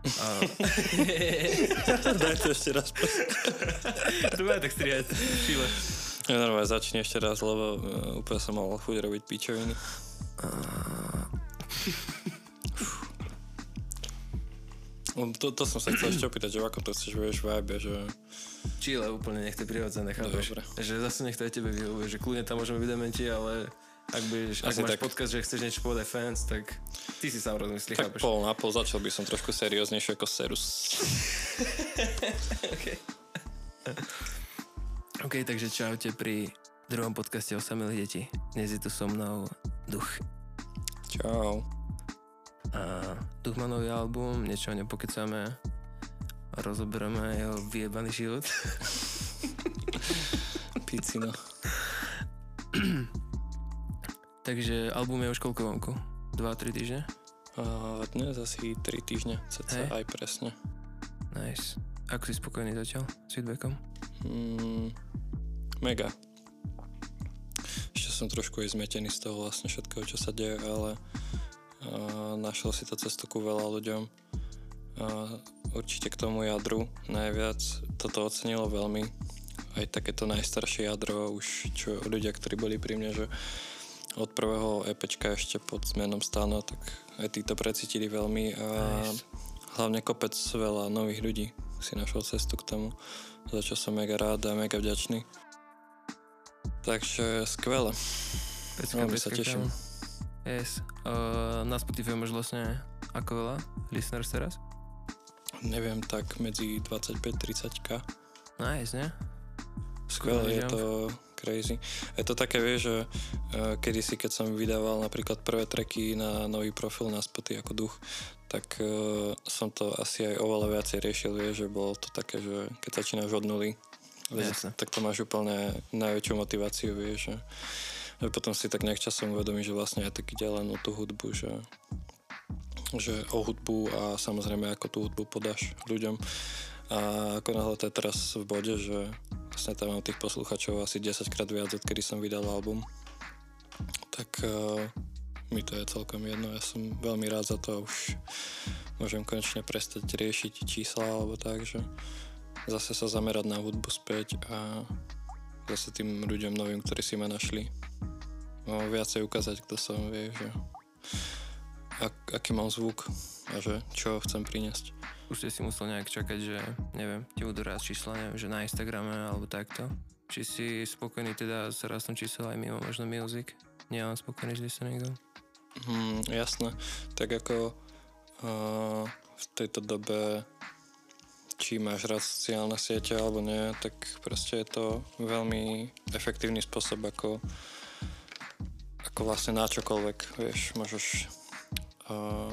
A... Daj to ešte raz. to bude tak strihať. Ja normálne začni ešte raz, lebo uh, úplne som mal chuť robiť píčoviny. To, to som sa chcel ešte opýtať, že ako to chceš, vieš, vibe, že... Chile úplne nech to je prirodzené, chápeš? Dobre. Že zase nech to aj tebe vyhovuje, že kľudne tam môžeme byť dementi, ale ak, budeš, ak máš tak. podcast, že chceš niečo povedať fans, tak ty si sám rozmyslí, Tak chápeš? pol na pol začal by som trošku serióznejšie ako Serus. okay. OK, takže čaute pri druhom podcaste o samých detí. Dnes je tu so mnou Duch. Čau. A Duch má nový album, niečo o ňom pokecáme a rozoberieme jeho vyjebaný život. Picino. takže album je už koľko vonku? 2-3 týždne? A dnes asi 3 týždne, cca Hej. aj presne. Nice. Ako si spokojný zatiaľ s feedbackom? Mm, mega. Ešte som trošku aj zmetený z toho vlastne všetkého, čo sa deje, ale uh, našiel si to cestu ku veľa ľuďom. Uh, určite k tomu jadru najviac. Toto ocenilo veľmi. Aj takéto najstaršie jadro, už čo ľudia, ktorí boli pri mne, že od prvého EPčka ešte pod zmenom stáno, tak aj tí to precítili veľmi a Nice. hlavne kopec veľa nových ľudí si našiel cestu k tomu, za čo som mega rád a mega vďačný. Takže skvelé. Pecka, Veľmi sa teším. Yes. Uh, na Spotify máš vlastne ako veľa listeners teraz? Neviem, tak medzi 25-30k. Nice, ne? Skvelé, je to crazy. Je to také, vieš, že uh, kedysi, keď som vydával napríklad prvé tracky na nový profil na spoty ako duch, tak uh, som to asi aj oveľa viacej riešil, vieš, že bolo to také, že keď začínaš od nuly, Jasne. tak to máš úplne najväčšiu motiváciu, vieš, že, že potom si tak nejak časom uvedomíš, že vlastne aj tak ide len o tú hudbu, že že o hudbu a samozrejme ako tú hudbu podáš ľuďom. A ako náhle to je teraz v bode, že vlastne tam mám tých posluchačov asi 10 krát viac, odkedy som vydal album, tak uh, mi to je celkom jedno. Ja som veľmi rád za to už môžem konečne prestať riešiť čísla alebo tak, že zase sa zamerať na hudbu späť a zase tým ľuďom novým, ktorí si ma našli, no, viacej ukázať, kto som, vie, že ak, aký mám zvuk a že čo chcem priniesť. Už si musel nejak čakať, že neviem, ti budú raz čísla, neviem, že na Instagrame alebo takto. Či si spokojný teda s rastom čísel aj mimo možno music? Nie len spokojný s listeningom? Hmm, jasné. Tak ako uh, v tejto dobe či máš rád sociálne siete alebo nie, tak proste je to veľmi efektívny spôsob, ako, ako vlastne na čokoľvek, vieš, môžeš uh,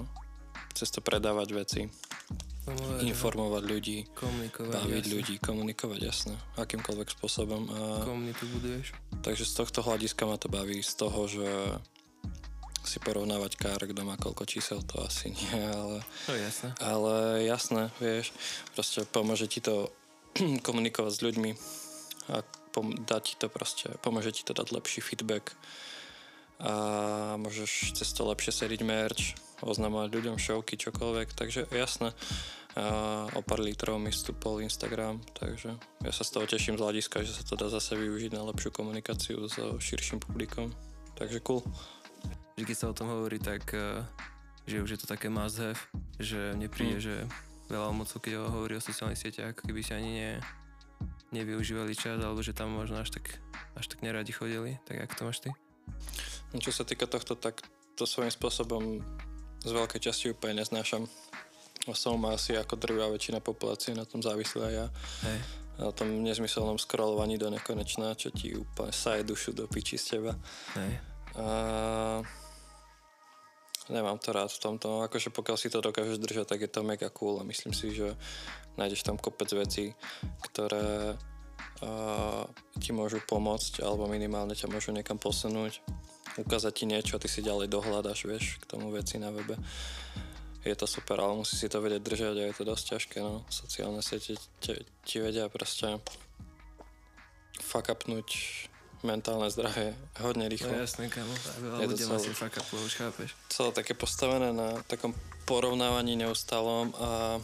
cez to predávať veci, informovať ľudí, komunikovať. baviť jasne. ľudí, komunikovať, jasné, akýmkoľvek spôsobom. A, Komunitu buduješ. takže z tohto hľadiska ma to baví, z toho, že si porovnávať kár, kto má koľko čísel, to asi nie, ale, To je jasné. ale jasné, vieš, proste pomôže ti to komunikovať s ľuďmi a pom- dá ti to proste, pomôže ti to dať lepší feedback a môžeš cez to lepšie seriť merch, oznamovať ľuďom šovky, čokoľvek, takže jasné, o pár litrov mi stúpol Instagram, takže ja sa z toho teším z hľadiska, že sa to dá zase využiť na lepšiu komunikáciu so širším publikom, takže cool. Keď sa o tom hovorí, tak eh, že už je to také must have, že mne príde, Mm. že veľa mocov, keď ho hovorí o sociálnych sieťach, ako keby si ani nie, nevyužívali čas, alebo že tam možno až tak, až tak neradi chodili. Tak ako to máš ty? No, čo sa týka tohto, tak to svojím spôsobom z veľkej časti úplne neznášam. Som asi ako drvá väčšina populácie na tom závislá ja. Hej. Na tom nezmyselnom scrollovaní do nekonečna, čo ti úplne saje dušu do piči z teba. Hej. A nemám to rád v tomto. Akože pokiaľ si to dokážeš držať, tak je to mega cool a myslím si, že nájdeš tam kopec vecí, ktoré uh, ti môžu pomôcť alebo minimálne ťa môžu niekam posunúť ukázať ti niečo a ty si ďalej dohľadaš, vieš, k tomu veci na webe. Je to super, ale musí si to vedieť držať a je to dosť ťažké, no. Sociálne siete ti, vedia proste fuck upnúť mentálne zdravie hodne rýchlo. No jasné, kamo. Veľa ľudia celé- vlastne fuck už chápeš. celé také postavené na takom porovnávaní neustálom a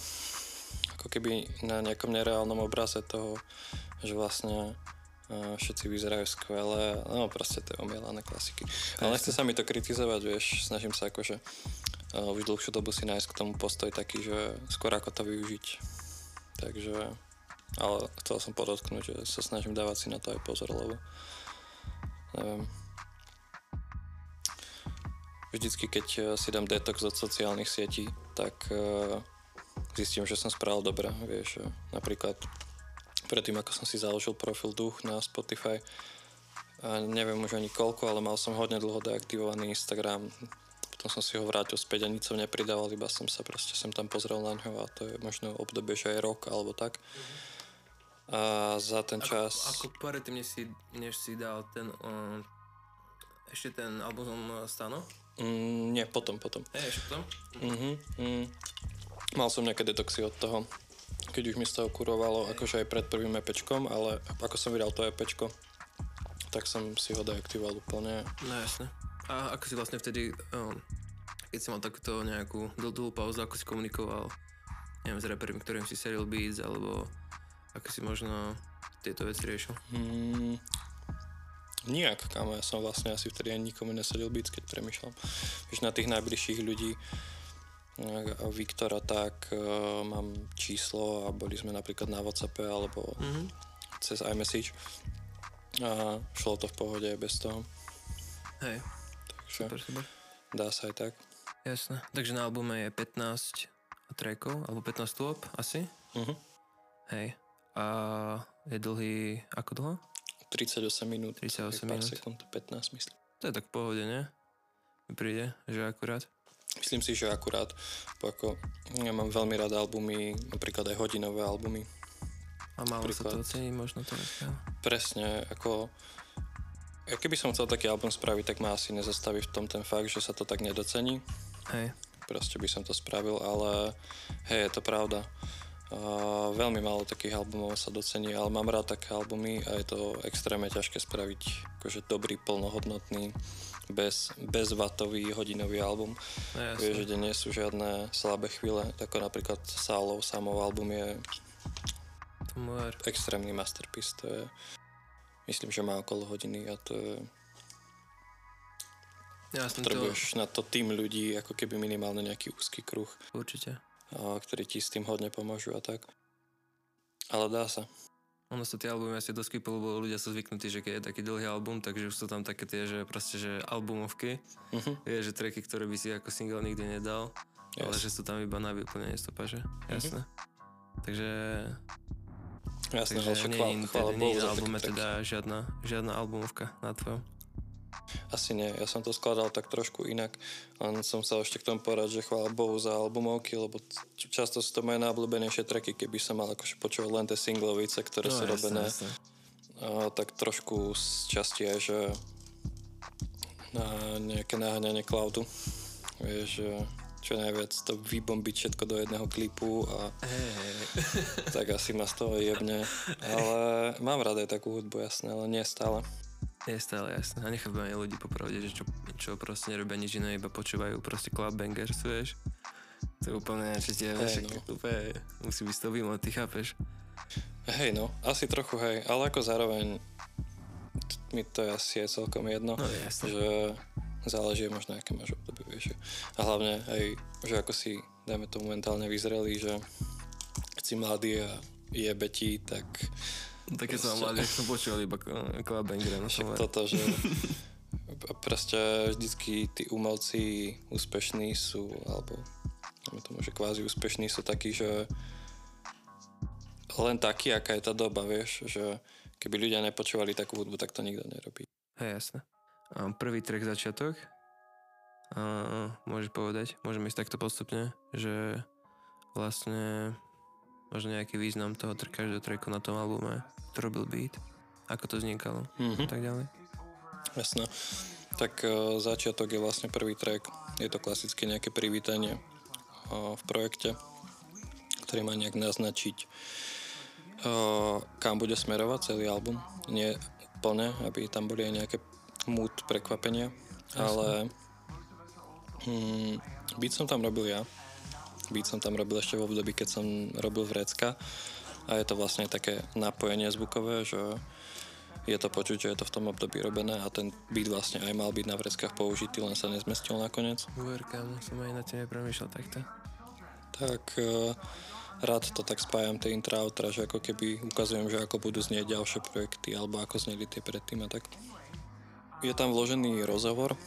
ako keby na nejakom nereálnom obraze toho, že vlastne všetci vyzerajú skvelé, no proste to je omielané klasiky. Ale nechce sa mi to kritizovať, vieš, snažím sa akože uh, už dlhšiu dobu si nájsť k tomu postoj taký, že skôr ako to využiť. Takže, ale chcel som podotknúť, že sa snažím dávať si na to aj pozor, lebo neviem, vždycky, keď eh, si dám detox od sociálnych sietí, tak eh, zistím, že som spravil dobre, vieš, eh, napríklad predtým, ako som si založil profil Duch na Spotify, a neviem už ani koľko, ale mal som hodne dlho deaktivovaný Instagram, potom som si ho vrátil späť a nič som nepridával, iba som sa proste sem tam pozrel na ňo a to je možno obdobie, že aj rok alebo tak. A za ten čas... Ako, ako predtým, než si, než si dal ten, um, ešte ten album Stano? Mm, nie, potom, potom. Ešte potom? Mhm, mm. Mal som nejaké detoxy od toho, keď už mi z toho kurovalo, akože aj pred prvým EPčkom, ale ako som vydal to EPčko, tak som si ho deaktivoval úplne. No jasne. A ako si vlastne vtedy, um, keď si mal takúto nejakú dl- dlhú pauzu, ako si komunikoval, neviem, s repermi, ktorým si seril beats, alebo ako si možno tieto veci riešil? Mm, nijak, kámo, ja som vlastne asi vtedy ani nikomu nesadil byť, keď premyšľam. Víš, na tých najbližších ľudí, Viktora, tak uh, mám číslo a boli sme napríklad na Whatsappe alebo Mhm. cez iMessage a šlo to v pohode aj bez toho. Hej, Takže super, super. dá sa aj tak. Jasné. Takže na albume je 15 trackov, alebo 15 stôp asi. Mhm. Hej. A je dlhý, ako dlho? 38 minút. 38 pár minút. sekúnd, 15 myslím. To je tak v pohode, nie? Mi príde, že akurát. Myslím si, že akurát, ako ja mám veľmi rád albumy, napríklad aj hodinové albumy. A málo sa Príklad. to ocení, možno to dneska. Presne, ako ja keby som chcel taký album spraviť, tak ma asi nezastaví v tom ten fakt, že sa to tak nedocení. Hej. Proste by som to spravil, ale hej, je to pravda. Uh, veľmi málo takých albumov sa docení, ale mám rád také albumy a je to extrémne ťažké spraviť akože dobrý, plnohodnotný, bez, bezvatový hodinový album. No. Vieš, že nie sú žiadne slabé chvíle, ako napríklad Sálov, Samov album je ver. extrémny masterpiece, to je myslím, že má okolo hodiny a to je, Ja som to... potrebuješ na to tým ľudí, ako keby minimálne nejaký úzky kruh, Určite. a, ktorí ti s tým hodne pomôžu a tak. Ale dá sa. Ono sa tie albumy asi dosť lebo ľudia sú zvyknutí, že keď je taký dlhý album, takže už sú tam také tie, že proste, že albumovky. Mhm. Vieš, že tracky, ktoré by si ako single nikdy nedal, ale Yes. že sú tam iba na vyplnenie stopáže. Jasné. Takže, Jasné, ale takže nie, chvála, je chvála nie je za na albume teda žiadna, žiadna albumovka na tvojom. Asi nie, ja som to skladal tak trošku inak, len som sa ešte k tomu povedať, že chvála Bohu za albumovky, lebo často sú to moje najobľúbenejšie tracky, keby som mal akože počúvať len tie singlovice, ktoré sú No, jasné, robené jasné. a, tak trošku z časti aj, že na nejaké naháňanie cloudu. Vieš, že čo najviac to vybombiť všetko do jedného klipu a tak asi ma z toho jebne. Ale mám rád aj takú hudbu, jasné, ale nie stále. Je stále jasné. A nechápem aj ľudí popravde, že čo, čo proste nerobia nič iné, iba počúvajú proste club bangers, vieš. To je úplne Hej, hey, no. úplne, musí byť toho vymot, ty chápeš? Hej, no, asi trochu hej, ale ako zároveň mi to je asi aj celkom jedno, No jasné. že záleží možno, aké máš obdobie, vieš. A hlavne aj, že ako si, dajme to momentálne vyzreli, že keď si mladý a jebe ti, tak Také som mladý, ak som počúval iba no však toto, že proste vždycky tí umelci úspešní sú, alebo tomu, že kvázi úspešní sú takí, že len taký, aká je tá doba, vieš, že keby ľudia nepočúvali takú hudbu, tak to nikto nerobí. Hej, jasné. Prvý track začiatok. A môžeš povedať, môžeme ísť takto postupne, že vlastne možno nejaký význam toho tr- každého tracku na tom albume, kto robil beat, ako to vznikalo Mhm. a tak ďalej. Jasné. Tak uh, začiatok je vlastne prvý track. Je to klasicky nejaké privítanie uh, v projekte, ktorý má nejak naznačiť, uh, kam bude smerovať celý album. Nie úplne, aby tam boli aj nejaké mood prekvapenia, Jasne. ale hm, byť som tam robil ja. Byť som tam robil ešte v období, keď som robil vrecka a je to vlastne také napojenie zvukové, že je to počuť, že je to v tom období robené a ten beat vlastne aj mal byť na vreckách použitý, len sa nezmestil nakoniec. Uverkám, som aj na tým nepremýšľal takto. Tak uh, rád to tak spájam, tie intra, outra, že ako keby ukazujem, že ako budú znieť ďalšie projekty alebo ako zneli tie predtým a tak. Je tam vložený rozhovor,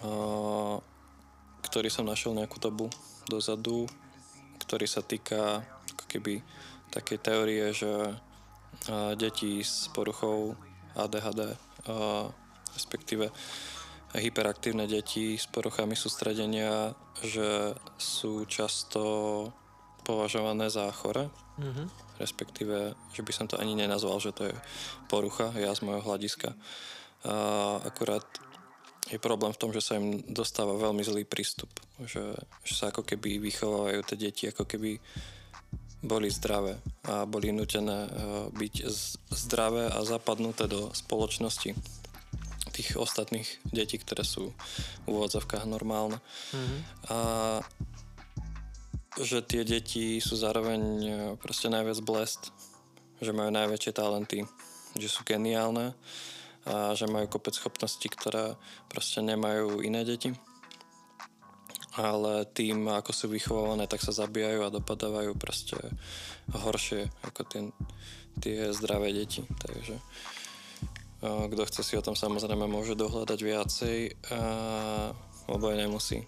uh, ktorý som našiel nejakú dobu dozadu, ktorý sa týka ako keby takej teórie, že deti s poruchou ADHD, respektíve hyperaktívne deti s poruchami sústredenia, že sú často považované za chore, Mhm. respektíve, že by som to ani nenazval, že to je porucha, ja z môjho hľadiska. A akurát je problém v tom, že sa im dostáva veľmi zlý prístup, že, že sa ako keby vychovávajú tie deti, ako keby boli zdravé a boli nutené eh, byť z- zdravé a zapadnuté do spoločnosti tých ostatných detí, ktoré sú v úvodzovkách normálne. Mhm. A že tie deti sú zároveň e, proste najviac blessed, že majú najväčšie talenty, že sú geniálne a že majú kopec schopností, ktoré proste nemajú iné deti. Ale tým, ako sú vychovávané, tak sa zabíjajú a dopadávajú proste horšie ako tie, tie zdravé deti. Takže kto chce si o tom samozrejme môže dohľadať viacej, a, lebo aj nemusí.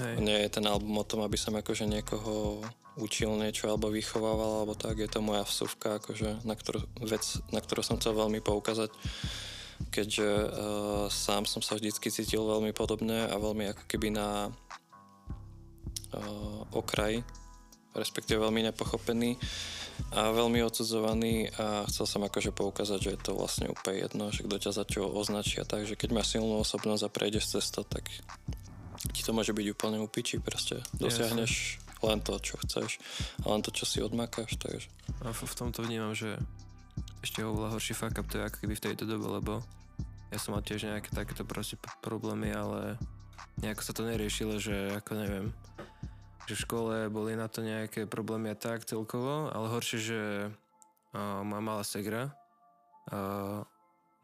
Hej. Nie je ten album o tom, aby som akože niekoho učil niečo alebo vychovával alebo tak. Je to moja vsuvka, akože, na ktorú, vec, na ktorú som chcel veľmi poukázať keďže uh, sám som sa vždycky cítil veľmi podobne a veľmi ako keby na uh, okraji, respektíve veľmi nepochopený a veľmi odsudzovaný a chcel som akože poukázať, že je to vlastne úplne jedno, že kto ťa za čo označia, takže keď máš silnú osobnosť a prejdeš cez to, tak ti to môže byť úplne upiči, proste dosiahneš len to, čo chceš a len to, čo si odmakáš, takže. A v, v tomto vnímam, že ešte oveľa horší fuck up to je ako keby v tejto dobe, lebo ja som mal tiež nejaké takéto proste problémy, ale nejako sa to neriešilo, že ako neviem, že v škole boli na to nejaké problémy a tak celkovo, ale horšie, že uh, má malá segra, uh,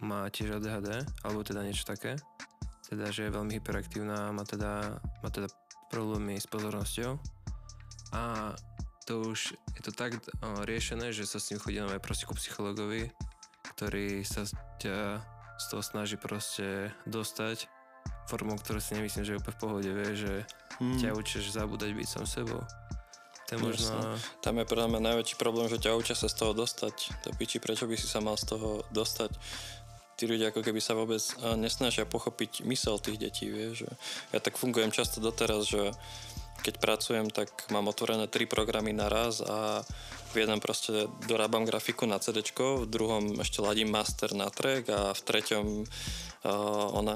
má tiež ADHD, alebo teda niečo také, teda, že je veľmi hyperaktívna, má teda, má teda problémy s pozornosťou. A to už je to tak o, riešené, že sa s tým chodí aj proste ku psychologovi, ktorý sa ťa z toho snaží proste dostať formou, ktorú si nemyslím, že je úplne v pohode, vie, že hmm. ťa učíš zabúdať byť sám sebou. To je možno... Tam je podľa mňa najväčší problém, že ťa učia sa z toho dostať. To piči, prečo by si sa mal z toho dostať? Tí ľudia ako keby sa vôbec a, nesnažia pochopiť mysel tých detí, vieš. Že ja tak fungujem často doteraz, že keď pracujem, tak mám otvorené tri programy naraz a v jednom proste dorábam grafiku na CD, v druhom ešte ladím master na track a v treťom uh, ona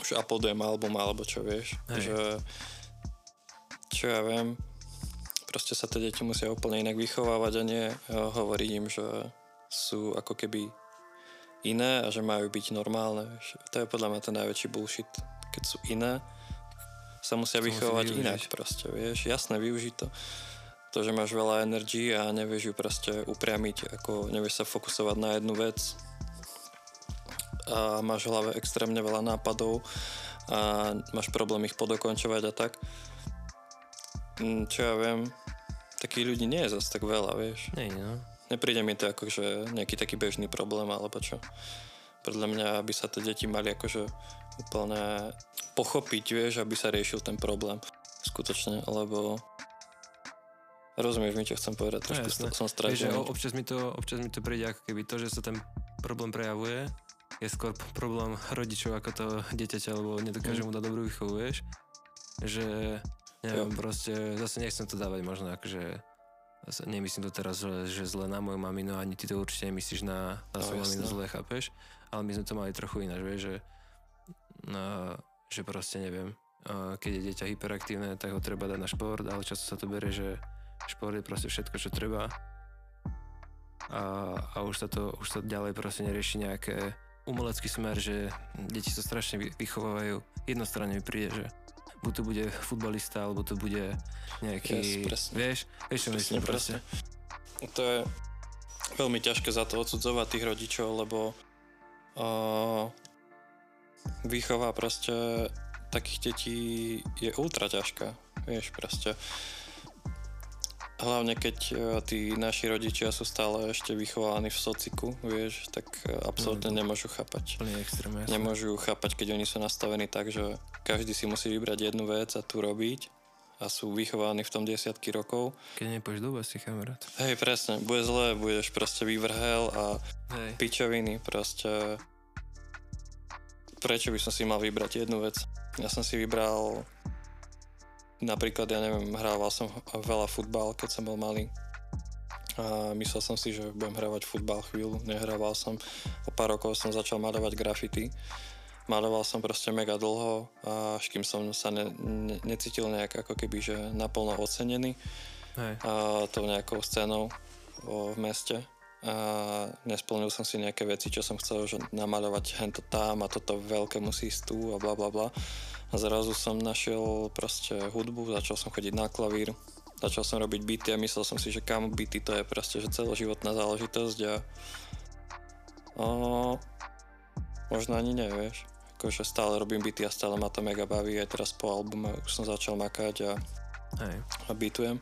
už uploadujem album alebo čo vieš. Hej. Že, čo ja viem, proste sa tie deti musia úplne inak vychovávať a nie uh, hovoriť im, že sú ako keby iné a že majú byť normálne. To je podľa mňa ten najväčší bullshit. Keď sú iné, sa musia To musí vychovať využiť. inak proste, vieš. Jasné, využiť to. To, že máš veľa energií a nevieš ju proste upriamiť, ako nevieš sa fokusovať na jednu vec a máš v hlave extrémne veľa nápadov a máš problém ich podokončovať a tak. Mm, Čo ja viem, takých ľudí nie je zase tak veľa, vieš. Nie, no. Nepríde mi to ako, že nejaký taký bežný problém, alebo čo. Podľa mňa by sa tie deti mali akože úplne pochopiť, vieš, aby sa riešil ten problém. Skutočne, lebo rozumieš mi, čo chcem povedať, No trošku jasné. som Vieš, stratený. o- občas mi, to, občas mi to príde ako keby to, že sa ten problém prejavuje, je skôr problém rodičov ako to dieťaťa, lebo nedokáže Mm. mu dať dobrú výchovu, vieš. Že, neviem, proste, zase nechcem to dávať možno akože nemyslím to teraz, že, zle na moju maminu, ani ty to určite nemyslíš na, na No, svoju maminu zle, chápeš? Ale my sme to mali trochu ináč, vieš, že, no, že proste neviem, keď je dieťa hyperaktívne, tak ho treba dať na šport, ale často sa to berie, že šport je proste všetko, čo treba a, a už, sa to, už sa ďalej proste nerieši nejaké umelecký smer, že deti sa strašne vychovávajú. Jednostranne mi príde, že buď to bude futbalista, alebo to bude nejaký... Yes, vieš, vieš čo myslím proste. To je veľmi ťažké za to odsudzovať tých rodičov, lebo uh, výchova proste takých detí je ultra ťažká. Vieš, proste Hlavne keď uh, tí naši rodičia sú stále ešte vychovaní v sociku, vieš, tak uh, absolútne mm. nemôžu chápať. extrém, Nemôžu chápať, keď oni sú nastavení tak, že každý si musí vybrať jednu vec a tu robiť a sú vychovaní v tom desiatky rokov. Keď nepôjdeš do si kamarát. Hej, presne, bude zle, budeš proste vyvrhel a Hej. pičoviny, proste prečo by som si mal vybrať jednu vec. Ja som si vybral Napríklad, ja neviem, hrával som veľa futbal, keď som bol malý. A myslel som si, že budem hrávať futbal chvíľu, nehrával som. O pár rokov som začal malovať grafity. Maloval som proste mega dlho, až kým som sa ne, ne, necítil nejak ako keby, že naplno ocenený Hej. A tou nejakou scénou o, v meste a nesplnil som si nejaké veci, čo som chcel, že namaľovať hento tam a toto veľké musí ísť tu a bla bla bla. A zrazu som našiel proste hudbu, začal som chodiť na klavír, začal som robiť byty a myslel som si, že kam byty to je proste, že celoživotná záležitosť a o, možno ani nevieš. Akože stále robím byty a stále ma to mega baví, aj teraz po albume už som začal makať a, Hej. a bytujem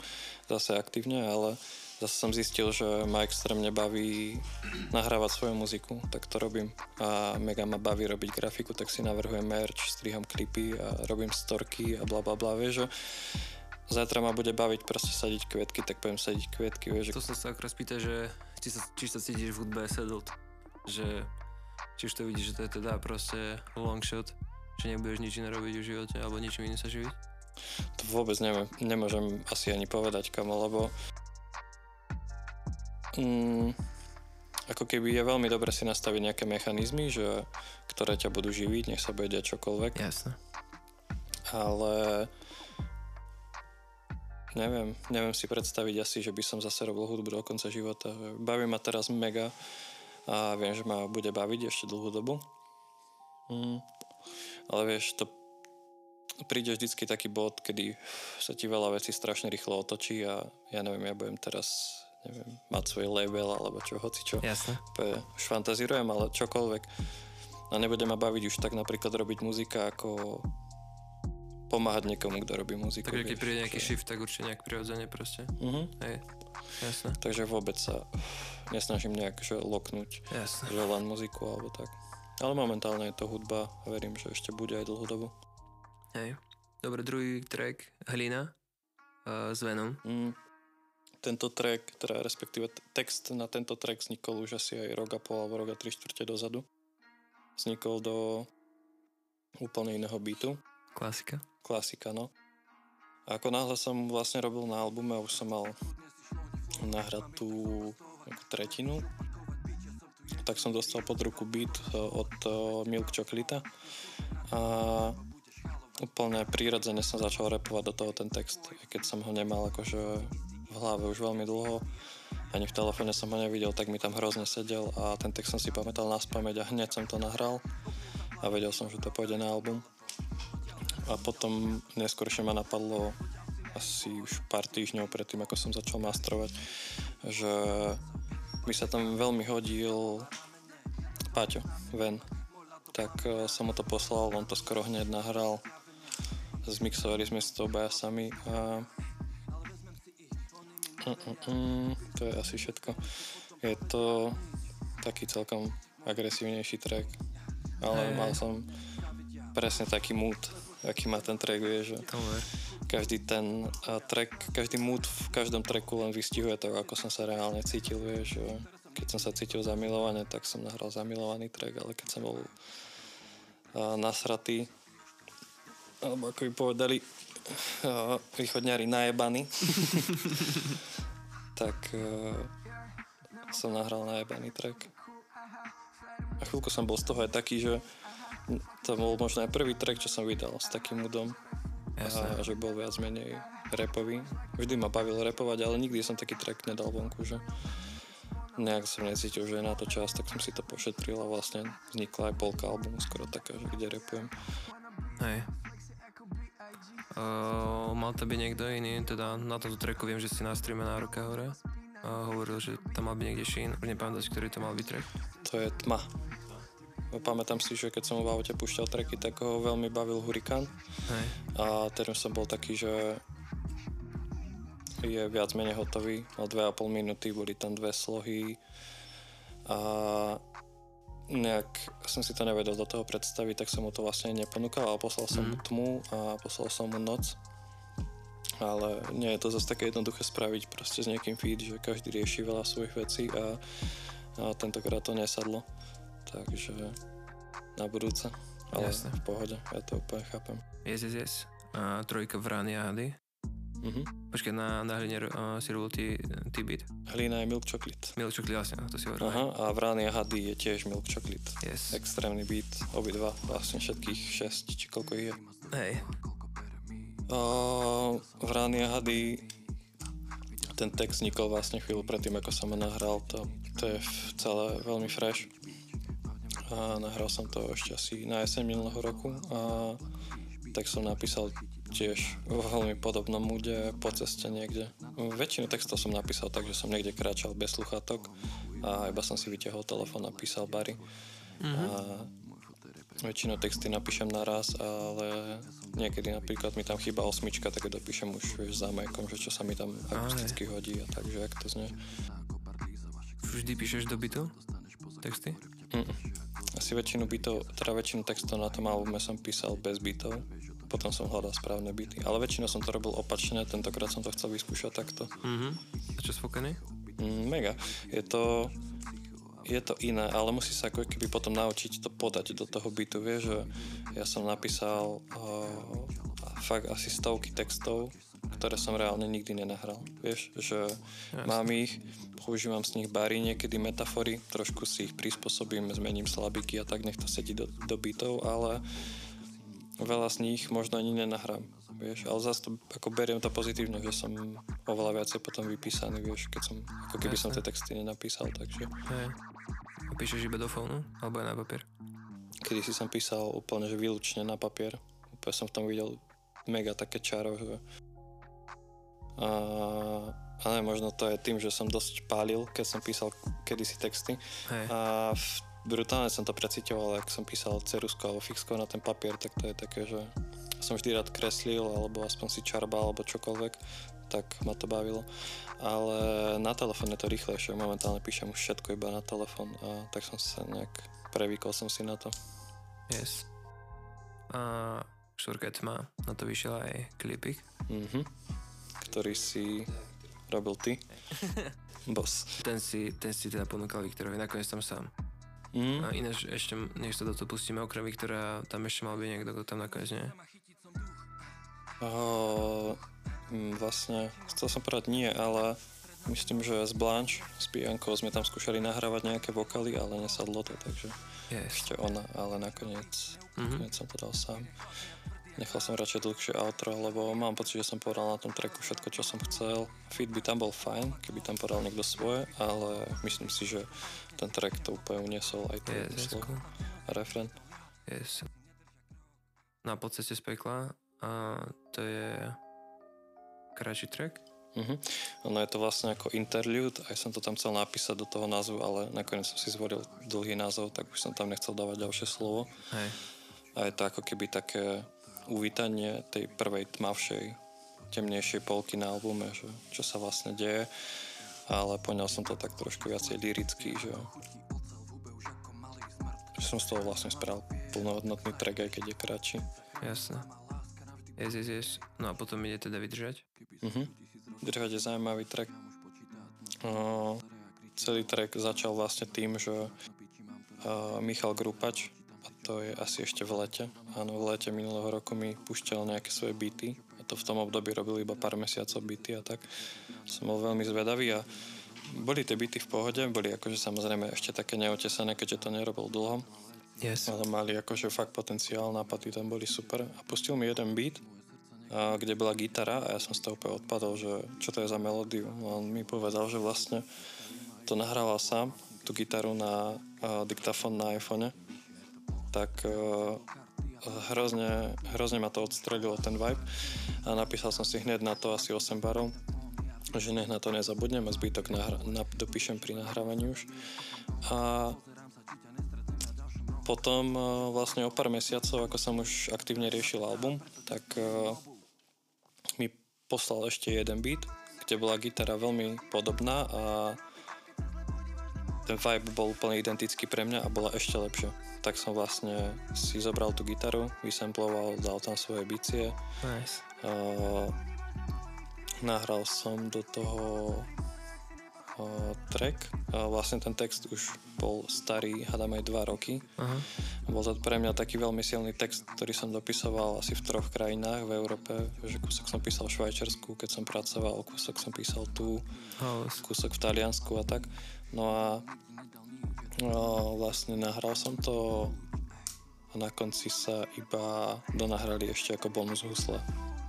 zase aktívne, ale zase som zistil, že ma extrémne baví nahrávať svoju muziku, tak to robím. A mega ma baví robiť grafiku, tak si navrhujem merch, striham klipy a robím storky a bla bla bla, vieš, že zajtra ma bude baviť proste sadiť kvietky, tak budem sadiť kvietky, vieš. To som sa akorát spýtať, že či sa, či sa cítiš v hudbe settled, že či už to vidíš, že to je teda proste long shot, že nebudeš nič iné robiť v živote alebo ničím iným sa živiť? To vôbec neviem, nemôžem asi ani povedať, kamo, lebo mm, ako keby je veľmi dobre si nastaviť nejaké mechanizmy, že, ktoré ťa budú živiť, nech sa bude diať čokoľvek. Jasne. Ale neviem, neviem si predstaviť asi, že by som zase robil hudbu do konca života. Baví ma teraz mega a viem, že ma bude baviť ešte dlhú dobu. Mm. Ale vieš, to príde vždycky taký bod, kedy sa ti veľa vecí strašne rýchlo otočí a ja neviem, ja budem teraz neviem, mať svoj label alebo čo, hoci čo. Jasne. Už fantazírujem, ale čokoľvek. A nebude ma baviť už tak napríklad robiť muzika ako pomáhať niekomu, kto robí muziku. Takže keď príde nejaký že... shift, tak určite nejak prirodzene proste. Uh-huh. Hej. Jasne. Takže vôbec sa nesnažím nejak že loknúť, Jasne. že len muziku alebo tak. Ale momentálne je to hudba a verím, že ešte bude aj dlhodobo. Hej. Dobre, druhý track, Hlina uh, s Venom. Mm tento track, teda respektíve text na tento track vznikol už asi aj rok a pol alebo rok a tri štvrte dozadu. Vznikol do úplne iného beatu. Klasika. Klasika, no. A ako náhle som vlastne robil na albume a už som mal nahrať tú tretinu, tak som dostal pod ruku beat e, od e, Milk Chocolate a úplne prírodzene som začal repovať do toho ten text, keď som ho nemal akože v hlave už veľmi dlho. Ani v telefóne som ho nevidel, tak mi tam hrozne sedel a ten text som si pamätal na spameť a hneď som to nahral a vedel som, že to pôjde na album. A potom neskôršie ma napadlo asi už pár týždňov predtým, ako som začal mastrovať, že mi sa tam veľmi hodil Paťo, Ven. Tak e, som mu to poslal, on to skoro hneď nahral. Zmixovali sme si to obaja sami a Mm, to je asi všetko. Je to taký celkom agresívnejší track, ale hey. mal som presne taký mood, aký má ten track, vieš, že každý ten track, každý mood v každom tracku len vystihuje to, ako som sa reálne cítil, vieš, keď som sa cítil zamilovane, tak som nahral zamilovaný track, ale keď som bol nasratý, alebo ako by povedali, východňari najebaní, tak uh, som nahral najebaný track. A chvíľku som bol z toho aj taký, že to bol možno aj prvý track, čo som vydal s takým údom. A že bol viac menej repový. Vždy ma bavilo repovať, ale nikdy som taký track nedal vonku, že nejak som necítil, že je na to čas, tak som si to pošetril a vlastne vznikla aj polka albumu skoro taká, že kde repujem. Hej. Uh, mal to byť niekto iný, teda na tomto tracku viem, že si na streame na Roka hore. Uh, hovoril, že tam mal byť niekde Sheen, už nepamätám ktorý to mal byť track. To je tma. Pamätám si, že keď som v aute púšťal tracky, tak ho veľmi bavil Hurikán. Hej. A teraz som bol taký, že je viac menej hotový. Mal 2,5 minúty, boli tam dve slohy a nejak som si to nevedel do toho predstaviť, tak som mu to vlastne neponúkal, ale poslal som mu Mhm. tmu a poslal som mu noc. Ale nie je to zase také jednoduché spraviť proste s niekým feed, že každý rieši veľa svojich vecí a, a tentokrát to nesadlo. Takže na budúce. Ale Jasne. v pohode, ja to úplne chápem. Yes, yes, yes. A trojka Vrany a Hady. Mhm. Počkaj, na, na hline uh, si robil ty, ty beat. Hlína je milk chocolate. Milk Chocolate, vlastne, to si hovoril. Aha, a Vrany a Hady je tiež milk chocolate. Yes. Extrémny beat, obidva, vlastne všetkých 6, či koľko ich je. Hej. Uh, Vrany a Hady, ten text vznikol vlastne chvíľu predtým, ako som ho nahral, to, to je celé veľmi fresh. A nahral som to ešte asi na jeseň minulého roku a tak som napísal tiež vo veľmi podobnom múde po ceste niekde. Väčšinu textov som napísal tak, že som niekde kráčal bez sluchátok a iba som si vytiahol telefón a písal bary. Mhm. A väčšinou texty napíšem naraz, ale niekedy napríklad mi tam chýba osmička, tak ju dopíšem už vieš, zámajkom, že čo sa mi tam akusticky hodí a takže jak to znie. Vždy píšeš do bytu? Texty? Mm. Asi väčšinu bytov, teda väčšinu textov na tom albume som písal bez bytov, potom som hľadal správne byty, ale väčšinou som to robil opačne, tentokrát som to chcel vyskúšať takto. Mhm. A čo sfokený? Mm, mega. Je to, je to iné, ale musí sa ako keby potom naučiť to podať do toho bytu, vieš, že ja som napísal uh, fakt asi stovky textov, ktoré som reálne nikdy nenahral, vieš, že Jasne. mám ich, používam z nich bary, niekedy metafory, trošku si ich prispôsobím, zmením slabiky a tak nech to sedí do, do bytov, ale veľa z nich možno ani nenahrám, vieš, ale zase to, ako beriem to pozitívne, že som oveľa viacej potom vypísaný, vieš, keď som, ako keby som Jasne. tie texty nenapísal, takže Hej. A píšeš iba do fónu? Alebo aj na papier? kedy si som písal úplne, že výlučne na papier, úplne som v tom videl mega také čaro, že a, a ne, možno to je tým, že som dosť pálil, keď som písal kedysi texty Hej. a v, brutálne som to precitoval, ak som písal cerusko alebo fixko na ten papier, tak to je také, že som vždy rád kreslil, alebo aspoň si čarbal, alebo čokoľvek, tak ma to bavilo. Ale na telefón je to rýchlejšie, momentálne píšem už všetko iba na telefón a tak som sa nejak prevykol som si na to. Yes. A je tma. Na to vyšiel aj klipik. Mhm. Ktorý si robil ty. Boss. Ten si, ten si teda ponúkal Viktorovi, nakoniec tam sám. Mhm. A ináč ešte, než sa do toho pustíme, okrem Viktora, tam ešte mal byť niekto, kto tam nakoniec nie. Uh, mm, vlastne, chcel som povedať nie, ale myslím, že s Blanche, s Biankou sme tam skúšali nahrávať nejaké vokály, ale nesadlo to, takže Yes. ešte ona, ale nakoniec, Mhm. nakoniec som to dal sám. Nechal som radšej dlhšie outro, lebo mám pocit, že som povedal na tom tracku všetko, čo som chcel. Feed by tam bol fajn, keby tam povedal niekto svoje, ale myslím si, že ten track to úplne uniesol aj to Yes, slovo refren. Yes. Na podstate z pekla a to je kratší track. Mhm. Ono je to vlastne ako interlude, aj som to tam chcel napísať do toho názvu, ale nakoniec som si zvolil dlhý názov, tak už som tam nechcel dávať ďalšie slovo. Hej. A je to ako keby také uvítanie tej prvej tmavšej, temnejšej polky na albume, že čo sa vlastne deje. Ale poňal som to tak trošku viacej liricky, že, som z toho vlastne spravil plnohodnotný track, aj keď je kratší. Jasné. Yes, yes, yes. No a potom ide teda vydržať. Mhm. Držať je zaujímavý track. Uh, celý track začal vlastne tým, že uh, Michal Grupač, a to je asi ešte v lete, áno, v lete minulého roku mi púšťal nejaké svoje byty to v tom období robil iba pár mesiacov byty a tak som bol veľmi zvedavý a boli tie byty v pohode, boli akože samozrejme ešte také neotesané, keďže to nerobil dlho, Yes. ale mali akože fakt potenciál, nápady tam boli super a pustil mi jeden beat, a kde bola gitara a ja som z toho úplne odpadol, že čo to je za melódiu. A on mi povedal, že vlastne to nahrával sám, tú gitaru na uh, diktafón na iPhone, tak uh, hrozne, hrozne ma to odstrelilo ten vibe a napísal som si hneď na to asi 8 barov že nech na to nezabudnem a zbytok nahra- na- dopíšem pri nahrávaní už. A potom uh, vlastne o pár mesiacov, ako som už aktívne riešil album, tak uh, mi poslal ešte jeden beat, kde bola gitara veľmi podobná a ten vibe bol úplne identický pre mňa a bola ešte lepšia. Tak som vlastne si zobral tú gitaru, vysamploval, dal tam svoje bicie. Nice. Uh, nahral som do toho uh, track. Uh, vlastne ten text už bol starý, hádam aj dva roky. Aha. Bol to pre mňa taký veľmi silný text, ktorý som dopisoval asi v troch krajinách v Európe. Že kúsok som písal v Švajčiarsku, keď som pracoval, kúsok som písal tu, House. kúsok v Taliansku a tak. No a no, vlastne nahral som to a na konci sa iba donahrali ešte ako bonus husle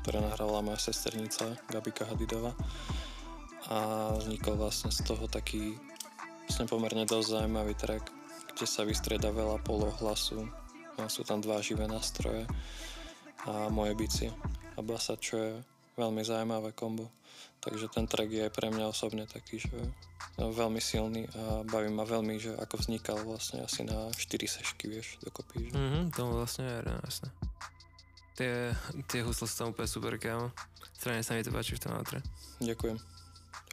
ktoré nahrala moja sesternica Gabika Hadidova a vznikol vlastne z toho taký vlastne pomerne dosť zaujímavý track, kde sa vystrieda veľa polohlasu. A sú tam dva živé nástroje a moje bicie a basa, čo je veľmi zaujímavé kombo. Takže ten track je aj pre mňa osobne taký, že veľmi silný a baví ma veľmi, že ako vznikal vlastne asi na 4 sešky, vieš, dokopy. Že... Mhm, tomu vlastne je, no, jasné. Tie, tie husle sú tam úplne super, kámo. Strane sa mi to páči v tom outre. Ďakujem.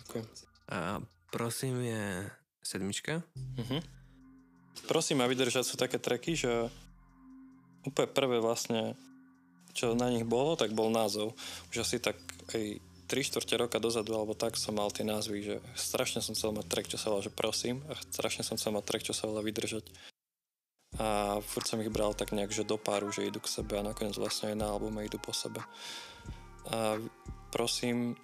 Ďakujem. A prosím je sedmička. Uh-huh. Prosím ma vydržať sú také treky, že úplne prvé vlastne, čo na nich bolo, tak bol názov. Už asi tak aj 3 čtvrte roka dozadu, alebo tak som mal tie názvy, že strašne som chcel mať track, čo sa volá, že prosím, a strašne som chcel mať track, čo sa volá vydržať a furt som ich bral tak nejak, že do páru, že idú k sebe a nakoniec vlastne aj na albume idú po sebe. A prosím,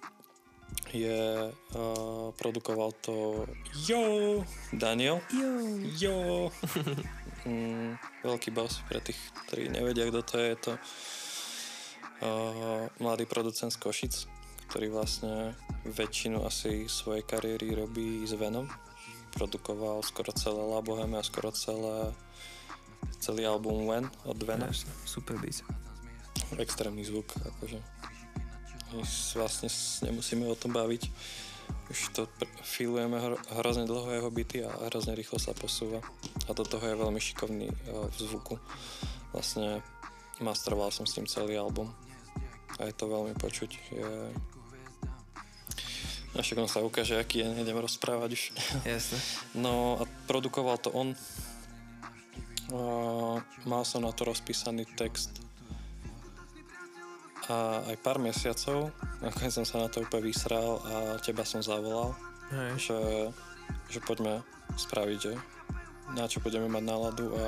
je, uh, produkoval to Jo, Daniel. Jo. Jo. mm, veľký boss pre tých, ktorí nevedia, kto to je. Je to uh, mladý producent z Košic, ktorý vlastne väčšinu asi svojej kariéry robí s Venom. Produkoval skoro celé La Boheme a skoro celé celý album When od Vena. Jasne, super beat. Extrémny zvuk, akože. My vlastne nemusíme o tom baviť. Už to feelujeme hro- hrozne dlho jeho byty a hrozne rýchlo sa posúva. A do toho je veľmi šikovný uh, v zvuku. Vlastne masteroval som s tým celý album. A je to veľmi počuť. Je... A však on sa ukáže, aký je, nejdem rozprávať už. Jasne. No a produkoval to on. A mal som na to rozpísaný text a aj pár mesiacov, nakoniec som sa na to úplne vysral a teba som zavolal, Hej. že, že poďme spraviť, že na čo budeme mať náladu a,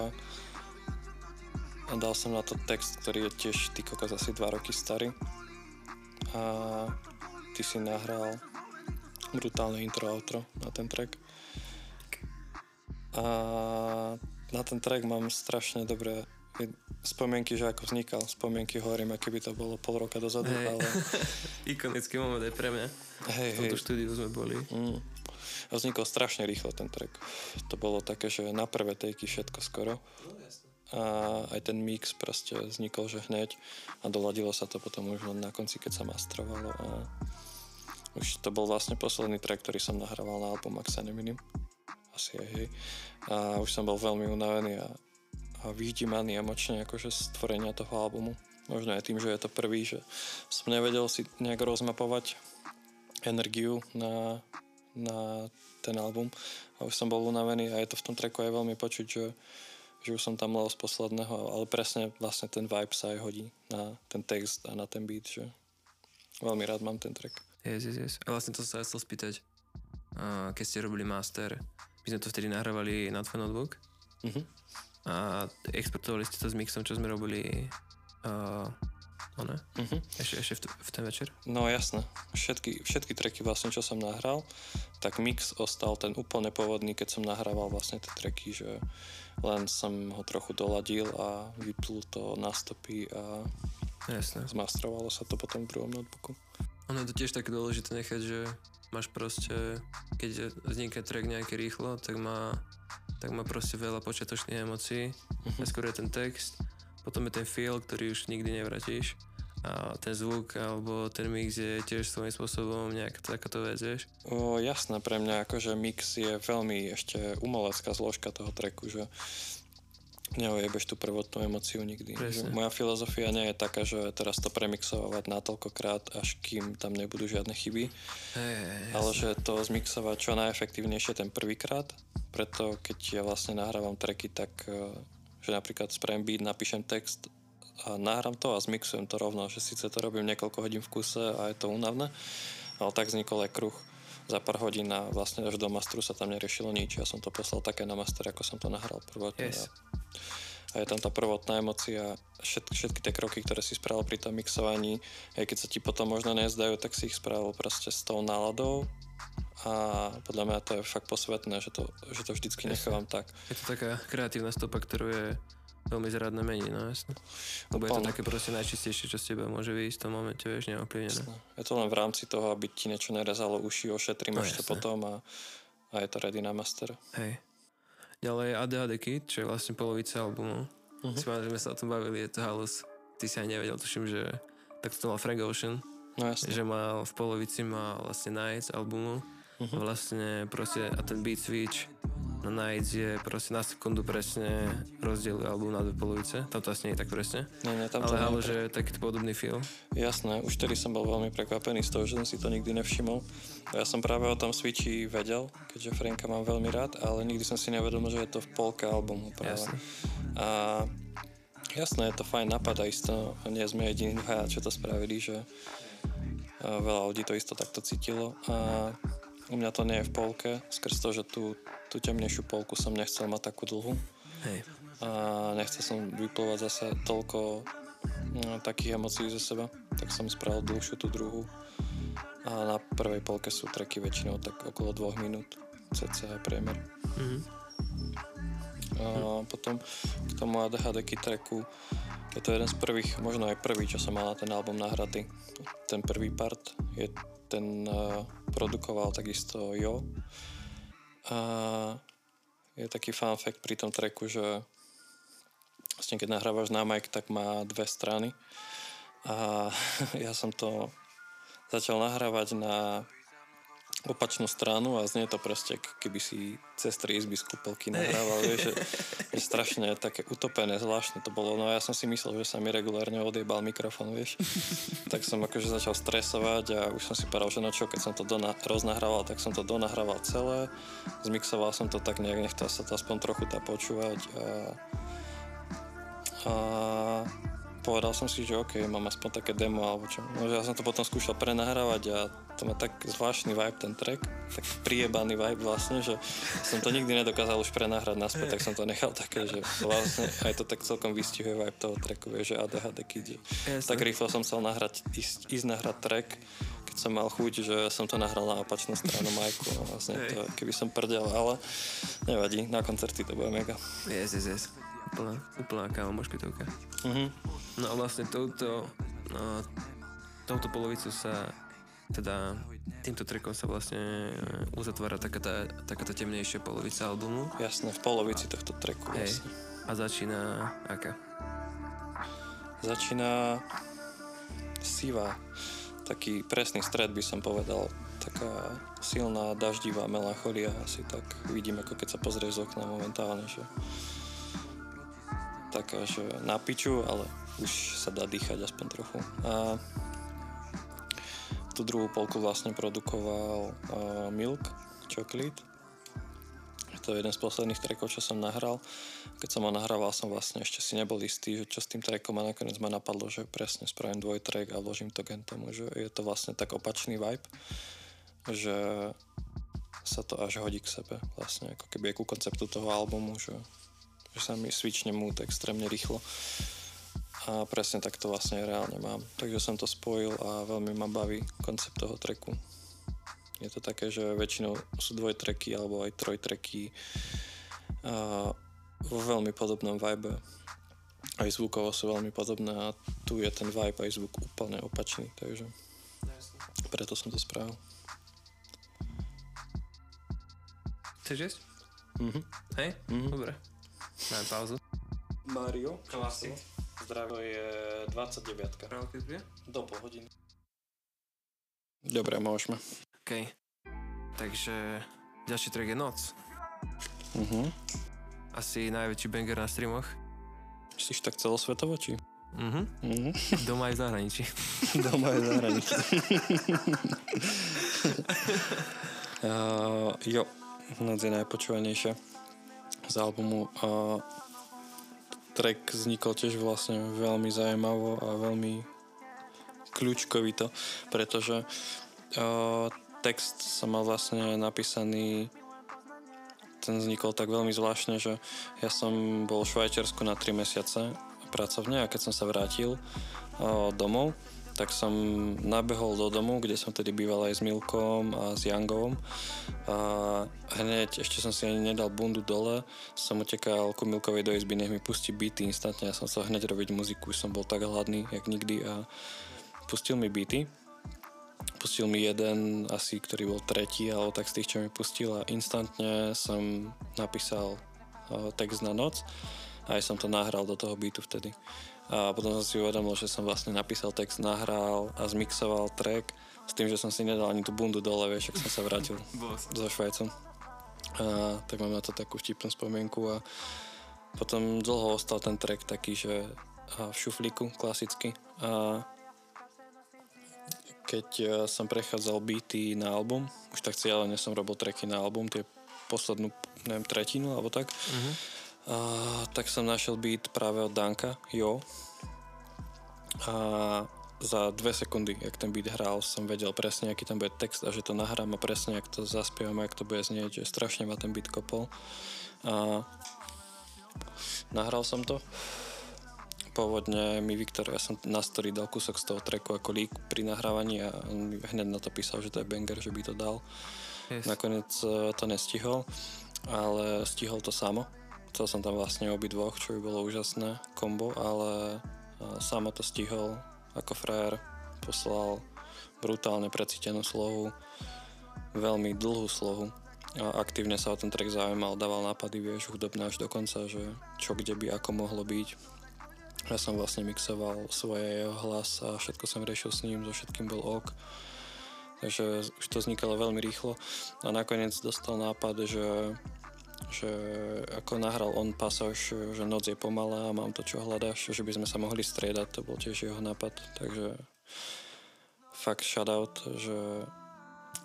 a dal som na to text, ktorý je tiež ty kokos asi 2 roky starý a ty si nahral brutálne intro outro na ten track a na ten track mám strašne dobré spomienky, že ako vznikal. Spomienky hovorím, aké by to bolo pol roka dozadu, Hej. ale Ikonický moment aj pre mňa. hej, V hej. tomto štúdiu sme boli. Mm. A vznikol strašne rýchlo ten track. To bolo také, že na prvé tejky všetko skoro. A aj ten mix proste vznikol, že hneď a doladilo sa to potom už len na konci, keď sa mastrovalo a už to bol vlastne posledný track, ktorý som nahrával na album, ak sa nemýlim. Asi aj hej. A už som bol veľmi unavený a, a vyždímaný emočne akože z toho albumu. Možno aj tým, že je to prvý, že som nevedel si nejak rozmapovať energiu na, na ten album a už som bol unavený a je to v tom tracku aj veľmi počuť, že, že už som tam lel z posledného, ale presne vlastne ten vibe sa aj hodí na ten text a na ten beat, že veľmi rád mám ten track. Yes, yes, yes. A vlastne to sa chcel spýtať. A keď ste robili master, my sme to vtedy nahrávali na tvoj notebook Mhm. a exportovali ste to s mixom, čo sme robili uh, one, Mhm. ešte, ešte v, t- v ten večer. No jasné, všetky, všetky tracky vlastne, čo som nahral, tak mix ostal ten úplne pôvodný, keď som nahrával vlastne tie tracky, že len som ho trochu doladil a vyplul to na stopy a Jasné. zmastrovalo sa to potom v druhom notebooku. Ono je to tiež také dôležité nechať, že máš proste, keď vzniká track nejaký rýchlo, tak má, tak má proste veľa počiatočných emócií. Uh-huh. Skôr je ten text, potom je ten feel, ktorý už nikdy nevratíš a ten zvuk alebo ten mix je tiež svojím spôsobom nejak takáto vec, vieš? O, jasné, pre mňa akože mix je veľmi ešte umelecká zložka toho tracku, že neojebeš tú prvotnú emociu nikdy. Že moja filozofia nie je taká, že teraz to premixovať natoľkokrát, až kým tam nebudú žiadne chyby, hey, ale že to zmixovať čo najefektívnejšie ten prvýkrát, preto keď ja vlastne nahrávam tracky, tak eh, že napríklad spravím beat, napíšem text a nahrám to a zmixujem to rovno, že síce to robím niekoľko hodín v kuse a je to únavné, ale tak vznikol aj kruh za pár hodín a vlastne až do masteru sa tam neriešilo nič. Ja som to poslal také na master, ako som to nahral prvotne. Yes. A, je tam tá prvotná emocia, všetky, všetky tie kroky, ktoré si spravil pri tom mixovaní, aj keď sa ti potom možno nezdajú, tak si ich spravil proste s tou náladou a podľa mňa to je fakt posvetné, že to, že to vždycky nechávam tak. Je to taká kreatívna stopa, ktorú je veľmi zradné mení, no jasne. Lebo je to také proste najčistejšie, čo z teba môže vyjsť v tom momente, vieš, neovplyvnené. Je to len v rámci toho, aby ti niečo nerezalo uši, ošetrím no, ešte potom a, a je to ready na master. Hej. Ďalej ADHD Kid, čo je vlastne polovica albumu. Uh-huh. Si že sme sa o tom bavili, je to halus. Ty si aj nevedel, tuším, že tak to mal Frank Ocean. No jasne. Že mal v polovici mal vlastne Nights albumu. Uh-huh. Vlastne proste a ten beat switch na Nights je proste na sekundu presne rozdiel album na dve polovice. Tam to asi nie je tak presne. Nie, nie, tam Ale halo, že je taký podobný feel. Jasné, už tedy som bol veľmi prekvapený z toho, že som si to nikdy nevšimol. Ja som práve o tom Switchi vedel, keďže Franka mám veľmi rád, ale nikdy som si nevedomil, že je to v polke albumu práve. Jasné. A jasné, je to fajn napadá isto. Nie sme jediní dvaja, čo to spravili, že veľa ľudí to isto takto cítilo. A u mňa to nie je v polke, skrz to, že tú, tú temnejšiu polku som nechcel mať takú dlhú. Hej. A nechcel som vyplúvať zase toľko no, takých emócií zo seba, tak som spravil dlhšiu tú druhú. A na prvej polke sú treky väčšinou tak okolo dvoch minút, cca priemer. Mm-hmm. A potom k tomu ADHD treku je to jeden z prvých, možno aj prvý, čo som mal na ten album nahratý. Ten prvý part je ten uh, produkoval takisto Jo. A je taký fun fact pri tom tracku, že vlastne keď nahrávaš na mic, tak má dve strany. A ja som to začal nahrávať na opačnú stranu a znie to proste, keby si cez tri izby z nahrával, vieš, že je strašne také utopené, zvláštne to bolo. No a ja som si myslel, že sa mi regulárne odjebal mikrofón, vieš. tak som akože začal stresovať a už som si povedal, že no čo, keď som to dona- roznahrával, tak som to donahrával celé. Zmixoval som to tak nejak, nech sa to aspoň trochu dá počúvať a, a povedal som si, že OK, mám aspoň také demo alebo čo. No, ja som to potom skúšal prenahrávať a to má tak zvláštny vibe ten track, tak priebaný vibe vlastne, že som to nikdy nedokázal už prenahrať naspäť, tak som to nechal také, že vlastne aj to tak celkom vystihuje vibe toho tracku, vie, že ADHD Kid. Yes, tak rýchlo som chcel nahrať, ísť, ísť nahrať track, keď som mal chuť, že som to nahral na opačnú stranu majku, vlastne to, keby som prdel, ale nevadí, na koncerty to bude mega. Yes, yes, yes. Úplná, úplná kámo mošpitovka. Uh-huh. No a vlastne touto, no, touto polovicu sa teda týmto trackom sa vlastne e, uzatvára taká tá, taká tá temnejšia polovica albumu. Jasné, v polovici tohto tracku Hej. A začína aká? Začína sivá. Taký presný stred by som povedal. Taká silná daždivá melancholia asi tak vidím, ako keď sa pozrieš z okna momentálne, že taká, že na piču, ale už sa dá dýchať aspoň trochu. A tú druhú polku vlastne produkoval uh, Milk Chocolate. To je jeden z posledných trackov, čo som nahral. Keď som ho nahrával, som vlastne ešte si nebol istý, že čo s tým trackom a nakoniec ma napadlo, že presne spravím dvojtrack a vložím to gen tomu, že je to vlastne tak opačný vibe, že sa to až hodí k sebe vlastne, ako keby ku konceptu toho albumu, že, že sa mi switchne mood extrémne rýchlo a presne tak to vlastne reálne mám. Takže som to spojil a veľmi ma baví koncept toho treku. Je to také, že väčšinou sú dvojtreky alebo aj trojtreky a vo veľmi podobnom vibe. Aj zvukovo sú veľmi podobné a tu je ten vibe aj zvuk úplne opačný, takže preto som to spravil. Chceš jesť? Mhm. Hej? Mhm. Dobre. Dáme pauzu. Mario. Klasik. Zdravie je 29. Právo, keď bude? Do pol hodiny. Dobre, môžeme. OK. Takže ďalší track je Noc. Mhm. Asi najväčší banger na streamoch. Myslíš tak celosvetovo, či? Mhm. Mhm. Doma aj v zahraničí. Doma je zahraničí. uh, jo, noc je najpočúvanejšia z albumu. Uh, track vznikol tiež vlastne veľmi zaujímavo a veľmi kľúčkovito, pretože uh, text som mal vlastne napísaný ten vznikol tak veľmi zvláštne, že ja som bol v Švajčiarsku na 3 mesiace pracovne a keď som sa vrátil o, domov, tak som nabehol do domu, kde som tedy býval aj s Milkom a s Jangovom. A hneď, ešte som si ani nedal bundu dole, som utekal ku Milkovej do izby, nech mi pustí beaty instantne, ja som chcel hneď robiť muziku, som bol tak hladný, jak nikdy a pustil mi beaty. Pustil mi jeden asi, ktorý bol tretí, alebo tak z tých, čo mi pustil a instantne som napísal uh, text na noc a aj som to nahral do toho beatu vtedy. A potom som si uvedomil, že som vlastne napísal text, nahral a zmixoval track s tým, že som si nedal ani tú bundu dole, vieš, ak som sa vrátil so Švajcom. A, tak mám na to takú vtipnú spomienku a potom dlho ostal ten track taký, že v šuflíku klasicky a keď e, som prechádzal beaty na album, už tak cieľene som robil tracky na album, tie poslednú, neviem, tretinu alebo tak, Mhm. A, tak som našiel beat práve od Danka, Jo. A za dve sekundy, jak ten beat hral, som vedel presne, aký tam bude text a že to nahrám a presne, jak to zaspievam, jak to bude znieť, že strašne ma ten beat kopol. A nahral som to. Pôvodne mi Viktor, ja som na story dal kúsok z toho tracku ako lík pri nahrávaní a on mi hneď na to písal, že to je banger, že by to dal. Yes. Nakoniec e, to nestihol, ale stihol to samo. Chcel som tam vlastne obidvoch, čo by bolo úžasné kombo, ale e, samo to stihol ako frajer. Poslal brutálne precítenú slohu, veľmi dlhú slohu. A aktívne sa o ten track zaujímal, dával nápady, vieš, hudobné až do konca, že čo kde by ako mohlo byť. Ja som vlastne mixoval svoje jeho hlas a všetko som riešil s ním, so všetkým bol ok. Takže už to vznikalo veľmi rýchlo a nakoniec dostal nápad, že, že ako nahral on pasáž, že noc je pomalá a mám to, čo hľadáš, že by sme sa mohli striedať, to bol tiež jeho nápad, takže fakt shoutout, že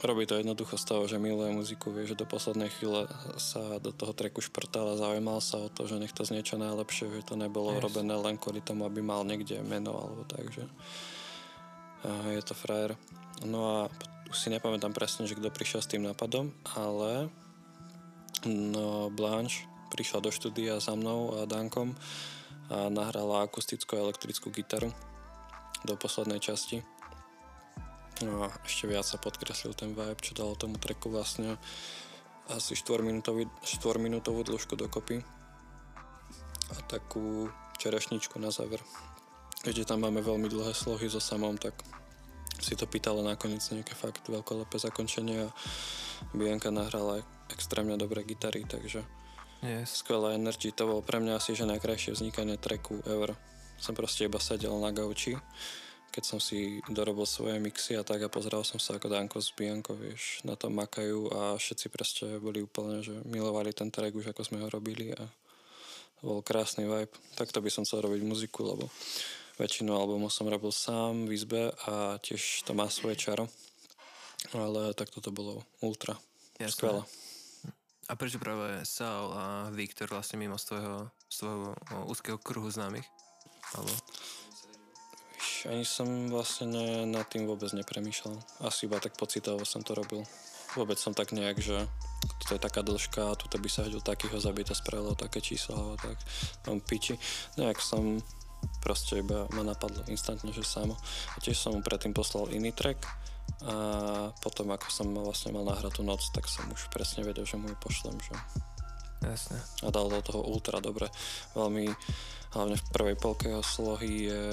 robí to jednoducho z toho, že miluje muziku, vie, že do poslednej chvíle sa do toho treku šprtal a zaujímal sa o to, že nech to znie čo najlepšie, že to nebolo Yes. robené len kvôli tomu, aby mal niekde meno alebo tak, že je to frajer. No a už si nepamätám presne, že kto prišiel s tým nápadom, ale no, Blanche prišla do štúdia za mnou a Dankom a nahrala akustickú elektrickú gitaru do poslednej časti. No a ešte viac sa podkreslil ten vibe, čo dalo tomu treku vlastne asi 4-minútový, 4-minútovú dĺžku dokopy a takú čerešničku na záver. Keďže tam máme veľmi dlhé slohy so samom, tak si to pýtala nakoniec nejaké fakt veľkolepé zakončenie a Bianka nahrala extrémne dobré gitary, takže Yes. skvelá energy. To bolo pre mňa asi, že najkrajšie vznikanie tracku ever. Som proste iba sedel na gauči, keď som si dorobil svoje mixy a tak a pozeral som sa ako Danko s Bianko, vieš, na tom makajú a všetci proste boli úplne, že milovali ten track už ako sme ho robili a bol krásny vibe. Takto by som chcel robiť muziku, lebo väčšinu albumov som robil sám v izbe a tiež to má svoje čaro. Ale takto to bolo ultra. Jasné. Skvelé. A prečo práve Saul a Viktor vlastne mimo z tvojho, z tvojho o, úzkeho kruhu známych? Alebo... Ani som vlastne ne, nad tým vôbec nepremýšľal. Asi iba tak pocitovo som to robil. Vôbec som tak nejak, že toto je taká dĺžka tuto by sa hodil takýho zabiť a spravilo také čísla a tak. Mám piči. Nejak som proste iba ma napadlo instantne, že samo. A tiež som mu predtým poslal iný track a potom ako som vlastne mal nahrať tú noc, tak som už presne vedel, že mu ju pošlem, že Jasné. a dal do toho ultra dobre. Veľmi, hlavne v prvej polke jeho slohy je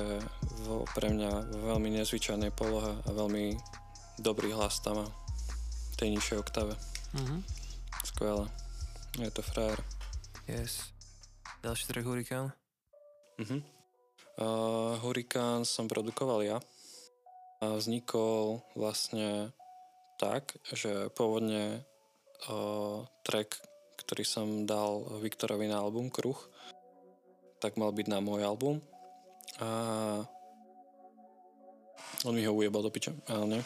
pre mňa veľmi nezvyčajnej polohe a veľmi dobrý hlas tam má v tej nižšej oktave. Mhm. Skvelé. Je to frajer. Yes. Ďalší track Hurricane? Uh-huh. Uh, Hurricane som produkoval ja. Vznikol vlastne tak, že pôvodne uh, track, ktorý som dal Viktorovi na album Kruh, tak mal byť na môj album. A on mi ho ujebal do ale nie.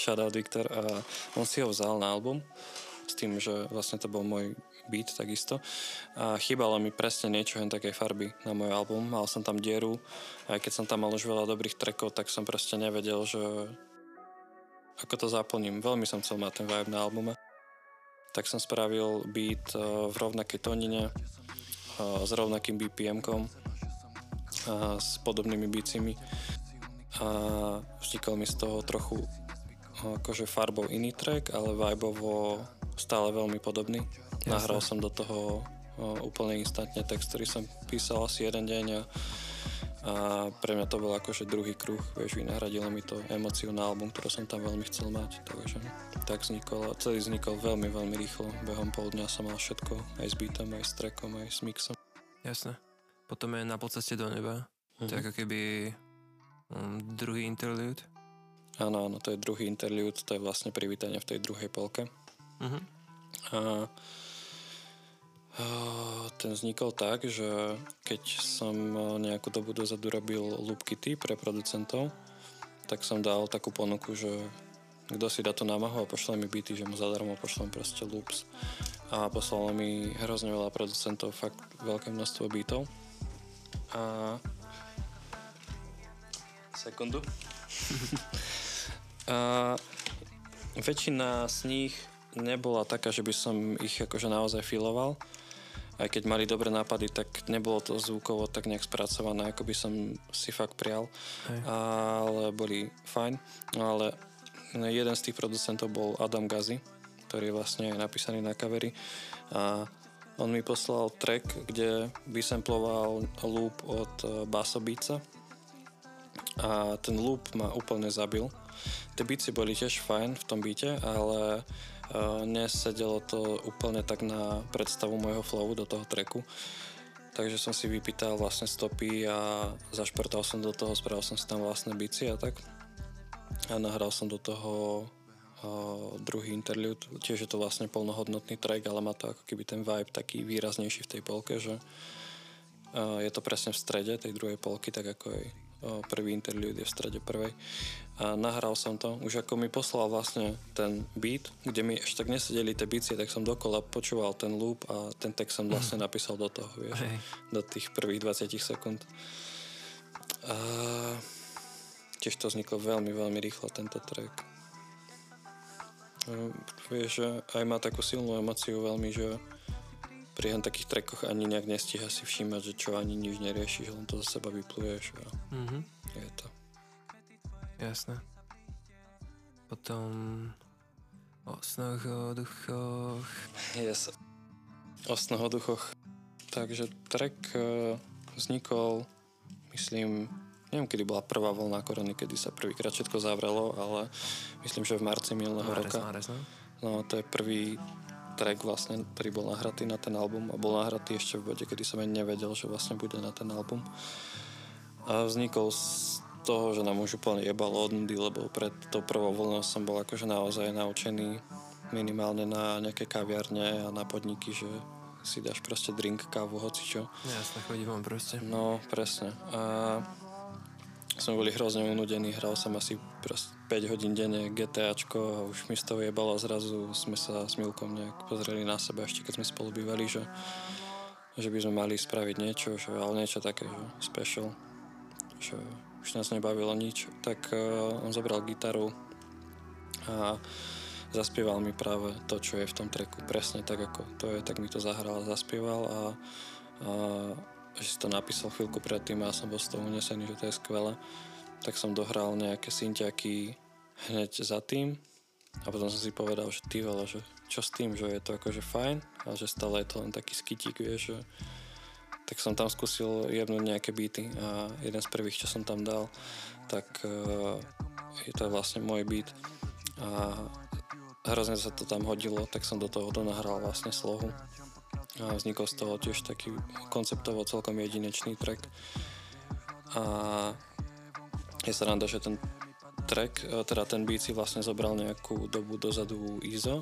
Shoutout Viktor. A on si ho vzal na album s tým, že vlastne to bol môj beat takisto. A chýbalo mi presne niečo len takej farby na môj album. Mal som tam dieru, aj keď som tam mal už veľa dobrých trackov, tak som proste nevedel, že ako to zaplním. Veľmi som chcel mať ten vibe na albume. Tak som spravil beat eh, v rovnakej tonine, eh, s rovnakým BPM-kom, a s podobnými bicimi a vznikol mi z toho trochu akože farbou iný track, ale vibovo stále veľmi podobný. Jasne. Nahral som do toho úplne instantne text, ktorý som písal asi jeden deň a, a pre mňa to bol akože druhý kruh, vieš, vynahradilo mi to emociu na album, ktorú som tam veľmi chcel mať, takže tak vznikol celý vznikol veľmi, veľmi rýchlo, behom pol dňa som mal všetko, aj s beatom, aj s trackom, aj s mixom. Jasne. Potom je na podstate do neba, mm-hmm. to je mhm. ako keby um, druhý interlude. Áno, áno, to je druhý interlude, to je vlastne privítanie v tej druhej polke. Mm-hmm. A ten vznikol tak, že keď som nejakú dobu dozadu robil loop kity pre producentov, tak som dal takú ponuku, že kto si dá tú námahu a pošle mi byty, že mu zadarmo pošlem proste loops. A poslalo mi hrozne veľa producentov, fakt veľké množstvo bytov. A... Sekundu. a väčšina z nich nebola taká, že by som ich akože naozaj filoval aj keď mali dobré nápady, tak nebolo to zvukovo tak nejak spracované, ako by som si fakt prial. Hej. Ale boli fajn. Ale jeden z tých producentov bol Adam Gazi, ktorý je vlastne aj napísaný na kavery. A on mi poslal track, kde samploval loop od e, Basobica a ten loop ma úplne zabil. Tie bici boli tiež fajn v tom byte, ale nesedelo to úplne tak na predstavu môjho flowu do toho treku. Takže som si vypýtal vlastne stopy a zašpertal som do toho, spravil som si tam vlastné bici a tak. A nahral som do toho uh, druhý interlude. Tiež je to vlastne plnohodnotný track, ale má to ako keby ten vibe taký výraznejší v tej polke, že uh, je to presne v strede tej druhej polky, tak ako aj prvý interlude je v strede prvej a nahral som to. Už ako mi poslal vlastne ten beat, kde mi ešte tak nesedeli tie bicie, tak som dokola počúval ten loop a ten text som vlastne mhm. napísal do toho, vieš, hey. do tých prvých 20 sekúnd. A tiež to vzniklo veľmi, veľmi rýchlo, tento track. Vieš, aj má takú silnú emociu veľmi, že pri takých trackoch ani nejak nestíha si všímať, že čo ani nič neriešiš, len to za seba vypluješ a mm-hmm. je to. Jasné. Potom o snoch, o duchoch. Yes. O snoch, o duchoch. Takže track uh, vznikol, myslím, neviem, kedy bola prvá voľná korony, kedy sa prvýkrát všetko zavrelo, ale myslím, že v marci minulého roka. Mares, no? no, to je prvý track vlastne, ktorý bol nahratý na ten album a bol nahratý ešte v bode, kedy som aj nevedel, že vlastne bude na ten album. A vznikol z toho, že nám už úplne jebalo od nudy, lebo pred tou prvou voľnou som bol akože naozaj naučený minimálne na nejaké kaviarne a na podniky, že si dáš proste drink, kávu, hocičo. Jasne, chodí vám proste. No, presne. A sme boli hrozne unudení, hral som asi 5 hodín denne GTAčko a už mi z toho jebalo zrazu sme sa s Milkom nejak pozreli na seba ešte keď sme spolu bývali, že, že by sme mali spraviť niečo, že, ale niečo také, že special. Že už nás nebavilo nič, tak uh, on zobral gitaru a zaspieval mi práve to, čo je v tom treku. Presne tak, ako to je, tak mi to zahral a zaspieval a, a že si to napísal chvíľku predtým a ja som bol z toho unesený, že to je skvelé. Tak som dohral nejaké synťaky hneď za tým a potom som si povedal, že ty veľa, že čo s tým, že je to akože fajn, ale že stále je to len taký skytík, vieš, že tak som tam skúsil jebnúť nejaké beaty a jeden z prvých, čo som tam dal, tak uh, je to vlastne môj beat a hrozne sa to tam hodilo, tak som do toho donahral vlastne slohu. A vznikol z toho tiež taký konceptovo celkom jedinečný track. A je sa rada, že ten track, e, teda ten beat si vlastne zobral nejakú dobu dozadu ISO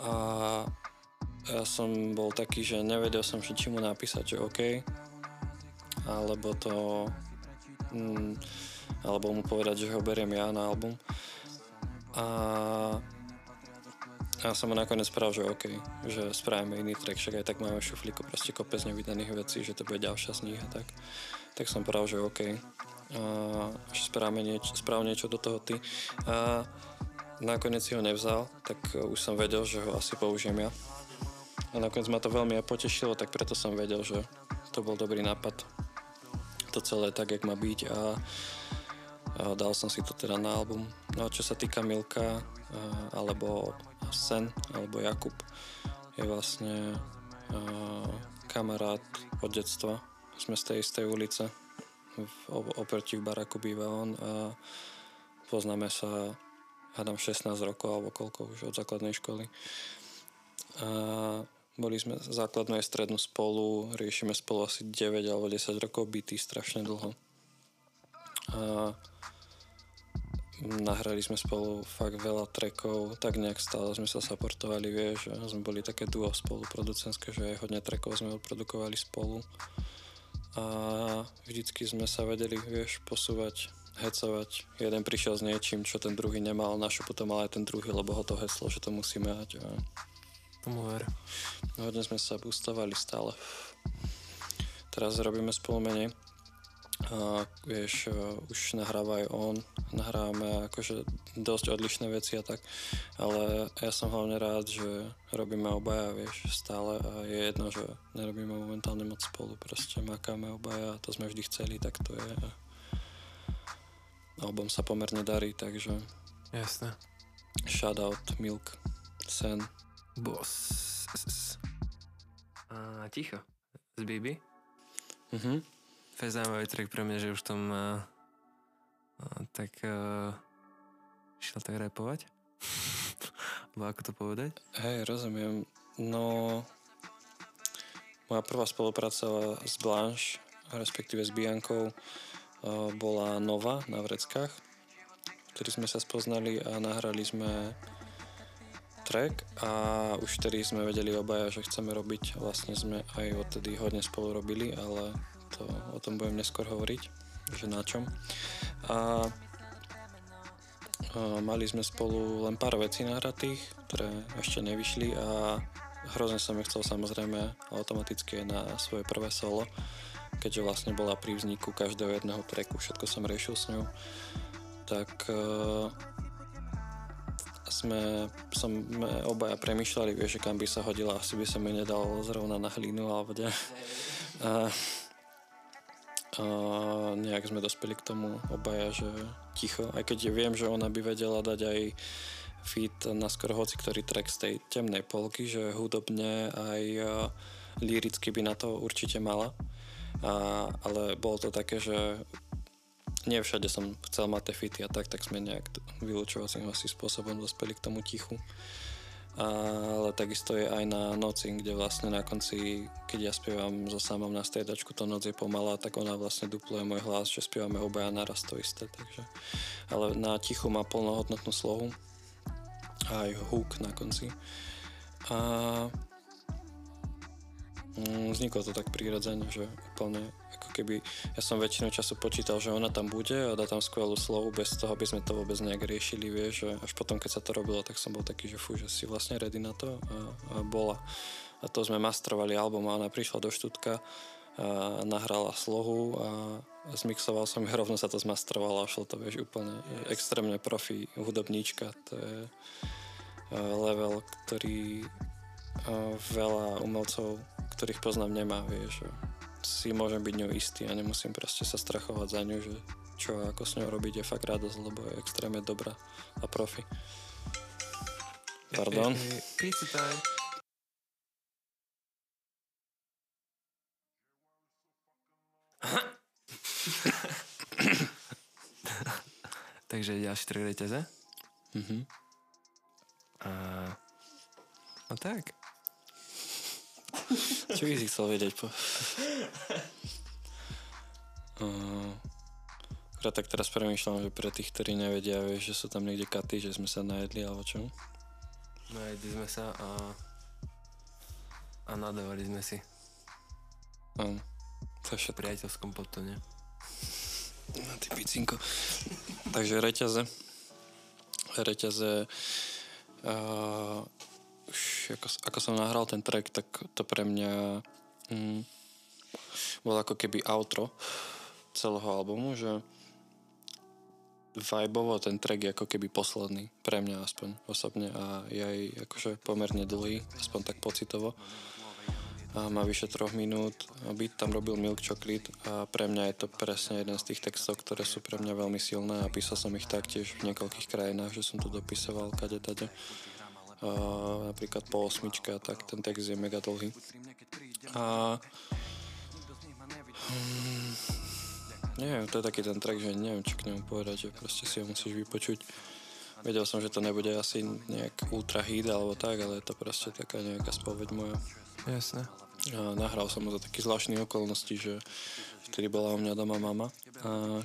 a ja som bol taký, že nevedel som, že či mu napísať, že OK, alebo to mm, alebo mu povedať, že ho beriem ja na album. A ja som nakoniec spravil, že OK, že spravíme iný track, však aj tak máme v šuflíku proste kopec nevydaných vecí, že to bude ďalšia z nich a tak. Tak som pravil, že OK, a, že sprav niečo do toho ty. A nakoniec si ho nevzal, tak už som vedel, že ho asi použijem ja. A nakoniec ma to veľmi potešilo, tak preto som vedel, že to bol dobrý nápad. To celé tak, jak má byť a, a dal som si to teda na album. No a čo sa týka Milka, a, alebo Sen alebo Jakub je vlastne uh, kamarát od detstva. Sme z tej istej ulice. V, oproti v baraku býva on a poznáme sa hádam 16 rokov alebo koľko už od základnej školy. A boli sme základnú aj strednú spolu, riešime spolu asi 9 alebo 10 rokov bytý strašne dlho. A nahrali sme spolu fakt veľa trackov, tak nejak stále sme sa supportovali, vieš, sme boli také duo spolu producentské, že aj hodne trackov sme odprodukovali spolu a vždycky sme sa vedeli, vieš, posúvať, hecovať. Jeden prišiel s niečím, čo ten druhý nemal, našu potom mal aj ten druhý, lebo ho to heslo, že to musíme mať. A... Tomu ver. Hodne sme sa boostovali stále. Teraz robíme spolu menej a vieš, už nahráva aj on, nahrávame akože dosť odlišné veci a tak, ale ja som hlavne rád, že robíme obaja, vieš, stále a je jedno, že nerobíme momentálne moc spolu, proste makáme obaja a to sme vždy chceli, tak to je. Album sa pomerne darí, takže... Jasné. Shoutout, Milk, Sen. Boss. A ticho. Z Bibi? Mhm fakt zaujímavý track pre mňa, že už tom uh, uh, tak uh, šiel tak repovať. Alebo ako to povedať? Hej, rozumiem. No, moja prvá spolupráca s Blanche, respektíve s Biankou, uh, bola Nova na Vreckách, ktorý sme sa spoznali a nahrali sme track a už vtedy sme vedeli obaja, že chceme robiť. Vlastne sme aj odtedy hodne spolu robili, ale to, o tom budem neskôr hovoriť, že na čom. A, mali sme spolu len pár vecí nahratých, ktoré ešte nevyšli a hrozne som ich chcel samozrejme automaticky na svoje prvé solo, keďže vlastne bola pri vzniku každého jedného tracku, všetko som riešil s ňou, tak uh, sme, som obaja premyšľali, vieš, že kam by sa hodila, asi by sa mi nedal zrovna na hlínu alebo ne. A, a nejak sme dospeli k tomu obaja, že ticho, aj keď viem, že ona by vedela dať aj fit na skoro hoci ktorý track z tej temnej polky, že hudobne aj líricky by na to určite mala. A, ale bolo to také, že nie všade som chcel mať tie fity a tak, tak sme nejak vylúčovacím asi spôsobom dospeli k tomu tichu ale takisto je aj na noci, kde vlastne na konci, keď ja spievam so samom na striedačku, to noc je pomalá, tak ona vlastne dupluje môj hlas, že spievame obaja naraz to isté, takže ale na tichu má plnohodnotnú slohu a aj hook na konci. A mm, vzniklo to tak prirodzene, že úplne keby ja som väčšinu času počítal, že ona tam bude a dá tam skvelú slovu bez toho, aby sme to vôbec nejak riešili, vieš, až potom, keď sa to robilo, tak som bol taký, že fú, že si vlastne ready na to a, a bola. A to sme mastrovali album a ona prišla do štutka a nahrala slohu a zmixoval som ju, rovno sa to zmastrovala a šlo to, vieš, úplne yes. extrémne profi hudobníčka, to je level, ktorý veľa umelcov, ktorých poznám, nemá, vieš si môžem byť ňou istý a nemusím proste sa strachovať za ňu, že čo ako s ňou robiť je fakt radosť, lebo je extrémne dobrá a profi. Pardon. Pizza time. Takže ďalší track reťaze. Mhm. A... No tak. Čo by si chcel vedieť? Po... Uh, akurát tak teraz premýšľam, že pre tých, ktorí nevedia, vieš, že sú tam niekde katy, že sme sa najedli, alebo čo? Najedli sme sa a... A nadávali sme si. Um, to je V všetko. priateľskom potone. No ty picinko. Takže reťaze. Reťaze. Uh, ako, ako som nahral ten track, tak to pre mňa mm, bol ako keby outro celého albumu, že vibovo ten track je ako keby posledný, pre mňa aspoň osobne a je aj akože pomerne dlhý, aspoň tak pocitovo a má vyše troch minút. Beat tam robil Milk Chocolate a pre mňa je to presne jeden z tých textov, ktoré sú pre mňa veľmi silné a písal som ich taktiež v niekoľkých krajinách, že som tu dopisoval kade tade. Napríklad po osmičke a tak, ten text je mega dlhý. A hmm, neviem, to je taký ten track, že neviem, čo k nemu povedať, že proste si ho musíš vypočuť. Vedel som, že to nebude asi nejak ultra hit alebo tak, ale je to proste taká nejaká spoveď moja. Jasné. A nahral som ho za taký zvláštny okolnosti, že vtedy bola u mňa doma mama a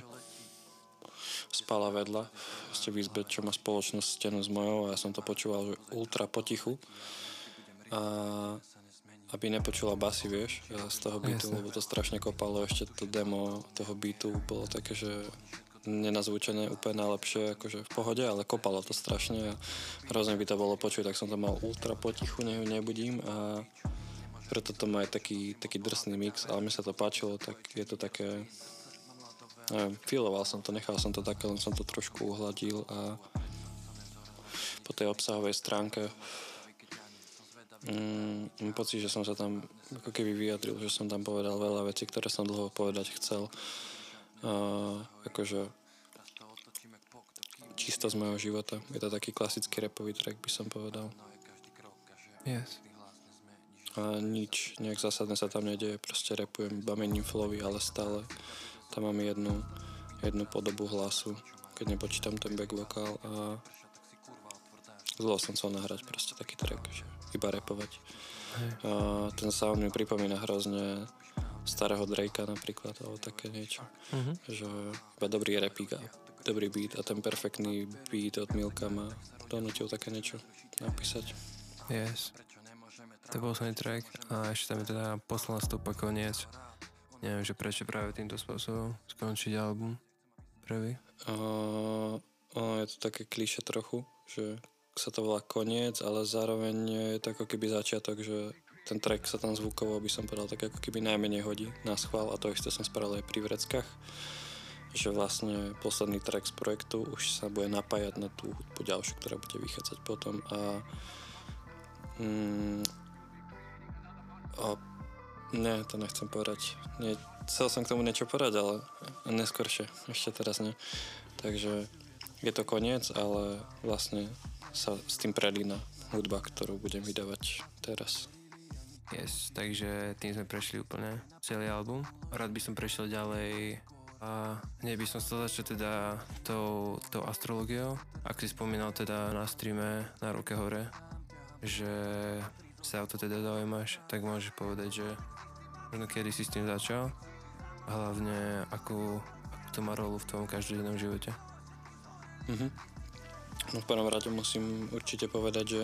spala vedľa ste v izbe, čo má spoločnosť stenu s mojou a ja som to počúval že ultra potichu. A aby nepočula basy, vieš, z toho Jasne. lebo to strašne kopalo, ešte to demo toho beatu bolo také, že nenazvučené úplne najlepšie, akože v pohode, ale kopalo to strašne a hrozne by to bolo počuť, tak som to mal ultra potichu, ju nebudím. A preto to má aj taký, taký drsný mix, ale mi sa to páčilo, tak je to také neviem, filoval som to, nechal som to také, len som to trošku uhladil a po tej obsahovej stránke mm, mám pocit, že som sa tam ako keby vyjadril, že som tam povedal veľa vecí, ktoré som dlho povedať chcel. A, akože čisto z môjho života. Je to taký klasický repový track, by som povedal. Yes. A nič, nejak zásadné sa tam nedieje, proste repujem, iba mením flowy, ale stále tam mám jednu, jednu podobu hlasu, keď nepočítam ten back vokál a zlo som chcel nahrať proste taký track, že iba repovať. Hej. A ten sound mi pripomína hrozne starého Drakea napríklad, alebo také niečo. Mhm. Že iba dobrý repík a dobrý beat a ten perfektný beat od Milka ma donútil také niečo napísať. Yes. To bol posledný track a ešte tam je teda posledná stopa koniec. Neviem, že prečo práve týmto spôsobom skončiť album. Prvý. Uh, ono je to také kliše trochu, že sa to volá koniec, ale zároveň je to ako keby začiatok, že ten track sa tam zvukovo by som povedal tak ako keby najmenej hodí na schvál a to isté som spravil aj pri vreckách že vlastne posledný track z projektu už sa bude napájať na tú hudbu ďalšiu, ktorá bude vychádzať potom a mm, a ne, to nechcem povedať. Nie, chcel som k tomu niečo povedať, ale neskôršie, ešte teraz nie. Takže je to koniec, ale vlastne sa s tým prelína hudba, ktorú budem vydávať teraz. Yes, takže tým sme prešli úplne celý album. Rád by som prešiel ďalej a hneď by som chcel začať teda tou, tou astrologiou. Ak si spomínal teda na streame na ruke hore, že sa o to teda zaujímaš, tak môžeš povedať, že kedy si s tým začal hlavne akú, akú to má rolu v tvojom každodennom živote. Mhm. No v prvom rade musím určite povedať, že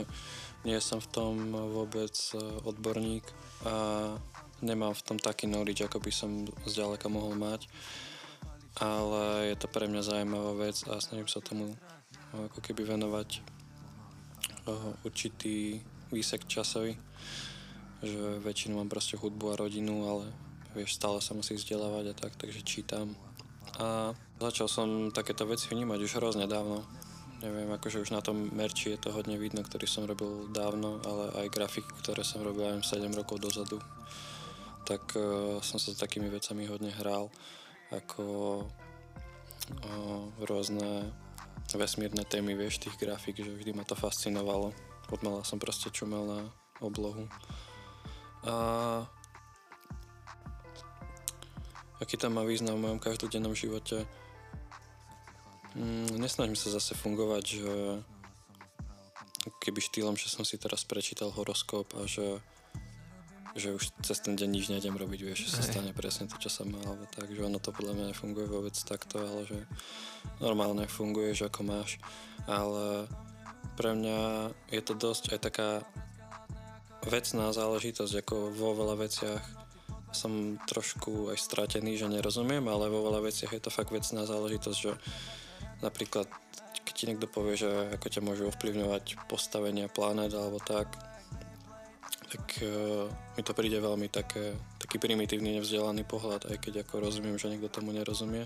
nie som v tom vôbec e, odborník a nemám v tom taký knowledge, ako by som zďaleka mohol mať. Ale je to pre mňa zaujímavá vec a snažím sa tomu e, ako keby venovať e, určitý výsek časový, že väčšinu mám proste hudbu a rodinu, ale vieš, stále sa musí vzdelávať a tak, takže čítam. A začal som takéto veci vnímať už hrozne dávno. Neviem, akože už na tom merči je to hodne vidno, ktorý som robil dávno, ale aj grafiky, ktoré som robil aj 7 rokov dozadu. Tak uh, som sa s takými vecami hodne hral, ako uh, rôzne vesmírne témy, vieš, tých grafik, že vždy ma to fascinovalo. Od mala som proste čumel na oblohu. A aký tam má význam v mojom každodennom živote? Mm, nesnažím sa zase fungovať, že keby štýlom, že som si teraz prečítal horoskop a že že už cez ten deň nič nejdem robiť, vieš, že sa stane presne to, čo sa má, alebo tak, že ono to podľa mňa nefunguje vôbec takto, ale že normálne funguješ, ako máš, ale pre mňa je to dosť aj taká vecná záležitosť, ako vo veľa veciach som trošku aj stratený, že nerozumiem, ale vo veľa veciach je to fakt vecná záležitosť, že napríklad keď ti niekto povie, že ako ťa môžu ovplyvňovať postavenia planet alebo tak, tak uh, mi to príde veľmi také, taký primitívny, nevzdelaný pohľad, aj keď ako rozumiem, že niekto tomu nerozumie.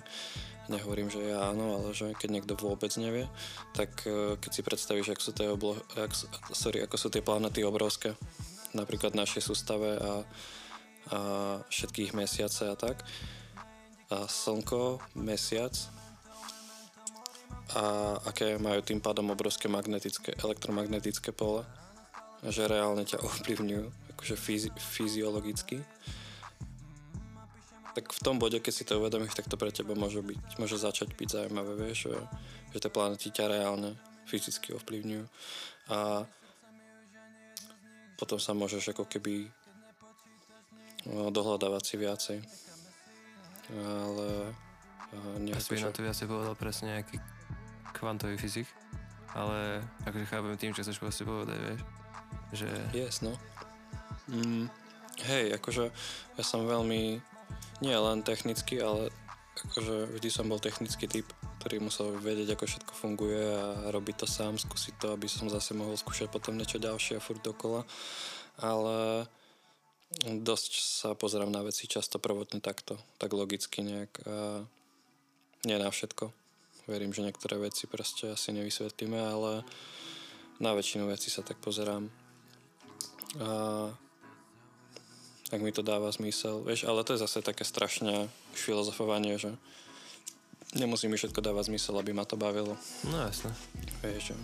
Nehovorím, že ja áno, ale že keď niekto vôbec nevie, tak uh, keď si predstavíš, ako sú tie, oblo- ak, sorry, ako sú tie planety obrovské, napríklad v našej sústave a, a všetkých mesiace a tak, a Slnko, Mesiac. A aké majú tým pádom obrovské magnetické, elektromagnetické pole že reálne ťa ovplyvňujú, akože fyzi- fyziologicky, tak v tom bode, keď si to uvedomíš, tak to pre teba môže, byť, môže začať byť zaujímavé, vieš, že, že tie planety ťa reálne fyzicky ovplyvňujú a potom sa môžeš ako keby no, dohľadávať si viacej. Ale nejako, Asi by na to viacej povedal presne nejaký kvantový fyzik, ale akože chápem tým, čo chceš proste povedať, vieš. Že... Yes, no. Mm, hej, akože ja som veľmi, nie len technický, ale akože vždy som bol technický typ, ktorý musel vedieť, ako všetko funguje a robiť to sám, skúsiť to, aby som zase mohol skúšať potom niečo ďalšie a furt dokola. Ale dosť sa pozerám na veci často prvotne takto, tak logicky nejak a nie na všetko. Verím, že niektoré veci proste asi nevysvetlíme, ale na väčšinu vecí sa tak pozerám a tak mi to dáva zmysel, vieš, ale to je zase také strašne filozofovanie, že nemusí mi všetko dávať zmysel, aby ma to bavilo. No jasne. Vieš, že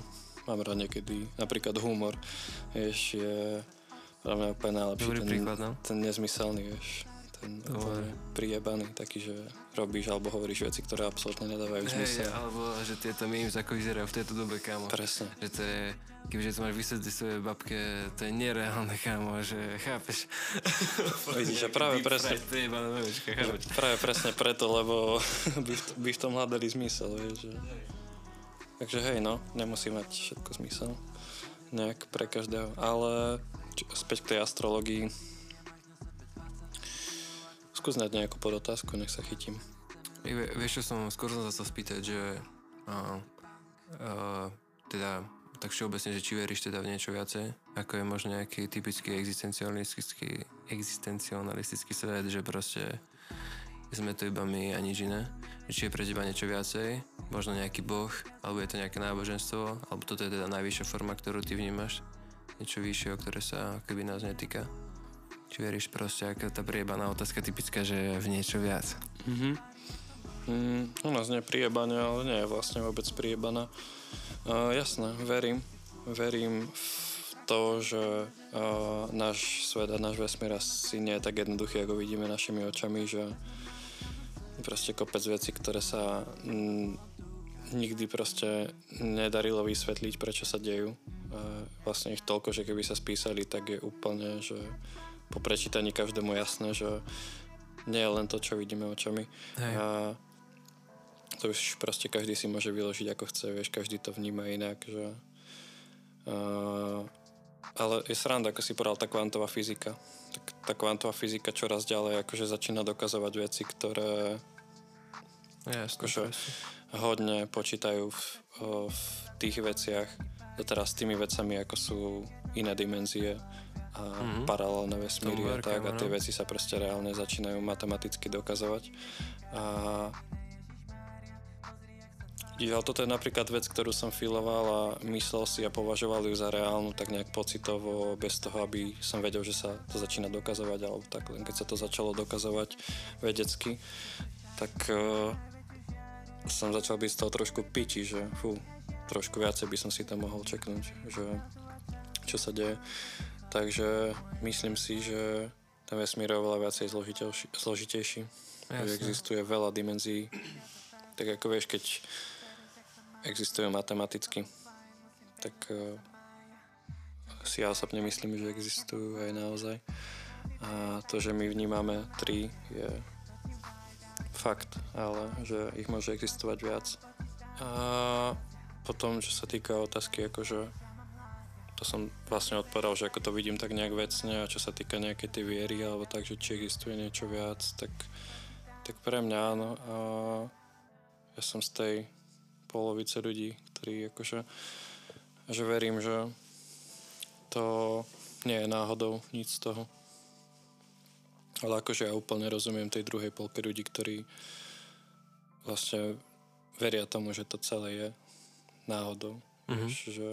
mám rád niekedy, napríklad humor, vieš, je pre mňa úplne najlepší. Dobrý ten, príklad, no? Ten nezmyselný, vieš, úplne prijebaný, taký, že robíš alebo hovoríš veci, ktoré absolútne nedávajú hey, zmysel. alebo že tieto memes ako vyzerajú v tejto dobe, kámo. Presne. Že to je kebyže to máš vysvetliť svojej babke, to je nereálne, kámo, že chápeš? Vidíš, že práve presne, práve presne preto, lebo by, v, by v tom hľadali zmysel, vieš, že... Takže hej, no, nemusí mať všetko zmysel nejak pre každého, ale či, späť k tej astrologii skús nejakú podotázku, nech sa chytím. Vieš, čo som, skôr som sa spýtať, že uh, uh, teda tak všeobecne, že či veríš teda v niečo viacej, ako je možno nejaký typický existencialistický, existencialistický svet, že proste sme tu iba my a nič iné. Či je pre teba niečo viacej, možno nejaký boh, alebo je to nejaké náboženstvo, alebo toto je teda najvyššia forma, ktorú ty vnímaš, niečo vyššie, o ktoré sa keby nás netýka. Či veríš proste, aká tá priebaná otázka typická, že v niečo viac. Mm-hmm. Mm, u nás nie je ale nie je vlastne vôbec priebaná. Uh, jasné, verím. Verím v to, že uh, náš svet a náš vesmír asi nie je tak jednoduchý, ako vidíme našimi očami, že proste kopec veci, ktoré sa m, nikdy proste nedarilo vysvetliť, prečo sa dejú. Uh, vlastne ich toľko, že keby sa spísali, tak je úplne, že po prečítaní každému jasné, že nie je len to, čo vidíme očami. Hej. A to už proste každý si môže vyložiť ako chce, vieš, každý to vníma inak, že... Uh, ale je sranda, ako si povedal, tá kvantová fyzika. Tak tá kvantová fyzika čoraz ďalej akože začína dokazovať veci, ktoré Jasne, akože hodne počítajú v, v tých veciach teraz s tými vecami, ako sú iné dimenzie a mm-hmm. paralelné vesmíry a tak a tie no. veci sa proste reálne začínajú matematicky dokazovať a Jo, toto je napríklad vec, ktorú som filoval a myslel si a považoval ju za reálnu tak nejak pocitovo, bez toho, aby som vedel, že sa to začína dokazovať, alebo tak len keď sa to začalo dokazovať vedecky, tak uh, som začal byť z toho trošku piči, že fú, trošku viacej by som si to mohol čeknúť, že čo sa deje. Takže myslím si, že ten vesmír je oveľa viacej zložitejší, zložitejší. Existuje veľa dimenzií. Tak ako vieš, keď existujú matematicky, tak uh, si ja osobne myslím, že existujú aj naozaj. A to, že my vnímame tri, je fakt, ale že ich môže existovať viac. A potom, čo sa týka otázky, akože to som vlastne odpovedal, že ako to vidím tak nejak vecne a čo sa týka nejakej tej viery alebo tak, že či existuje niečo viac, tak, tak pre mňa áno. A ja som z tej polovice ľudí, ktorí akože že verím, že to nie je náhodou nic z toho. Ale akože ja úplne rozumiem tej druhej polke ľudí, ktorí vlastne veria tomu, že to celé je náhodou. Mm-hmm. Že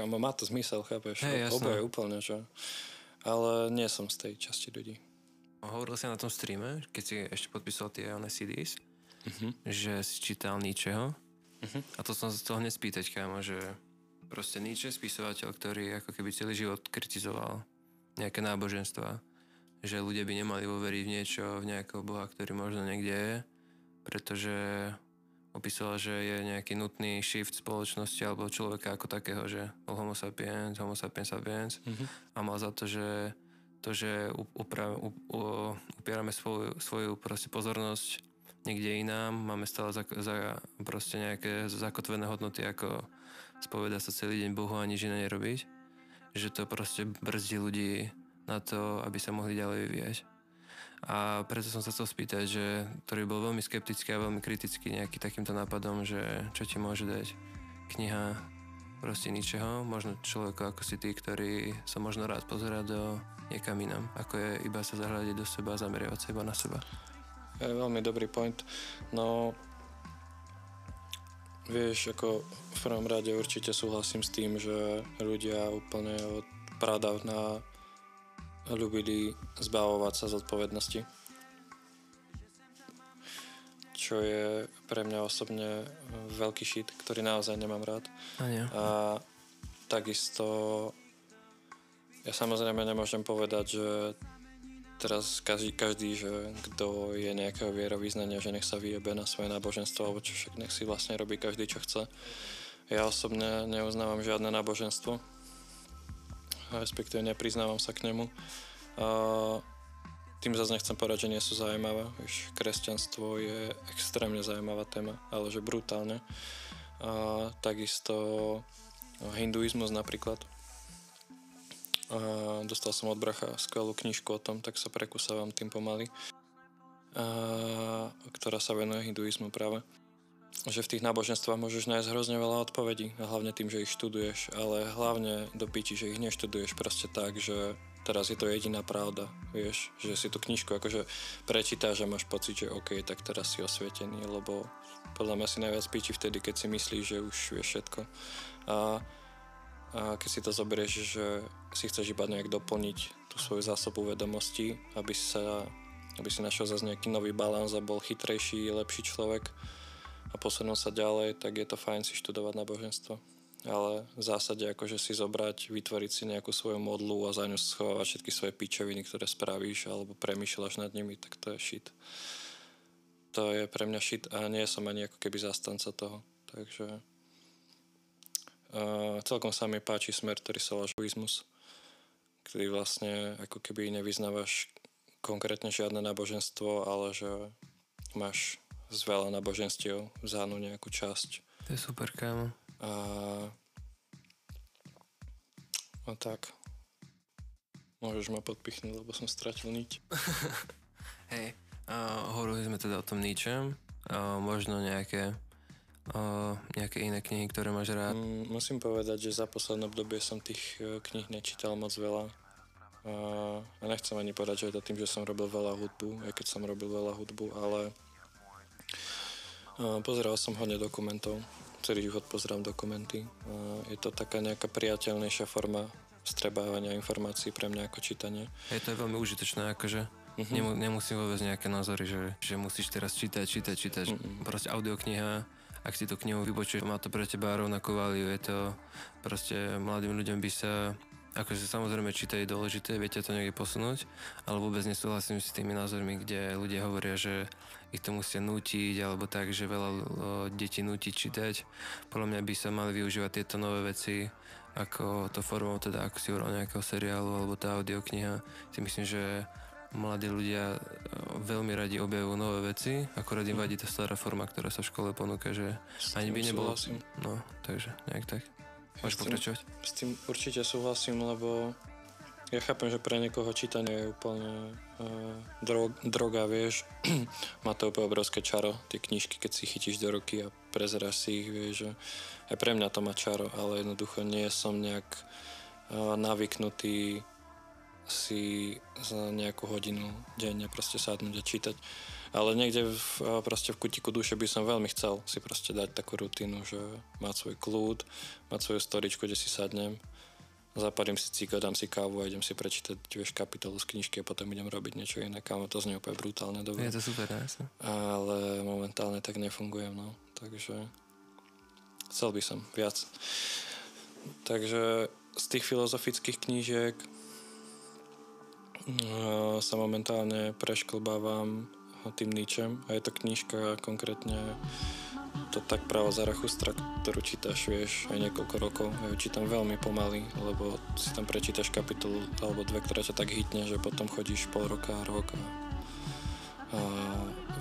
kamo, má to zmysel, chápeš? Hey, Oboje úplne, že... Ale nie som z tej časti ľudí. Hovoril si na tom streame, keď si ešte podpísal tie one CDs, uh-huh. že si čítal Nietzscheho. Uh-huh. A to som sa chcel hneď spýtať, kámo, že proste Nietzsche, spisovateľ, ktorý ako keby celý život kritizoval nejaké náboženstva, že ľudia by nemali uveriť v niečo, v nejakého boha, ktorý možno niekde je, pretože opísala, že je nejaký nutný shift spoločnosti alebo človeka ako takého, že homo sapiens, homo sapiens sapiens mm-hmm. a mal za to, že to, že upra, up, upierame svoju, svoju proste pozornosť niekde inám, máme stále za, za proste nejaké zakotvené hodnoty ako spoveda sa celý deň Bohu a nič iné nerobiť, že to proste brzdí ľudí na to, aby sa mohli ďalej vyvíjať. A preto som sa chcel spýtať, že ktorý bol veľmi skeptický a veľmi kritický nejaký takýmto nápadom, že čo ti môže dať kniha proste ničeho, možno človek ako si ty, ktorý sa možno rád pozerá do niekam inám, ako je iba sa zahľadiť do seba a zameriavať seba na seba. Je veľmi dobrý point. No, vieš, ako v prvom rade určite súhlasím s tým, že ľudia úplne od na ľúbili zbavovať sa zodpovednosti. Čo je pre mňa osobne veľký šit, ktorý naozaj nemám rád. A, a takisto ja samozrejme nemôžem povedať, že teraz každý, každý že kto je nejakého vierovýznania, že nech sa vyjebe na svoje náboženstvo, alebo čo však nech si vlastne robí každý, čo chce. Ja osobne neuznávam žiadne náboženstvo, respektíve nepriznávam sa k nemu. Tým zase nechcem povedať, že nie sú zaujímavé. Víš, kresťanstvo je extrémne zaujímavá téma, ale že brutálne. Takisto hinduizmus napríklad. Dostal som od bracha skvelú knižku o tom, tak sa prekusávam tým pomaly. A, ktorá sa venuje hinduizmu práve že v tých náboženstvách môžeš nájsť hrozne veľa odpovedí, hlavne tým, že ich študuješ, ale hlavne do piči, že ich neštuduješ proste tak, že teraz je to jediná pravda, vieš, že si tú knižku akože prečítáš a máš pocit, že OK, tak teraz si osvietený, lebo podľa mňa si najviac piči vtedy, keď si myslíš, že už vieš všetko. A, a keď si to zoberieš, že si chceš iba nejak doplniť tú svoju zásobu vedomostí, aby sa aby si našiel zase nejaký nový balans a bol chytrejší, lepší človek, a posunúť sa ďalej, tak je to fajn si študovať náboženstvo. Ale v zásade akože si zobrať, vytvoriť si nejakú svoju modlu a za ňu schovávať všetky svoje pičoviny, ktoré spravíš alebo premýšľaš nad nimi, tak to je shit. To je pre mňa shit a nie som ani ako keby zastanca toho. Takže uh, celkom sa mi páči smer, ktorý sa volá žuizmus, vlastne ako keby nevyznávaš konkrétne žiadne náboženstvo, ale že máš z veľa náboženstiev vzánu nejakú časť. To je super, kámo. A, a tak. Môžeš ma podpichnúť, lebo som stratil niť. Hej, uh, hovorili sme teda o tom ničem. Uh, možno nejaké uh, nejaké iné knihy, ktoré máš rád? Mm, musím povedať, že za posledné obdobie som tých uh, knih nečítal moc veľa. Uh, a nechcem ani povedať, že je to tým, že som robil veľa hudbu, aj keď som robil veľa hudbu, ale Pozeral som hodne dokumentov. Celý život pozerám dokumenty. Je to taká nejaká priateľnejšia forma strebávania informácií pre mňa ako čítanie. Je to veľmi užitočné, akože uh-huh. Nemu, nemusím vôbec nejaké názory, že, že musíš teraz čítať, čítať, čítať. Uh-huh. Proste audiokniha, ak si tú knihu vypočuješ, má to pre teba rovnakú váliu, je to proste mladým ľuďom by sa akože samozrejme čítať je dôležité, viete to niekde posunúť, ale vôbec nesúhlasím s tými názormi, kde ľudia hovoria, že ich to musia nútiť, alebo tak, že veľa detí núti čítať. Podľa mňa by sa mali využívať tieto nové veci ako to formou teda, ako si urobil nejakého seriálu alebo tá audiokniha, si myslím, že mladí ľudia e, veľmi radi objavujú nové veci, akorát im vadí tá stará forma, ktorá sa v škole ponúka, že ani by nebolo... No, takže nejak tak. Môžeš pokračovať? S tým určite súhlasím, lebo ja chápem, že pre niekoho čítanie je úplne uh, drog, droga, vieš. Má to úplne obrovské čaro, tie knižky, keď si chytíš do ruky a prezeráš si ich, vieš. Že aj pre mňa to má čaro, ale jednoducho nie som nejak uh, navyknutý si za nejakú hodinu denne proste sadnúť a čítať. Ale niekde v, proste v kutiku duše by som veľmi chcel si proste dať takú rutinu, že mať svoj kľud, mať svoju storičku, kde si sadnem, zapalím si cíko, dám si kávu a idem si prečítať vieš, kapitolu z knižky a potom idem robiť niečo iné. Kámo, to znie úplne brutálne dobre. Je to super, ne? jasne. Ale momentálne tak nefungujem, no. Takže chcel by som viac. Takže z tých filozofických knížiek eh, sa momentálne prešklbávam tým Nietzschem a je to knižka konkrétne to tak právo Zarathustra, ktorú čítaš, vieš, aj niekoľko rokov. Ja ju čítam veľmi pomaly, lebo si tam prečítaš kapitolu alebo dve, ktorá ťa tak hitne, že potom chodíš pol roka, rok a, a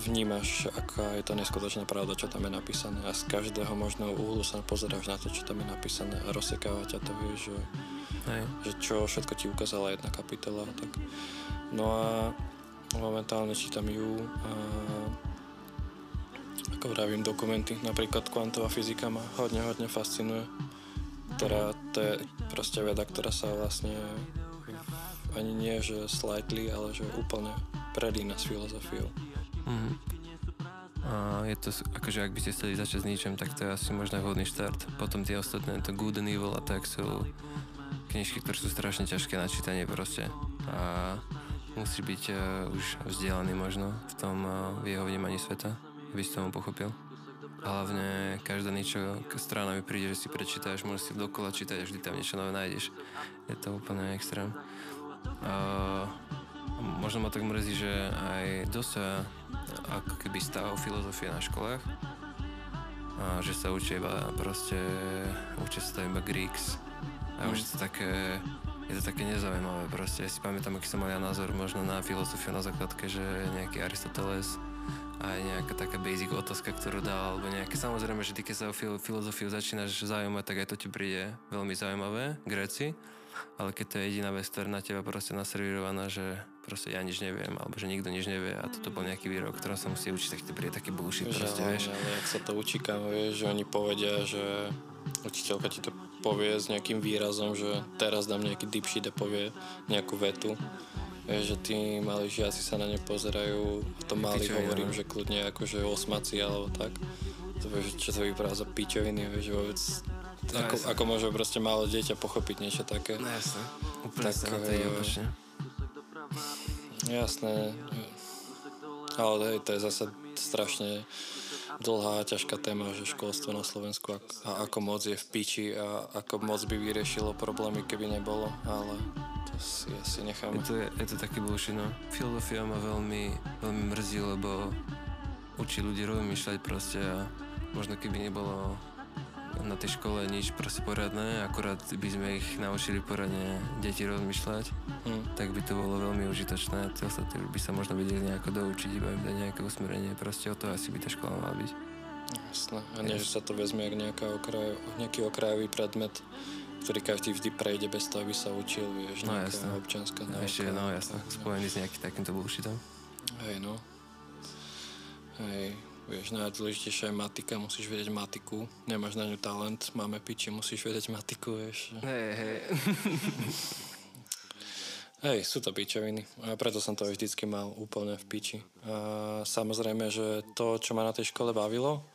vnímaš, aká je to neskutočná pravda, čo tam je napísané a z každého možného úhlu sa pozeráš na to, čo tam je napísané a rozsekáva ťa to, vieš, že, Hej. že čo všetko ti ukázala jedna kapitola. Tak. No a momentálne čítam ju a ako vravím, dokumenty, napríklad kvantová fyzika ma hodne, hodne fascinuje. Ktorá, to je proste veda, ktorá sa vlastne ani nie, že slightly, ale že úplne prelína s filozofiou. Mhm. A je to, akože ak by ste chceli začať s ničem, tak to je asi možno vhodný štart. Potom tie ostatné, to Good and Evil a tak sú knižky, ktoré sú strašne ťažké na čítanie proste. A musí byť uh, už vzdelaný možno v tom uh, v jeho vnímaní sveta, aby si tomu pochopil. Hlavne každá niečo strana mi príde, že si prečítaš, môžeš si dokola čítať a vždy tam niečo nové nájdeš. Je to úplne extrém. Uh, možno ma tak mrzí, že aj dosť ako keby stáva filozofie na školách a že sa učia iba proste učia sa iba Greeks a už to také je to také nezaujímavé proste. Ja si pamätám, aký som mal ja názor možno na filozofiu na základke, že nejaký Aristoteles a aj nejaká taká basic otázka, ktorú dal, alebo nejaké, samozrejme, že ty keď sa o fil- filozofiu začínaš zaujímať, tak aj to ti príde veľmi zaujímavé, Gréci, ale keď to je jediná vec, ktorá na teba proste naservírovaná, že proste ja nič neviem, alebo že nikto nič nevie a toto bol nejaký výrok, ktorom sa musí učiť, tak ti príde taký bullshit proste, ale, vieš. ale jak sa to učí, vieš, že oni povedia, že učiteľka ti to povie s nejakým výrazom, že teraz dám nejaký deep shit a povie nejakú vetu. Vieš, že tí malí žiaci sa na ne pozerajú, a to malí Pičovina, hovorím, no. že kľudne akože osmaci alebo tak. To vieš, čo to vypadá za pičoviny, vieš, vôbec ako, jasné. ako môže proste malé dieťa pochopiť niečo také. No jasné. Úplne Tak, to ide eh, opačne. Jasné. Ale hej, to je zase strašne dlhá a ťažká téma, že školstvo na Slovensku a ako moc je v piči a ako moc by vyriešilo problémy, keby nebolo, ale to si asi necháme. Je to, je to taký bullshit, no. Filozofia ma veľmi, veľmi mrzí, lebo učí ľudí rozmýšľať proste a možno keby nebolo na tej škole nič proste poradné, akurát by sme ich naučili poradne deti rozmýšľať, Hm. tak by to bolo veľmi užitočné. Tí ostatní by sa možno vedeli nejako doučiť, iba im dať nejaké usmerenie. Proste o to asi by tá škola mala byť. Jasné. A nie, že sa to vezme ako nejaká okraj, nejaký okrajový predmet, ktorý každý vždy prejde bez toho, aby sa učil, vieš, No, jasné. občianská náuka. ešte, no no. spojený s nejakým takýmto bullshitom. Hej, no. Hej, vieš, najdôležitejšia je matika, musíš vedieť matiku, nemáš na ňu talent, máme piči, musíš vedieť matiku, vieš. Hej, hej. Hej, sú to pičoviny a preto som to aj vždycky mal úplne v piči. A samozrejme, že to, čo ma na tej škole bavilo,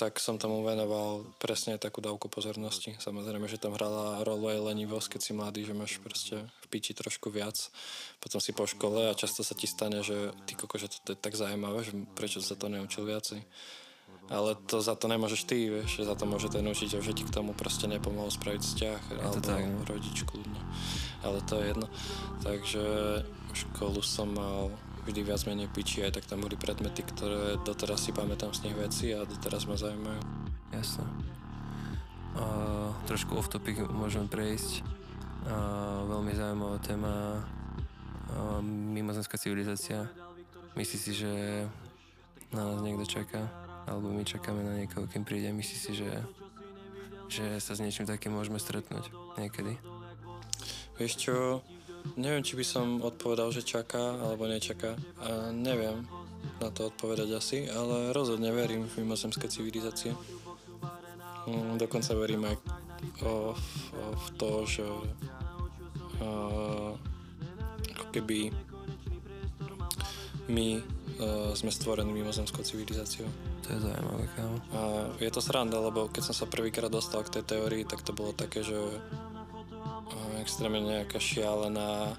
tak som tomu venoval presne takú dávku pozornosti. Samozrejme, že tam hrala rolu aj lenivosť, keď si mladý, že máš proste v piči trošku viac. Potom si po škole a často sa ti stane, že ty koko, že to je tak zaujímavé, že prečo sa to neučil viacej. Ale to za to nemôžeš ty, vieš, že za to môže ten učiteľ, že ti k tomu proste nepomohol spraviť vzťah, alebo tak, no. rodič kľudne. Ale to je jedno. Takže školu som mal vždy viac menej piči, aj tak tam boli predmety, ktoré doteraz si pamätám z nich veci a doteraz ma zaujímajú. Jasné. Uh, trošku off topic môžeme prejsť. Uh, veľmi zaujímavá téma uh, mimozemská civilizácia. Myslí si, že na nás niekto čaká? Alebo my čakáme na niekoho, kým príde? Myslí si, že, že sa s niečím takým môžeme stretnúť niekedy? Vieš čo, neviem, či by som odpovedal, že čaká alebo nečaká. A neviem na to odpovedať asi, ale rozhodne verím v mimozemské civilizácie. Mm, dokonca verím aj o, o, v to, že a, ako keby my a, sme stvorení mimozemskou civilizáciou. To je zaujímavé, kámo. A je to sranda, lebo keď som sa prvýkrát dostal k tej teórii, tak to bolo také, že extrémne nejaká šialená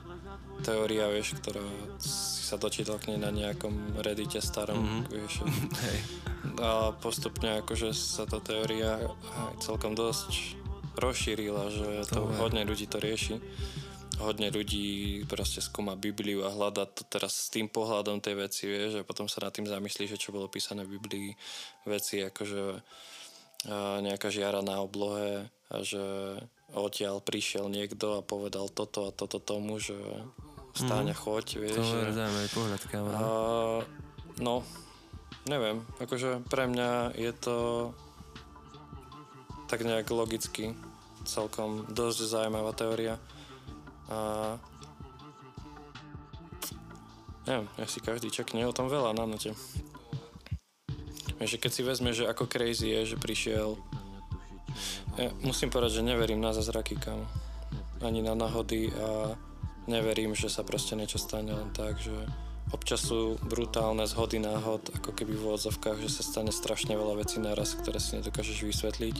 teória, vieš, ktorá si sa dočítal k nej na nejakom reddite starom, mm-hmm. vieš. Hej. A postupne akože sa tá teória celkom dosť rozšírila, že to, to hodne ľudí to rieši. Hodne ľudí proste skúma Bibliu a hľada to teraz s tým pohľadom tej veci, vieš, a potom sa nad tým zamyslí, že čo bolo písané v Biblii, veci akože nejaká žiara na oblohe a že odtiaľ prišiel niekto a povedal toto a toto tomu, že stáňa mm. choď, vieš. To je zaujímavý pohľad, kámo. No, neviem, akože pre mňa je to tak nejak logicky celkom dosť zaujímavá teória. A neviem, ja si každý čakne o tom veľa na note. Vieš, keď si vezme, že ako crazy je, že prišiel ja musím povedať, že neverím na zázraky, kam. Ani na náhody a neverím, že sa proste niečo stane len tak, že občas sú brutálne zhody náhod, ako keby v odzovkách, že sa stane strašne veľa vecí naraz, ktoré si nedokážeš vysvetliť.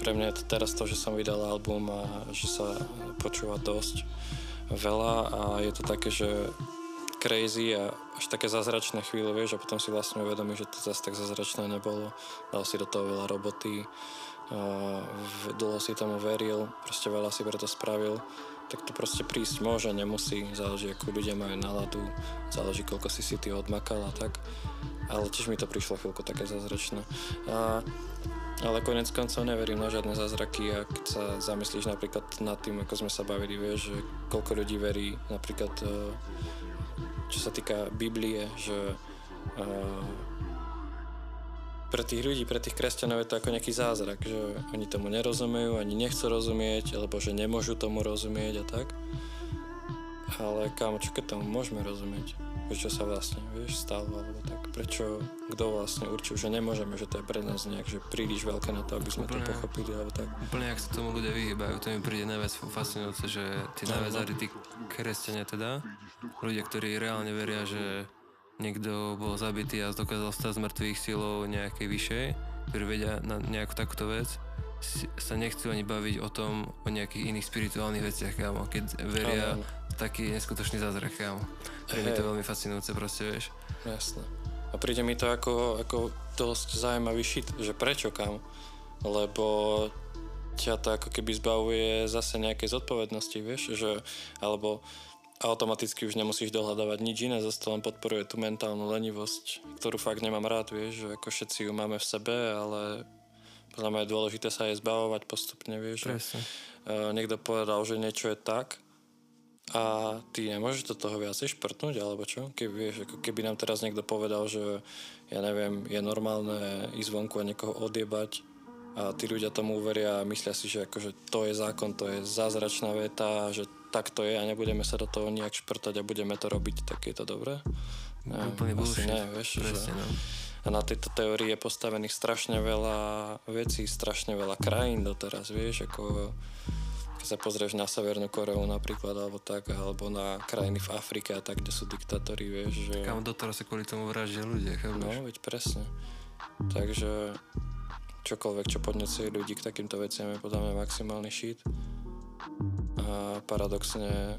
Pre mňa je to teraz to, že som vydal album a že sa počúva dosť veľa a je to také, že crazy a až také zázračné chvíle, vieš, a potom si vlastne uvedomí, že to zase tak zázračné nebolo. Dal si do toho veľa roboty, dlho si tomu veril, proste veľa si preto spravil, tak to proste prísť môže, nemusí, záleží ako ľudia majú náladu, záleží koľko si si ty odmakal a tak, ale tiež mi to prišlo chvíľku také zázračné. A, ale konec koncov neverím na žiadne zázraky a keď sa zamyslíš napríklad nad tým, ako sme sa bavili, vieš, že koľko ľudí verí napríklad e, čo sa týka Biblie, že e, pre tých ľudí, pre tých kresťanov je to ako nejaký zázrak, že oni tomu nerozumejú, ani nechcú rozumieť, alebo že nemôžu tomu rozumieť a tak. Ale kámo, čo keď tomu môžeme rozumieť? Že čo sa vlastne, vieš, stalo, alebo tak. Prečo, kto vlastne určil, že nemôžeme, že to je pre nás nejak, že príliš veľké na to, aby sme úplne, to pochopili, alebo tak. Úplne, ak sa tomu ľudia vyhýbajú, to mi príde najviac fascinujúce, že tí najviac tí kresťania teda, ľudia, ktorí reálne veria, že niekto bol zabitý a dokázal stať z mŕtvych silou nejakej vyššej, ktorí vedia na nejakú takúto vec, sa nechcú ani baviť o tom, o nejakých iných spirituálnych veciach, kámo. Keď veria v taký neskutočný zázrak, kámo. Pre je to veľmi fascinujúce, proste, vieš. Jasné. A príde mi to ako, ako dosť zaujímavý shit, že prečo, kámo. Lebo ťa to ako keby zbavuje zase nejakej zodpovednosti, vieš, že, alebo automaticky už nemusíš dohľadávať nič iné, zase to len podporuje tú mentálnu lenivosť, ktorú fakt nemám rád, vieš, že ako všetci ju máme v sebe, ale podľa mňa je dôležité sa jej zbavovať postupne, vieš. Presne. Uh, niekto povedal, že niečo je tak a ty nemôžeš do toho viacej šprtnúť, alebo čo? Keby, vieš, ako keby nám teraz niekto povedal, že ja neviem, je normálne ísť vonku a niekoho odiebať a tí ľudia tomu uveria a myslia si, že akože to je zákon, to je zázračná veta, že tak to je a nebudeme sa do toho nejak šprtať a budeme to robiť, tak je to dobré? Ne, Úplne asi nie, vieš, Presne, že... no. A na tejto teórii je postavených strašne veľa vecí, strašne veľa krajín doteraz, vieš, ako keď sa pozrieš na Severnú Koreu napríklad, alebo tak, alebo na krajiny v Afrike a tak, kde sú diktátori, vieš, že... Kam doteraz sa kvôli tomu vraždia ľudia, chápeš? No, veď presne. Takže čokoľvek, čo podnecuje ľudí k takýmto veciam je podľa mňa maximálny shit a paradoxne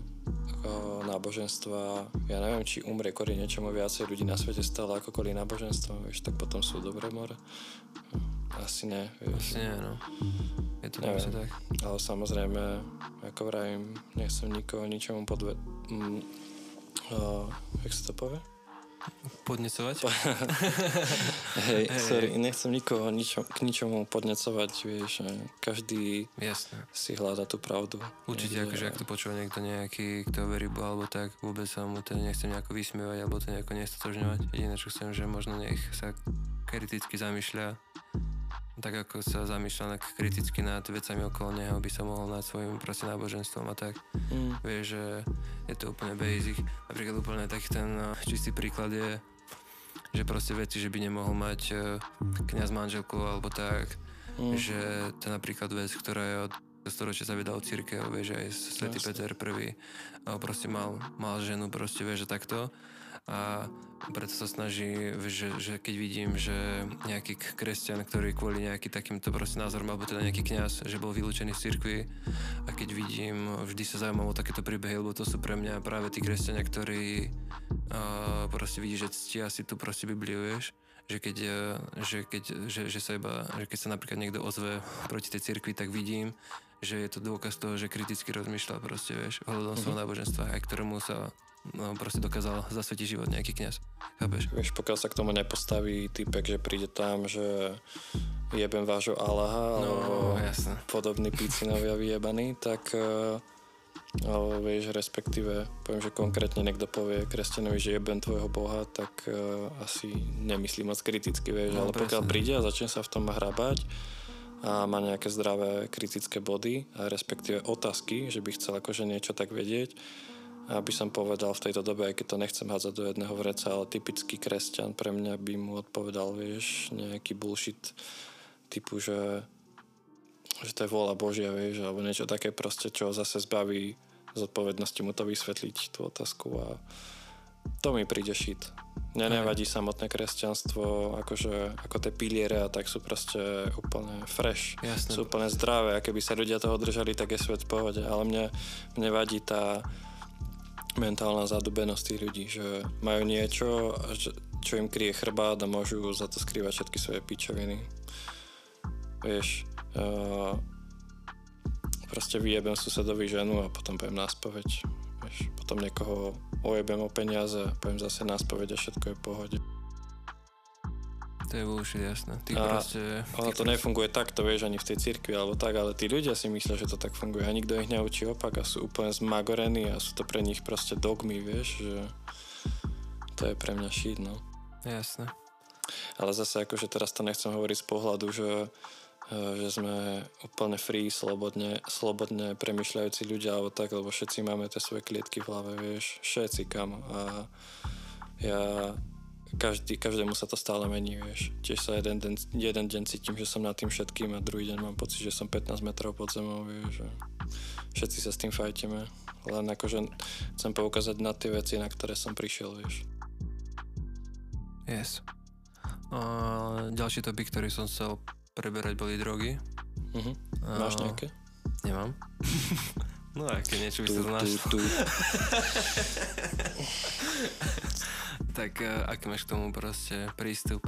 náboženstva, ja neviem, či umrie kvôli niečomu viacej ľudí na svete stále ako kvôli náboženstvom, vieš, tak potom sú dobré more. Asi nie, vieš. Asi nie, no. Je to neviem, tak. Ale samozrejme, ako vravím, nechcem nikoho ničomu podve... Mm, uh, jak sa to povie? Podnecovať? Hej, sorry, nechcem nikoho ničo, k ničomu podnecovať, vieš, každý Jasné. si hľada tú pravdu. Určite, Niekde- akože ak to počúva niekto nejaký, kto verí Bohu, alebo tak, vôbec sa mu to nechcem nejako vysmievať, alebo to nejako nestotožňovať. Jediné, čo chcem, že možno nech sa kriticky zamýšľa, tak ako sa zamýšľa nad- kriticky nad vecami okolo neho, by sa mohol nad svojim proste náboženstvom a tak. Mm, Vieš, že je to úplne basic. Napríklad úplne taký ten eh, čistý príklad je, že proste veci, že by nemohol mať eh, kňaz manželku alebo tak, mm, že to je napríklad vec, ktorá je od storočia sa vydal církev, vieš, aj svätý. Peter prvý a proste mal, mal ženu, proste vieš, že takto a preto sa snaží, že, že keď vidím, že nejaký kresťan, ktorý kvôli nejaký takýmto proste názorom, alebo teda nejaký kňaz, že bol vylúčený z cirkvi a keď vidím, vždy sa zaujímam o takéto príbehy, lebo to sú pre mňa práve tí kresťania, ktorí uh, proste vidí, že ctia si tu proste Bibliu, vieš, že keď, eh, že, keď, že, že sa iba, že keď sa napríklad niekto ozve proti tej cirkvi, tak vidím, že je to dôkaz toho, že kriticky rozmýšľa proste, vieš, ohľadom svojho náboženstva, aj ktorému sa no, proste dokázal zasvetiť život nejaký kňaz. Chápeš? Vieš, pokiaľ sa k tomu nepostaví typek, že príde tam, že jebem vášho Allaha, alebo No, jasné. podobní pícinovia vyjebaní, tak uh, ale vieš, respektíve, poviem, že konkrétne niekto povie kresťanovi, že jebem tvojho Boha, tak uh, asi nemyslí moc kriticky, vieš, No, ale pokiaľ presne. príde a začne sa v tom hrabať a má nejaké zdravé kritické body a respektíve otázky, že by chcel akože niečo tak vedieť, aby som povedal v tejto dobe, aj keď to nechcem hádzať do jedného vreca, ale typický kresťan pre mňa by mu odpovedal, vieš, nejaký bullshit typu, že že to je vôľa Božia, vieš, alebo niečo také proste, čo zase zbaví zodpovednosti mu to vysvetliť, tú otázku a to mi príde šit. Mne nevadí samotné kresťanstvo, akože, ako tie piliere a tak sú proste úplne fresh. Jasné. Sú úplne zdravé a keby sa ľudia toho držali, tak je svet v pohode. Ale mne, mne vadí tá mentálna zadubenosť tých ľudí, že majú niečo, čo im kryje chrbát a môžu za to skrývať všetky svoje pičoviny. Vieš, uh, proste vyjebem susedovi ženu a potom poviem na spoveď. Vieš, potom niekoho ojebem o peniaze a poviem zase na spoveď a všetko je v pohode. To je bullshit, jasné. Ty A- proste... Ty to nefunguje takto, vieš, ani v tej cirkvi alebo tak, ale tí ľudia si myslia, že to tak funguje a nikto ich neučí opak a sú úplne zmagorení a sú to pre nich proste dogmy, vieš, že to je pre mňa šít, no. Jasné. Ale zase akože teraz to nechcem hovoriť z pohľadu, že, eh, že sme úplne free, slobodne, slobodne premyšľajúci ľudia alebo tak, lebo všetci máme tie svoje klietky v hlave, vieš, všetci kam a ja každý, každému sa to stále mení, vieš. Tiež sa jeden, deň, jeden deň cítim, že som nad tým všetkým a druhý deň mám pocit, že som 15 metrov pod zemou, vieš. A všetci sa s tým fajtíme. Len akože chcem poukázať na tie veci, na ktoré som prišiel, vieš. Yes. A ďalší topik, ktorý som chcel preberať, boli drogy. A- Máš nejaké? Nemám. no aké niečo by sa to tu, našlo. tu. Tak uh, aký máš k tomu proste prístup?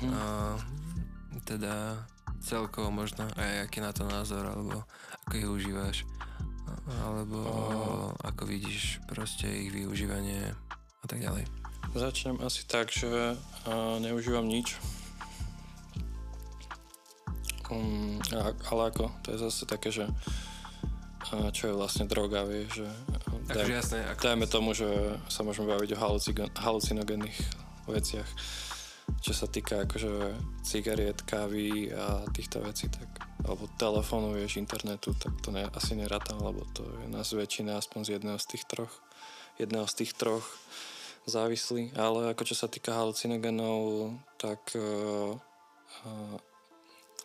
Mhm. Uh, teda celkovo možno aj aký na to názor, alebo ako ich užívaš, A- alebo A- ako vidíš proste ich využívanie a tak ďalej. Začnem asi tak, že uh, neužívam nič. Um, a, ale ako, to je zase také, že uh, čo je vlastne droga, vieš, že uh, Takže jasné, ako... dajme tomu, že sa môžeme baviť o halucinogénnych veciach, čo sa týka akože cigariet, kávy a týchto vecí, tak alebo telefónu, vieš, internetu, tak to ne, asi nerátam, lebo to je nás väčšina aspoň z jedného z tých troch jedného z tých troch závislí, ale ako čo sa týka halucinogénov, tak uh, uh,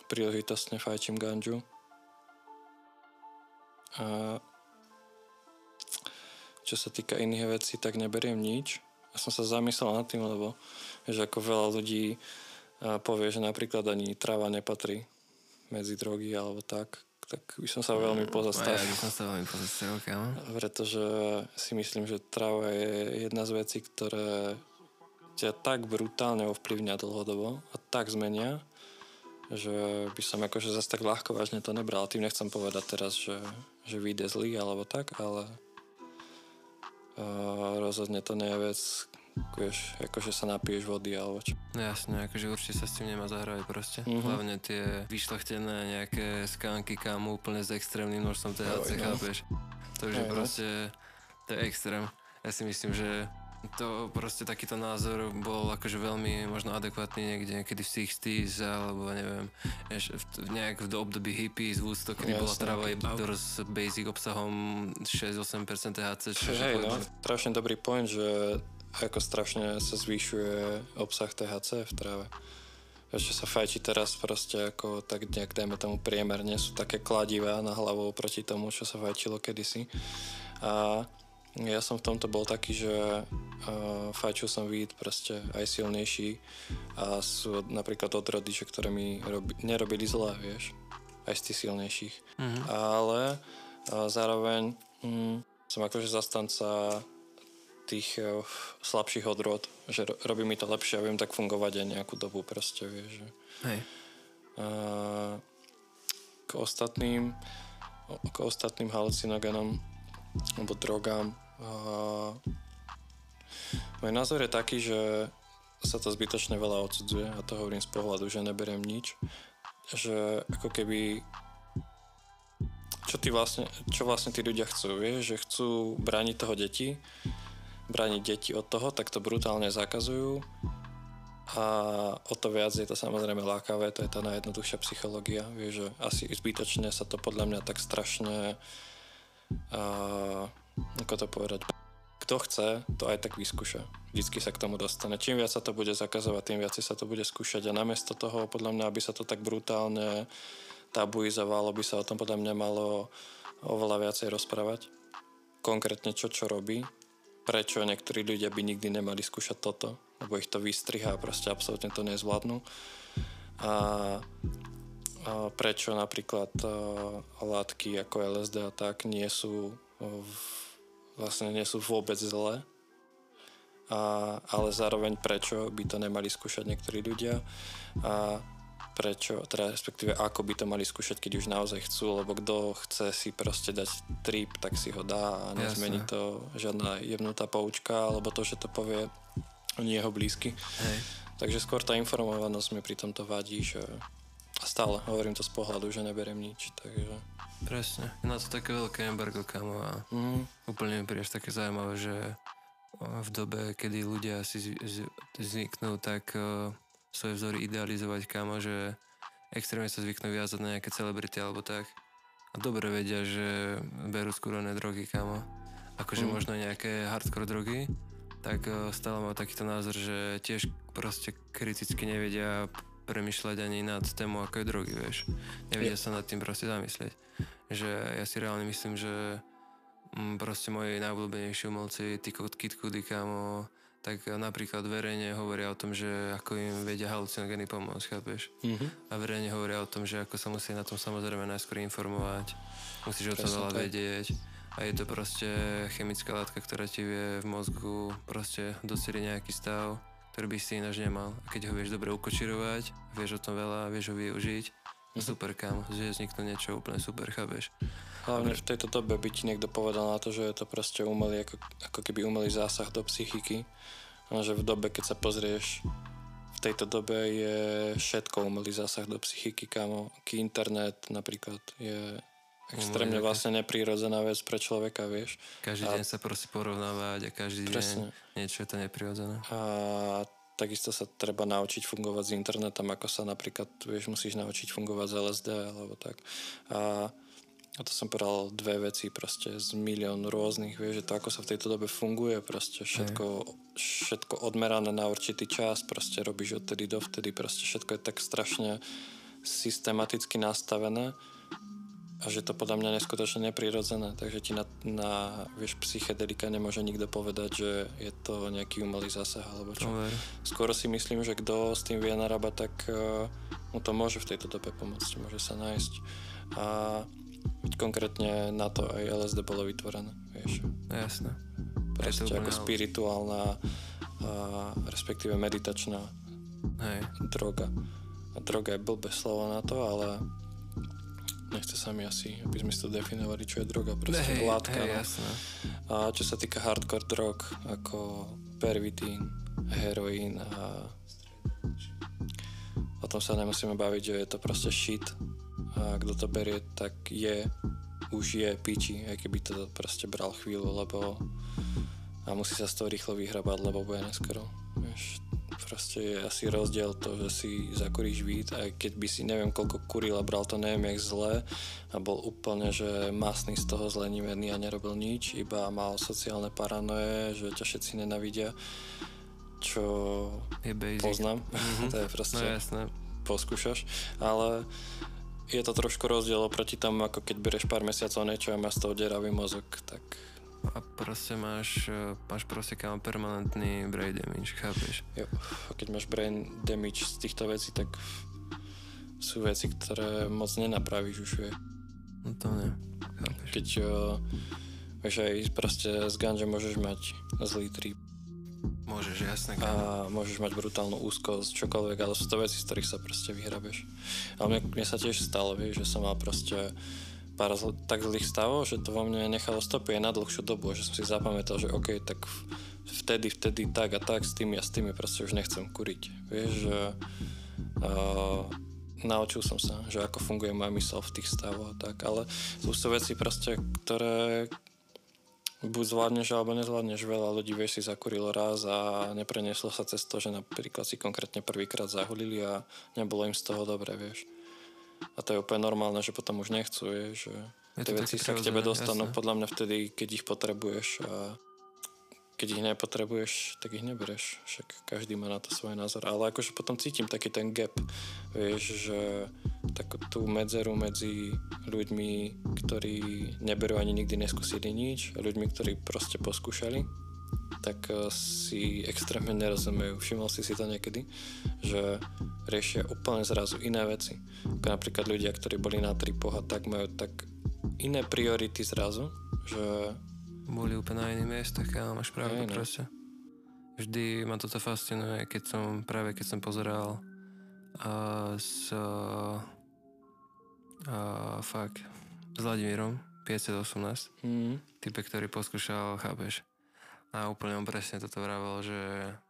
príležitostne fajčím ganžu. A čo sa týka iných vecí, tak neberiem nič. Ja som sa zamyslel nad tým, lebo že ako veľa ľudí povie, že napríklad ani tráva nepatrí medzi drogy alebo tak, tak by som sa veľmi pozastavil. Ja by som sa veľmi pozastavil, kámo. Pretože si myslím, že tráva je jedna z vecí, ktoré ťa tak brutálne ovplyvňa dlhodobo a tak zmenia, že by som akože zase tak ľahko vážne to nebral. Tým nechcem povedať teraz, že, že vyjde zlý alebo tak, ale uh, rozhodne to nie je vec, vieš, akože sa napiješ vody alebo čo. No jasne, akože určite sa s tým nemá zahrať proste. Mhm. Hlavne tie vyšľachtené nejaké skánky kámo úplne s extrémnym množstvom THC, no. chápeš? To už je no. proste, to je extrém. Ja si myslím, že to proste takýto názor bol akože veľmi možno adekvátny niekde niekedy v 60s alebo neviem, v, nejak v období hippies, Woodstock, kedy bola tráva iba s basic obsahom 6-8% THC, Hej, no, strašne dobrý point, že ako strašne sa zvyšuje obsah THC v tráve. Čo sa fajči teraz proste ako tak nejak dajme tomu priemerne sú také kladivá na hlavu proti tomu, čo sa fajčilo kedysi. A ja som v tomto bol taký, že uh, fajčil som víd proste aj silnejší a sú napríklad od rodiče, ktoré mi robi, nerobili zle, vieš, aj z tých silnejších. Mhm. Ale uh, zároveň mm, som akože zastanca tých uh, slabších odrod, že ro- robí mi to lepšie a viem tak fungovať aj nejakú dobu proste, vieš. Že, Hej. a k ostatným k ostatným halucinogénom alebo drogám a môj názor je taký, že sa to zbytočne veľa odsudzuje a to hovorím z pohľadu, že neberiem nič že ako keby čo, ty vlastne, čo vlastne tí ľudia chcú, vieš, že chcú brániť toho deti brániť deti od toho, tak to brutálne zakazujú. A o to viac je to samozrejme lákavé, to je tá najjednoduchšia psychológia, vieš, že asi zbytočne sa to podľa mňa tak strašne a, ako to povedať, kto chce, to aj tak vyskúša. Vždycky sa k tomu dostane. Čím viac sa to bude zakazovať, tým viac sa to bude skúšať a namiesto toho, podľa mňa, aby sa to tak brutálne tabuizovalo, by sa o tom podľa mňa malo oveľa viacej rozprávať. Konkrétne čo čo robí, prečo niektorí ľudia by nikdy nemali skúšať toto, lebo ich to vystrihá a proste absolútne to nezvládnu. A prečo napríklad a, látky ako LSD a tak nie sú v, vlastne nie sú vôbec zlé, a, ale zároveň prečo by to nemali skúšať niektorí ľudia a prečo, teda respektíve ako by to mali skúšať, keď už naozaj chcú, lebo kto chce si proste dať trip, tak si ho dá a nezmení to žiadna jemnutá poučka, alebo to, že to povie ani jeho blízky. Hej. Takže skôr tá informovanosť mi pri tomto vadí, že a stále hovorím to z pohľadu, že neberiem nič, takže Presne. Na to také veľké embargo, kamo, a mm, úplne mi príde až také zaujímavé, že v dobe, kedy ľudia si zv- zv- zvyknú tak o, svoje vzory idealizovať, kamo, že extrémne sa zvyknú viazať na nejaké celebrity alebo tak. A dobre vedia, že berú skúrené drogy, kamo. Akože Mm. možno nejaké hardcore drogy, tak o, stále mám takýto názor, že tiež proste kriticky nevedia premyšľať ani nad tému, ako je drogy, vieš. Nevedia sa nad tým proste zamyslieť. Že ja si reálne myslím, že mm, proste moji najobľúbenejší umelci, Kid Cudi, kámo, tak napríklad verejne hovoria o tom, že ako im vedia halucinogény pomôcť, chápeš? mm-hmm. A verejne hovoria o tom, že ako sa musí na tom samozrejme najskôr informovať, musíš o tom veľa vedieť a je to proste chemická látka, ktorá ti vie v mozgu proste docieliť nejaký stav, ktorý by si ináč nemal. A keď ho vieš dobre ukočirovať, vieš o tom veľa, vieš ho využiť, Mhm. super kam, že vznikne niečo úplne super, chápeš? Hlavne v tejto dobe by ti niekto povedal na to, že je to proste umelý, ako, ako keby umelý zásah do psychiky. A že v dobe, keď sa pozrieš, v tejto dobe je všetko umelý zásah do psychiky, kamo. Internet napríklad je extrémne Umelý vlastne neprírodzená vec pre človeka, vieš. Každý A- deň sa proste porovnávať a každý Presne. deň niečo je to neprirodzené. A takisto sa treba naučiť fungovať s internetom, ako sa napríklad, vieš, musíš naučiť fungovať s LSD alebo tak. A, a to som povedal dve veci, proste z milión rôznych, vieš, že to ako sa v tejto dobe funguje, proste všetko, všetko odmerané na určitý čas, proste robíš odtedy dovtedy, proste všetko je tak strašne systematicky nastavené a že to podľa mňa neskutočne neprirodzené, takže ti na, na vieš, psychedelika nemôže nikto povedať, že je to nejaký umelý zásah alebo čo. No ver. Skôr si myslím, že kto s tým vie narábať, tak uh, mu to môže v tejto dobe pomôcť, môže sa nájsť. A konkrétne na to aj LSD bolo vytvorené, vieš. Jasné. Proste ako spirituálna, a, respektíve meditačná Hej. droga. A droga je blbé slovo na to, ale nechce sa mi asi, aby sme si to definovali, čo je droga, proste hej, látka. hej, no. jasné. A čo sa týka hardcore drog, ako pervitín, heroín a o tom sa nemusíme baviť, že je to proste shit a kto to berie, tak je už je piči, aj keby to proste bral chvíľu, lebo a musí sa z toho rýchlo vyhrabať, lebo bude neskoro. Vieš, proste je asi rozdiel to, že si zakuríš vít, aj keď by si neviem koľko kuril a bral to neviem jak zle a bol úplne, že masný z toho zlenivený a nerobil nič, iba mal sociálne paranoje, že ťa všetci nenavidia, čo Je basic. poznám. Mhm. to je proste, No jasné. poskúšaš, ale je to trošku rozdiel oproti tomu, ako keď bereš pár mesiacov niečo a máš z toho deravý mozog, tak A proste máš, eh, máš proste kam permanentný brain damage, chápeš? Jo, a keď máš brain damage z týchto vecí, tak sú veci, ktoré moc nenapravíš už, vie. No to ne, chápeš? Keď uh, vieš aj proste z ganja môžeš mať zlý trip Môžeš, jasné. a môžeš mať brutálnu úzkosť, čokoľvek, ale sú to veci, z ktorých sa proste vyhrabeš. Ale mne, mne sa tiež stalo, vieš, že som mal proste pár zl- tak zlých stavov, že to vo mne nechalo stopy aj na dlhšiu dobu, že som si zapamätal, že OK, tak vtedy, vtedy, tak a tak, s tými a s tými proste už nechcem kuriť. Vieš, že uh, naučil som sa, že ako funguje môj mysel v tých stavoch a tak, ale sú to veci proste, ktoré buď zvládneš alebo nezvládneš veľa ľudí, vieš, si zakurilo raz a neprenieslo sa cez to, že napríklad si konkrétne prvýkrát zahulili a nebolo im z toho dobre, vieš. A to je úplne normálne, že potom už nechcú, vieš, že Je tie veci sa k tebe dostanú jasné. podľa mňa vtedy, keď ich potrebuješ a keď ich nepotrebuješ, tak ich neberieš. Však každý má na to svoj názor. Ale akože potom cítim taký ten gap, vieš, že takú tú medzeru medzi ľuďmi, ktorí neberú ani nikdy neskúsili nič a ľuďmi, ktorí proste poskúšali tak eh, si extrémne nerozumejú. Všimol si si to niekedy, že riešia úplne zrazu iné veci. Ako napríklad ľudia, ktorí boli na tripoch a tak majú tak iné priority zrazu, že Boli úplne na iných miestach, kámo, máš pravdu Hej, no. proste. Vždy ma toto fascinuje, keď som, práve keď som pozeral a s a, fakt, s Vladimírom 518, hm, type, ktorý poskúšal, chápeš. A úplne on presne toto vravel, že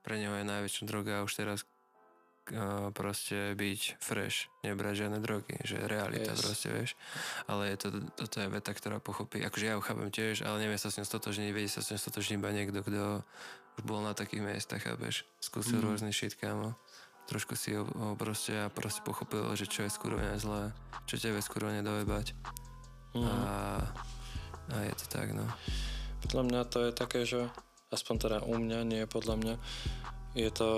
pre neho je najväčšia droga už teraz a, proste byť fresh, nebrať žiadne drogy, že realita Yes. proste, vieš. Ale je to, toto je veta, ktorá pochopí, akože ja ju chápem tiež, ale nevie sa s ňou stotožniť, vedie sa s ňou stotožniť iba niekto, kto už bol na takých miestach, chápeš. Skúsil Mm. rôzny shit, kámo. Trošku si ho, ho proste a proste pochopil, že čo je skurovne zlé, čo ťa vie skurovne dojebať. hm. A, a je to tak, no. Podľa mňa to je také, že aspoň teda u mňa, nie podľa mňa, je to,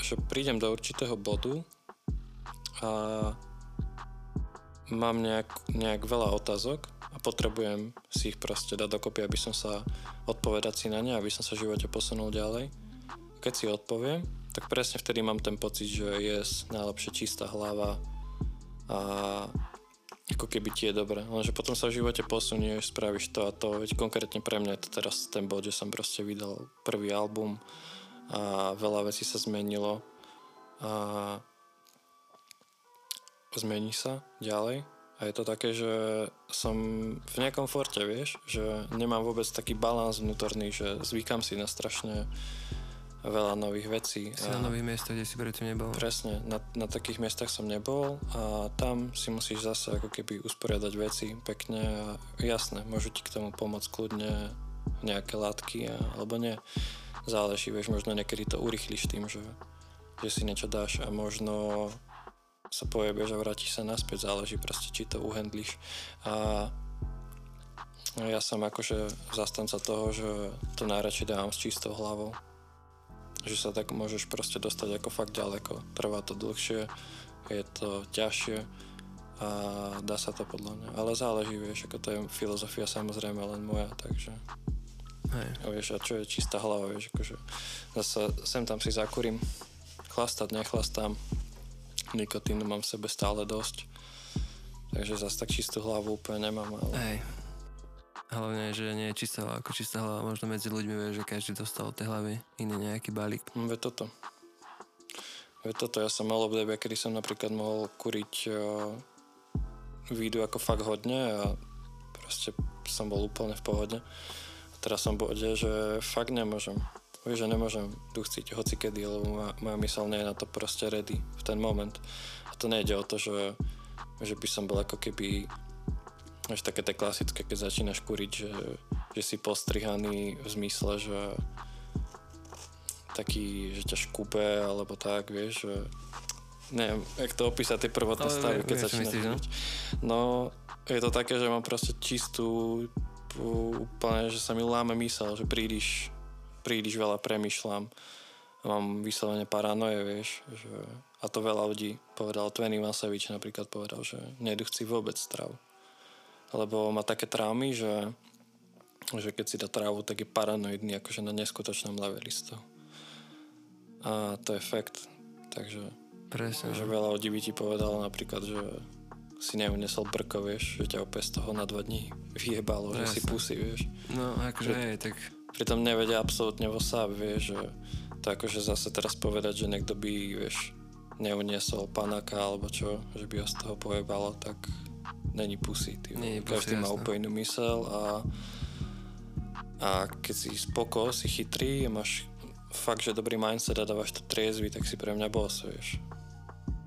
že prídem do určitého bodu a mám nejak, nejak veľa otázok a potrebujem si ich proste dať dokopy, aby som sa odpovedať si na ne, aby som sa v živote posunul ďalej. Keď si odpoviem, tak presne vtedy mám ten pocit, že je najlepšie čistá hlava a ako keby ti je dobre. Lenže potom sa v živote posunieš, spravíš to a to. Veď konkrétne pre mňa je to teraz ten bod, že som proste vydal prvý album a veľa vecí sa zmenilo a zmení sa ďalej. A je to také, že som v nekomforte, vieš, že nemám vôbec taký balans vnútorný, že zvykam si na strašne veľa nových vecí. Si na nových miestach, kde si predtým nebol. Presne, na, na takých miestach som nebol a tam si musíš zase ako keby usporiadať veci pekne a jasné, môžu ti k tomu pomôcť kľudne nejaké látky a, alebo nie. Záleží, vieš, možno niekedy to urychlíš tým, že, že si niečo dáš a možno sa pojebieš a vrátiš sa naspäť, záleží proste, či to uhendlíš. A ja som akože zastanca toho, že to najradšej dávam s čistou hlavou že sa tak môžeš proste dostať ako fakt ďaleko. Trvá to dlhšie, je to ťažšie a dá sa to podľa mňa. Ale záleží, vieš, ako to je filozofia samozrejme len moja, takže Hej. a vieš, a čo je čistá hlava, vieš, akože zase sem tam si zakurím, chlastať nechlastám, nikotínu mám v sebe stále dosť, takže zase tak čistú hlavu úplne nemám, ale Hej. Hlavne, že nie je čistá hlava, ako čistá hlava. Možno medzi ľuďmi vie, že každý dostal od tej hlavy iný nejaký balík. Hm, Veď toto. Veď toto, ja som mal obdobie, kedy som napríklad mohol kuriť uh, vídu ako fakt hodne a proste som bol úplne v pohode. A teraz som bode, že fakt nemôžem. Vieš, že nemôžem tu chcieť hoci kedy, lebo moja, moja mysl nie je na to proste ready v ten moment. A to nejde o to, že, že by som bol ako keby Vieš, také tie klasické, keď začínaš kúriť, že, že si postrihaný v zmysle, že taký, že ťa škúpe, alebo tak, vieš, že neviem, jak to opísať tie prvotné stavy, keď začínaš myslíš, no? no, je to také, že mám proste čistú úplne, že sa mi láme mysel, že príliš, príliš veľa premyšľam. Mám vyslovene paranoje, vieš, že, a to veľa ľudí povedal, Tveny Masevič napríklad povedal, že neduchci vôbec stravu lebo má také traumy, že, že keď si dá trávu, tak je paranoidný akože na neskutočnom leveli z toho. A to je fakt. Takže Presne. Že veľa ľudí by ti povedalo napríklad, že si neunesol brko, vieš, že ťa opäť z toho na dva dní vyjebalo, Presne. že si pusy, vieš. No, akože Pri, aj, tak... Pritom nevedia absolútne vo sáb, vieš, že to akože zase teraz povedať, že niekto by, vieš, neuniesol panáka alebo čo, že by ho z toho pojebalo, tak není pusy. Ty, Nie Každý má úplne inú mysel a, a keď si spoko, si chytrý máš fakt, že dobrý mindset a dávaš to triezvy, tak si pre mňa boss, vieš.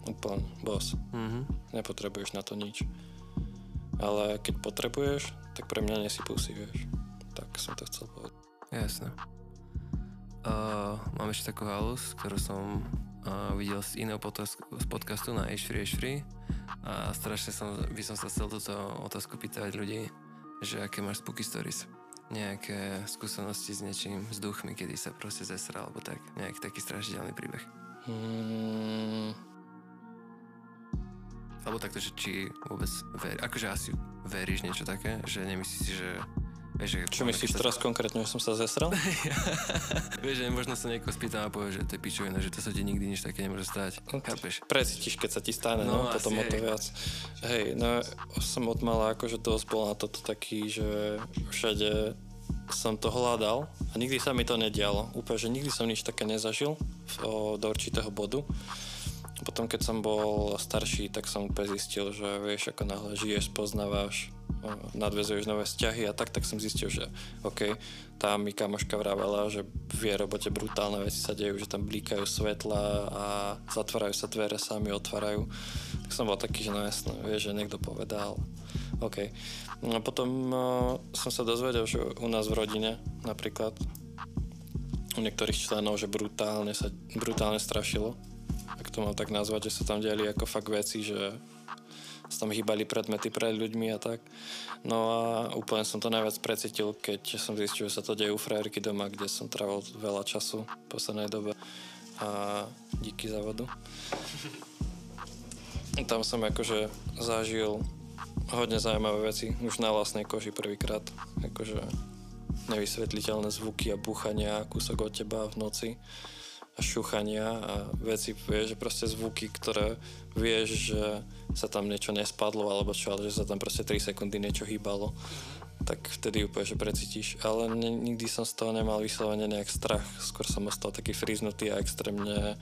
Úplne boss. Mm-hmm. Nepotrebuješ na to nič. Ale keď potrebuješ, tak pre mňa nie si pusy, vieš. Tak som to chcel povedať. Jasné. Uh, mám ešte takú halus, ktorú som uh, videl z iného z podcastu na Age Free, Age Free a strašne som, by som sa chcel túto otázku pýtať ľudí, že aké máš spooky stories nejaké skúsenosti s niečím, s duchmi, kedy sa proste zesral, alebo tak, nejaký taký strašidelný príbeh. Hmm. Alebo takto, že či vôbec verí, akože asi veríš niečo také, že nemyslíš si, že Vieš, Čo myslíš teraz sa... konkrétne, že som sa zesral? Vieš, že možno sa niekoho spýtam a povie, že to je pičovina, že to sa ti nikdy nič také nemôže stať. No, Chápeš? Precítiš, keď sa ti stane, no, no potom o to viac. Hej, no som od mala akože dosť bol na toto taký, že všade som to hľadal a nikdy sa mi to nedialo. Úplne, že nikdy som nič také nezažil do určitého bodu. Potom, keď som bol starší, tak som úplne zistil, že vieš, ako náhle žiješ, poznávaš, nadvezuješ nové vzťahy a tak, tak som zistil, že OK, tá mi kamoška vravela, že v jej robote brutálne veci sa dejú, že tam blíkajú svetla a zatvárajú sa dvere, sami otvárajú. Tak som bol taký, že no jasno, vieš, že niekto povedal. OK. No potom uh, som sa dozvedel, že u nás v rodine napríklad u niektorých členov, že brutálne sa brutálne strašilo. Ak to mám tak nazvať, že sa tam diali ako fakt veci, že tam hýbali predmety pred ľuďmi a tak. No a úplne som to najviac precítil, keď som zistil, že sa to deje u frajerky doma, kde som trávil veľa času v poslednej dobe a díky za vodu. Tam som akože zažil hodne zaujímavé veci, už na vlastnej koži prvýkrát. Akože nevysvetliteľné zvuky a búchania kúsok od teba v noci a šuchania a veci, vieš, že proste zvuky, ktoré vieš, že sa tam niečo nespadlo alebo čo, ale že sa tam proste 3 sekundy niečo hýbalo tak vtedy úplne, že precítiš. Ale ne, nikdy som z toho nemal vyslovene nejak strach. Skôr som ostal taký fríznutý a extrémne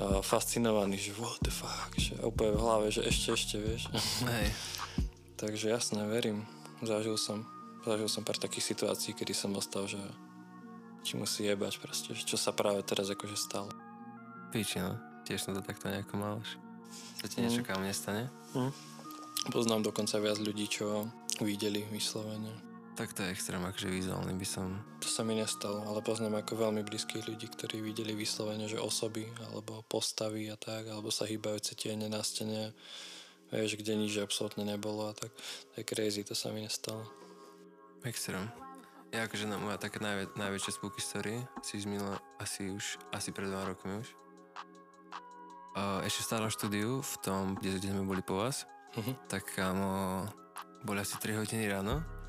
uh, fascinovaný, že what the fuck, že úplne v hlave, že ešte, ešte, vieš. Hej. Takže jasne, verím. Zažil som. Zažil som pár takých situácií, kedy som ostal, že či musí jebať proste, čo sa práve teraz akože stalo. Píči, no. Tiež som to takto nejako už. To ti niečo mm. kam nestane? Mm. Poznám dokonca viac ľudí, čo videli vyslovene. Tak to je extrém, akože vizuálny by som... To sa mi nestalo, ale poznám ako veľmi blízkych ľudí, ktorí videli vyslovene, že osoby, alebo postavy a tak, alebo sa hýbajúce tiene na stene, vieš, kde nič absolútne nebolo a tak. To je crazy, to sa mi nestalo. Extrém. Ja akože na moja taká najvä, najväčšia spooky story. Si zmila asi už, asi pred dva rokmi už. Ešte stále v štúdiu, v tom, kde, kde sme boli po vás, uh-huh. tak kámo, boli asi 3 hodiny ráno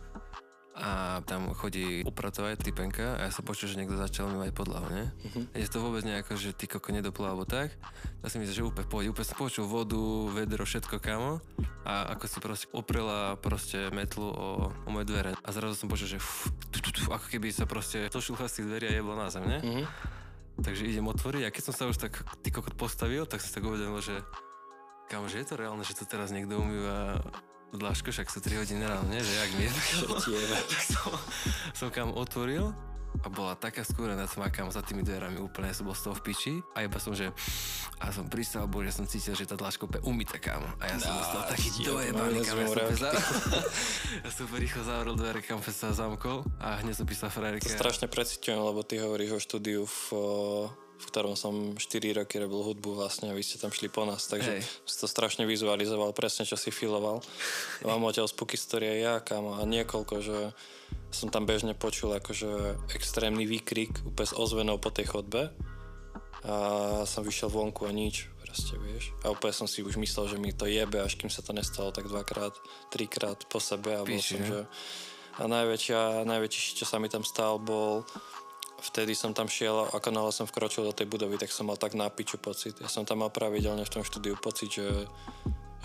a tam chodí upratovať typenka a ja sa počul, že niekto začal mývať podlahu, ne? Uh-huh. Je to vôbec nejako, že ty koko nedoplo alebo tak. Ja si myslím, že úplne pohode, úplne som počul vodu, vedro, všetko kámo a ako si proste oprela proste metlu o, o moje dvere a zrazu som počul, že fú, ako keby sa proste zošilcha z tých dverí a jeblo na zem, ne? Uh-huh. Takže idem otvoriť a keď som sa už tak ty kokot postavil, tak som si tak uvedomil, že kam, že je to reálne, že to teraz niekto umýva dlažko, však sú 3 hodiny ráno, nie? Že jak mi som, som kam otvoril a bola taká skúrená tma, kam za tými dverami úplne som bol z toho v piči a iba som, že a som pristal, bo že som cítil, že tá dlažka úplne umýta, kámo. A ja som dostal taký dojebaný, kam ja som, za... ja som rýchlo zavrel dvere, kam sa zamkol a hneď som písal frajerke. To strašne precitujem, lebo ty hovoríš o štúdiu v v ktorom som 4 roky robil hudbu vlastne a vy ste tam šli po nás, takže Hej. si to strašne vizualizoval, presne čo si filoval. Mám odtiaľ Spooky Story ja, kam a niekoľko, že som tam bežne počul akože extrémny výkrik úplne s ozvenou po tej chodbe a som vyšiel vonku a nič, proste vieš. A úplne som si už myslel, že mi to jebe, až kým sa to nestalo tak dvakrát, trikrát po sebe a bol Píši, som, že... A najväčšia, najväčší, čo sa mi tam stal, bol vtedy som tam šiel, ako náhle som vkročil do tej budovy, tak som mal tak na piču pocit. Ja som tam mal pravidelne v tom štúdiu pocit, že,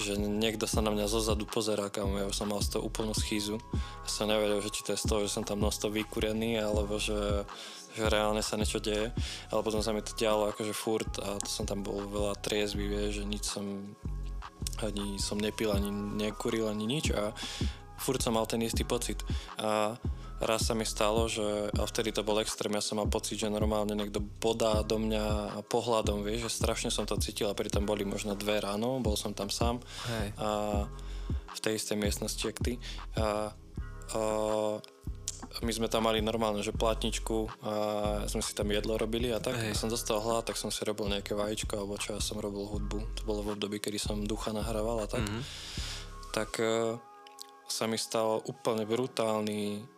že niekto sa na mňa zozadu pozerá, kam ja som mal z toho úplnú schýzu. Ja som nevedel, že či to je z toho, že som tam nosto vykurený, alebo že, že reálne sa niečo deje. Ale potom sa mi to dialo akože furt a to som tam bol veľa triezvy, vie, že nič som ani som nepil, ani nekuril, ani nič a furt som mal ten istý pocit. A raz sa mi stalo, že a vtedy to bol extrém, ja som mal pocit, že normálne niekto bodá do mňa pohľadom, vieš, že strašne som to cítil a pritom boli možno dve ráno, bol som tam sám Hej. a v tej istej miestnosti, jak ty. A, a my sme tam mali normálne, že platničku a sme si tam jedlo robili a tak. Hej. som dostal hlad, tak som si robil nejaké vajíčko alebo čo ja som robil hudbu. To bolo v období, kedy som ducha nahrával a tak. Mm-hmm. Tak uh, sa mi stal úplne brutálny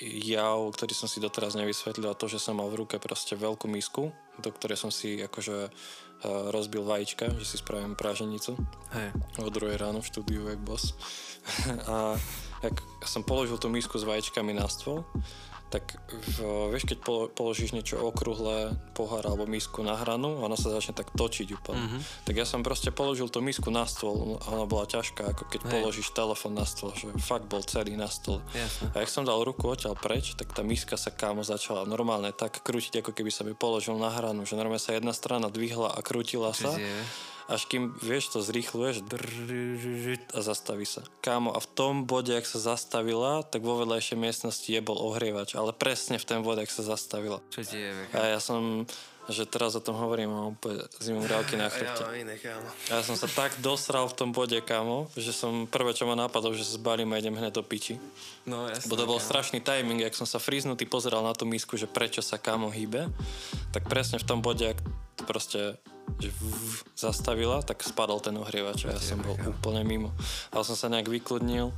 jav, ktorý som si doteraz nevysvetlil a to, že som mal v ruke proste veľkú misku, do ktorej som si akože uh, rozbil vajíčka, že si spravím práženicu. Hej. O druhej ráno v štúdiu, jak boss. a jak som položil tú misku s vajíčkami na stôl, tak v, vieš, keď položíš niečo okrúhle, pohár alebo misku na hranu, ona sa začne tak točiť úplne. Mm-hmm. Tak ja som proste položil tú misku na stôl ona bola ťažká, ako keď Hej. položíš telefon na stôl, že fakt bol celý na stôl. Jasne. A jak som dal ruku odtiaľ preč, tak tá miska sa kámo začala normálne tak krútiť, ako keby sa mi položil na hranu, že normálne sa jedna strana dvihla a krútila sa. Čiže až kým, vieš, to zrýchluješ a zastaví sa. Kámo, a v tom bode, ak sa zastavila, tak vo vedľajšej miestnosti je bol ohrievač, ale presne v ten bode, ak sa zastavila. Čo ti je, A ja som že teraz o tom hovorím, mám úplne zimom rávky na chrbte. Ja, iné, kámo. ja som sa tak dosral v tom bode, kámo, že som prvé, čo ma napadlo, že sa zbalím a idem hneď do piči. No, jasne, Bo to bol kámo. strašný timing, jak som sa friznutý pozeral na tú misku, že prečo sa kámo hýbe, tak presne v tom bode, ak proste že zastavila, tak spadol ten ohrievač a ja som bol úplne mimo. Ale som sa nejak vykludnil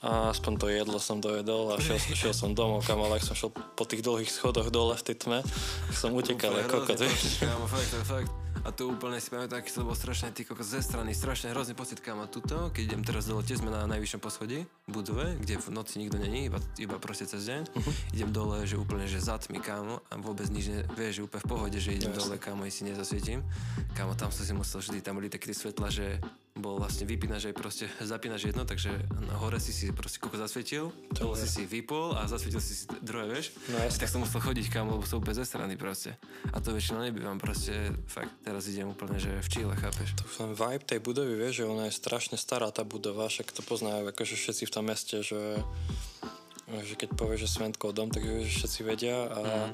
a aspoň to jedlo som dojedol a šiel, šiel som domov, kam, ale ak som šiel po tých dlhých schodoch dole v tej tme, som utekal ako kokot, Fakt, fakt. A tu úplne si pamätám, aký to bol strašne ty kokos ze strany, strašne hrozný pocit, kam a tuto, keď idem teraz dole, tiež sme na najvyššom poschodí budove, kde v noci nikto není, iba, iba proste cez deň. Uh-huh. Idem dole, že úplne, že zatmi, kámo, a vôbec nič ne, vieš, že úplne v pohode, že idem yes. dole, kámo, i si nezasvietím. Kámo, tam som si musel vždy, tam boli také svetla, že bol vlastne vypínač aj proste zapínaš jedno, takže hore si si proste koko zasvietil, dole si si vypol a zasvietil si si druhé, vieš. No, jasne. tak som musel chodiť kam, lebo úplne ze strany proste. A to väčšinou nebývam proste, fakt, teraz idem úplne, že v Číle, chápeš. To ten vibe tej budovy, vieš, že ona je strašne stará tá budova, však to poznajú akože všetci v tom meste, že že keď povieš, že Sventkov dom, tak že všetci vedia a mm.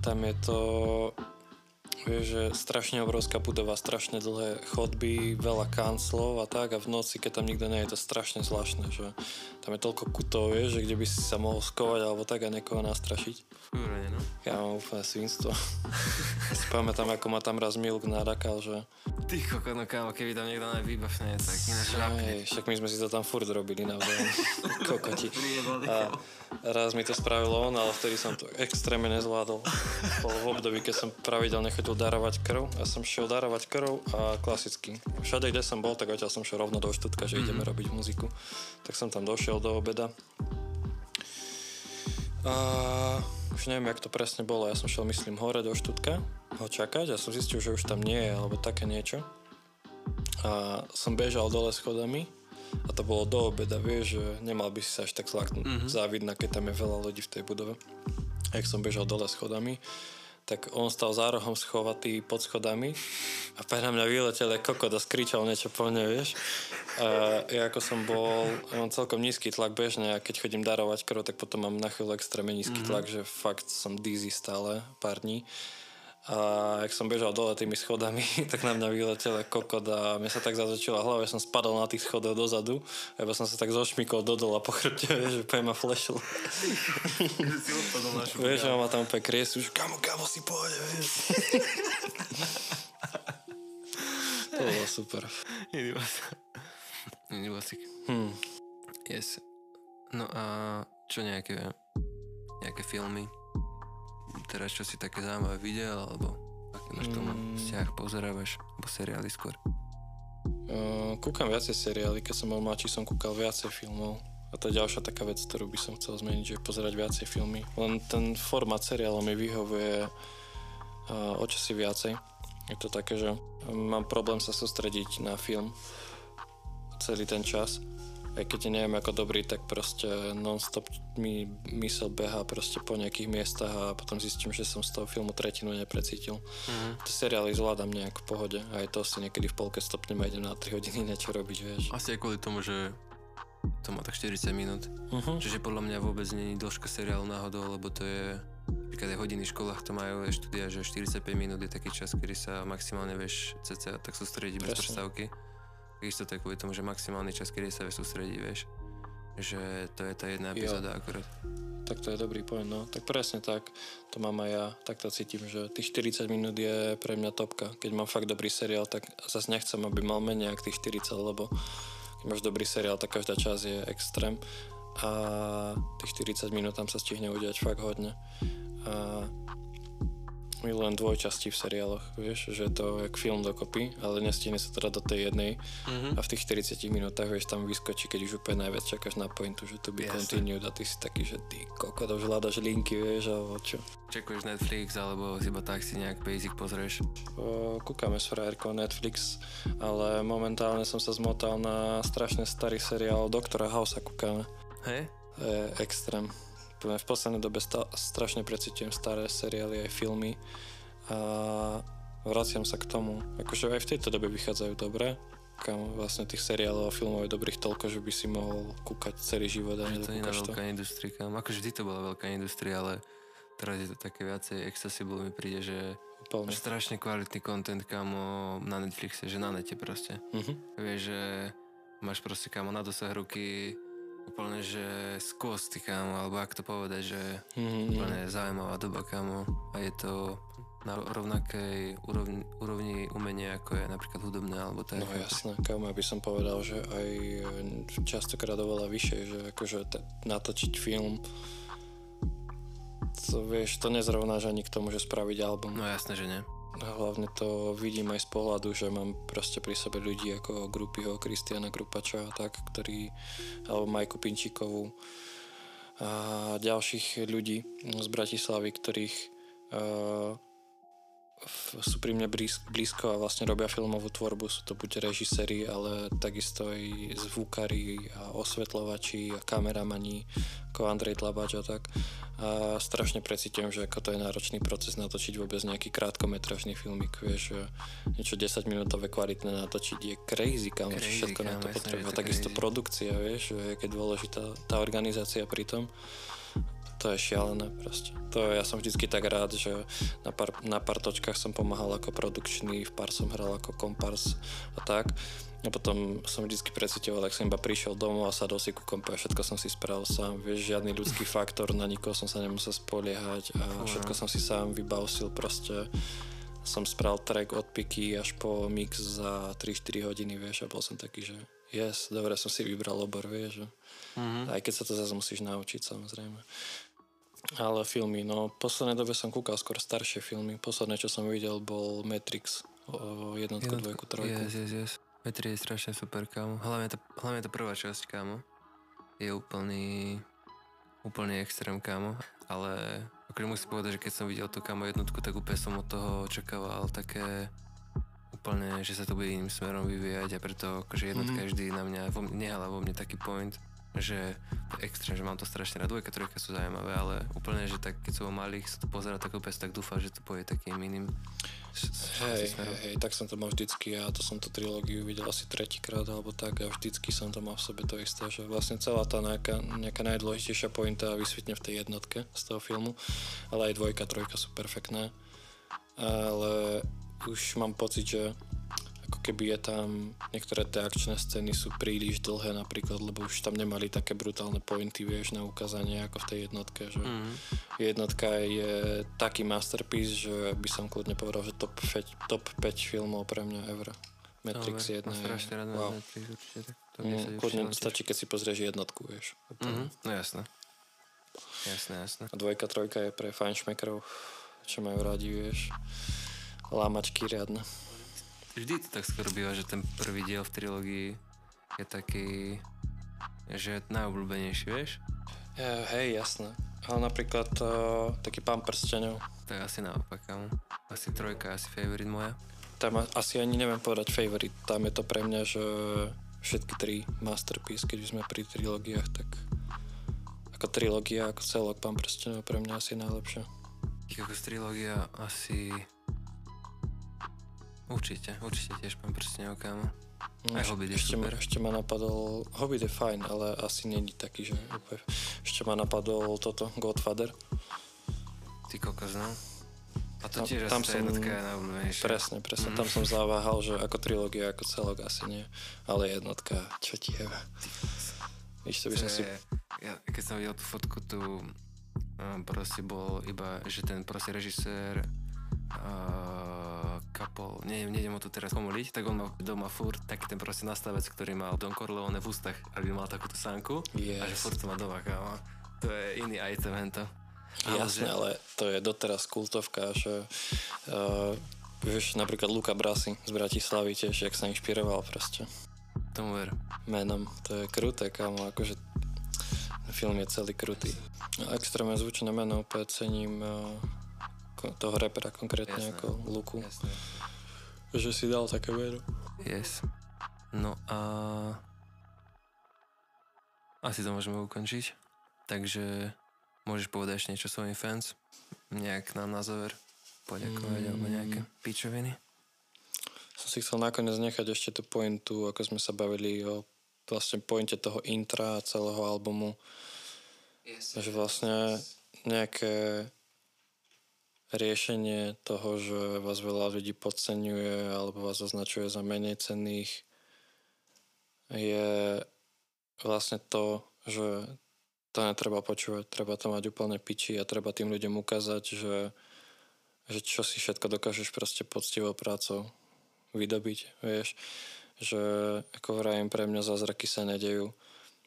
tam je to Vieš, že strašne obrovská budova, strašne dlhé chodby, veľa kanclov a tak a v noci, keď tam nikto nie je, to strašne zvláštne, že tam je toľko kutov, vieš, že kde by si sa mohol skovať alebo tak a niekoho nastrašiť. Fúre, no. Ja mám úplne svinstvo. si pamätám, ako ma tam raz Milk nadakal, že... Ty koko, no kámo, keby tam niekto najvýbavšie, tak ináč Hej, však my sme si to tam furt robili navzájom. Kokoti. A raz mi to spravilo on, ale vtedy som to extrémne nezvládol. Bolo v období, keď som pravidelne chodil darovať krv. Ja som šiel darovať krv a klasicky. Všade, kde som bol, tak odtiaľ som šiel rovno do Štutka, že mm-hmm. ideme robiť muziku. Tak som tam došiel do obeda. A už neviem, jak to presne bolo. Ja som šiel, myslím, hore do Štutka ho čakať a som zistil, že už tam nie je, alebo také niečo. A som bežal dole schodami a to bolo do obeda, vieš, že nemal by si sa až tak zlaknúť. Mm-hmm. Závidná, keď tam je veľa ľudí v tej budove. A jak som bežal dole schodami, tak on stal za rohom schovatý pod schodami a pre na mňa vyletel kokot a skričal niečo po mne, vieš. A ja ako som bol, ja mám celkom nízky tlak bežne a keď chodím darovať krv, tak potom mám na chvíľu extrémne nízky mm-hmm. tlak, že fakt som dizzy stále pár dní. A jak som bežal dole tými schodami, tak na mňa vyletel kokot a mne sa tak zatočila hlava, ja som spadol na tých schodoch dozadu, a som sa tak zošmikol do dola po chrbte, vieš, že ma flešil. vieš, že ma tam úplne kriesi, už kamo, kamo si pôjde, vieš. to bolo super. Iný vlasik. Hmm. Yes. No a čo nejaké, nejaké filmy? Teraz čo si také zaujímavé videl, alebo aký máš tomu mm. vzťah, pozerávaš, alebo seriály skôr? Uh, kúkam viacej seriály, keď som bol mladší, som kúkal viacej filmov. A to je ďalšia taká vec, ktorú by som chcel zmeniť, že pozerať viacej filmy. Len ten formát seriálu mi vyhovuje uh, o čosi viacej. Je to také, že mám problém sa sústrediť na film celý ten čas aj keď neviem ako dobrý, tak proste non-stop mi mysel beha proste po nejakých miestach a potom zistím, že som z toho filmu tretinu neprecítil. Mm-hmm. Tie seriály zvládam nejak v pohode a aj to si niekedy v polke stopnem a idem na 3 hodiny niečo robiť, vieš. Asi aj kvôli tomu, že to má tak 40 minút. Uh-huh. Čiže podľa mňa vôbec je dĺžka seriálu náhodou, lebo to je napríklad aj hodiny v školách to majú aj štúdia, že 45 minút je taký čas, kedy sa maximálne vieš cca tak sústrediť bez prestávky. Takisto to je kvôli tomu, že maximálny čas, kedy sa vie sústrediť, vieš. Že to je tá jedna epizóda akurát. Tak to je dobrý point, no. Tak presne tak, to mám aj ja, tak to cítim, že tých 40 minút je pre mňa topka. Keď mám fakt dobrý seriál, tak zase nechcem, aby mal menej ako tých 40, lebo keď máš dobrý seriál, tak každá časť je extrém a tých 40 minút tam sa stihne udiať fakt hodne. A milujem dvojčasti v seriáloch, vieš, že to je jak film dokopy, ale nestihne sa teda do tej jednej mm-hmm. a v tých 40 minútach, vieš, tam vyskočí, keď už úplne najviac čakáš na pointu, že to by continued a ty si taký, že ty koko, už hľadaš linky, vieš, alebo čo. Čekuješ Netflix, alebo iba tak si nejak basic pozrieš? O, kúkame s frajerkou Netflix, ale momentálne som sa zmotal na strašne starý seriál Doktora House kúkame. Hej? Je extrém v poslednej dobe sta- strašne precitujem staré seriály aj filmy a vraciam sa k tomu. Akože aj v tejto dobe vychádzajú dobre, kam vlastne tých seriálov a filmov je dobrých toľko, že by si mohol kúkať celý život a to nie je veľká industria, kam. Akože vždy to bola veľká industria, ale teraz je to také viacej accessible mi príde, že Úplne. strašne kvalitný content kamo na Netflixe, že na nete proste. Uh-huh. Vieš, že máš proste kamo na dosah ruky úplne, že skôs, kámo, alebo ak to povedať, že mm-hmm. úplne zaujímavá doba, kámo. A je to na rovnakej úrovni, úrovni umenia, ako je napríklad hudobné, alebo tak. No jasné, kámo, aby som povedal, že aj častokrát oveľa vyššie, že akože t- natočiť film to vieš, to nezrovnáš ani k tomu, že spraviť album. No jasné, že nie. Hlavne to vidím aj z pohľadu, že mám proste pri sebe ľudí ako Grupyho, Kristiana Grupača a tak, ktorí, alebo Majku Pinčíkovú a ďalších ľudí z Bratislavy, ktorých uh, sú pri mne blízko a vlastne robia filmovú tvorbu. Sú to buď režiséri, ale takisto aj zvukári a osvetľovači a kameramani ako Andrej Tlabač a tak. A strašne precítim, že ako to je náročný proces natočiť vôbec nejaký krátkometražný filmik, vieš, niečo 10 minútové kvalitné natočiť je crazy, kam crazy, všetko na to potrebuje. A takisto crazy. produkcia, vieš, je dôležitá tá organizácia pri tom to je šialené proste. To ja som vždycky tak rád, že na pár, na pár točkách som pomáhal ako produkčný, v pár som hral ako kompars a tak. A potom som vždycky precitoval, ak som iba prišiel domov a sadol si ku kompe a všetko som si spravil sám. Vieš, žiadny ľudský faktor, na nikoho som sa nemusel spoliehať a všetko som si sám vybavsil proste som spravil track od piky až po mix za 3-4 hodiny, vieš, a bol som taký, že yes, dobre som si vybral obor, vieš, mm-hmm. aj keď sa to zase musíš naučiť, samozrejme. Ale filmy, no v poslednej dobe som kúkal skôr staršie filmy. Posledné, čo som videl, bol Matrix. O jednotku, jednotku dvojku, trojku. Yes, yes, yes. Matrix je strašne super, kámo. Hlavne tá, hlavne tá prvá časť, kámo. Je úplný, úplný extrém, kámo. Ale akože musím povedať, že keď som videl tú kámo jednotku, tak úplne som od toho očakával také úplne, že sa to bude iným smerom vyvíjať a preto akože jednotka mm-hmm. vždy na mňa, vo, nehala vo mne taký point že extrém, že mám to strašne rád. Dvojka, trojka sú zaujímavé, ale úplne, že tak, keď som bol malých, sa to pozera tak úplne tak dúfam, že to pôjde takým iným Hej, hej, hej, tak som to mal vždycky, ja to som tú trilógiu videl asi tretíkrát alebo tak a vždycky som to mal v sebe to isté, že vlastne celá tá nejaká, nejaká najdôležitejšia pointa vysvetne v tej jednotke z toho filmu, ale aj dvojka, trojka sú perfektné, ale už mám pocit, že ako keby je tam, niektoré tie akčné scény sú príliš dlhé napríklad, lebo už tam nemali také brutálne pointy, vieš, na ukázanie ako v tej jednotke, že mm. jednotka je taký masterpiece, že by som kľudne povedal, že top 5, top 5 filmov pre mňa ever. Matrix no, 1 je... strašne rád wow. Matrix určite, tak to mm, kľudne stačí, keď si pozrieš jednotku, vieš. Mm-hmm. No jasné. Jasné, jasné. A dvojka, trojka je pre fajnšmekrov, čo majú radi, vieš. Lámačky riadne. Vždy to tak skoro býva, že ten prvý diel v trilógii je taký, že najobľúbenejší, vieš? Ja, hej, jasné. Ale napríklad uh, taký pán prstenov. Tak asi naopak, kámo. Asi trojka, asi favorit moja. Tam asi ani neviem povedať favorit. Tam je to pre mňa, že všetky tri masterpiece, keď sme pri trilógiách, tak ako trilógia, ako celok pán prstenov pre mňa asi najlepšia. Ako trilógia asi Určite, určite tiež pán prstenov, kámo. No, Aj Hobbit je ešte, super. Ma, ešte ma napadol, Hobbit je fajn, ale asi není taký, že úplne, ešte ma napadol toto, Godfather. Ty kokos, no. A to tiež tam som, jednotka je najobľúbenejšia. Presne, presne. Mm. Tam som zaváhal, že ako trilógia, ako celok asi nie. Ale jednotka, čo ti je. Víš, to by som si... Ja, keď som videl tú fotku, tu um, proste bol iba, že ten proste režisér uh, kapol, neviem, nejdem ho tu teraz pomoliť, tak on má doma furt taký ten proste nastavec, ktorý mal Don Corleone v ústach, aby mal takúto sánku yes. a že furt to má doma, kámo. To je iný item, hento. Ale Jasne, že... ale to je doteraz kultovka, že uh, vieš, napríklad Luka Brasi z Bratislavy tiež, jak sa inšpiroval proste. Tomu ver. Menom, to je kruté, kámo, akože film je celý krutý. Extrémne zvučné meno, úplne cením uh, toho repera konkrétne jasné, ako Luku. Jasné. Že si dal také meno. Yes. No a asi to môžeme ukončiť. Takže môžeš povedať ešte niečo svojim fans? Nejak nám na záver poďakovať mm. alebo nejaké pičoviny? Som si chcel nakoniec nechať ešte tú pointu, ako sme sa bavili o vlastne pointe toho intra a celého albumu. Yes, že vlastne nejaké riešenie toho, že vás veľa ľudí podceňuje alebo vás označuje za menej cenných, je vlastne to, že to netreba počúvať, treba to mať úplne piči a treba tým ľuďom ukázať, že, že čo si všetko dokážeš proste poctivou prácou vydobiť, vieš, že ako vrajím, pre mňa zázraky sa nedejú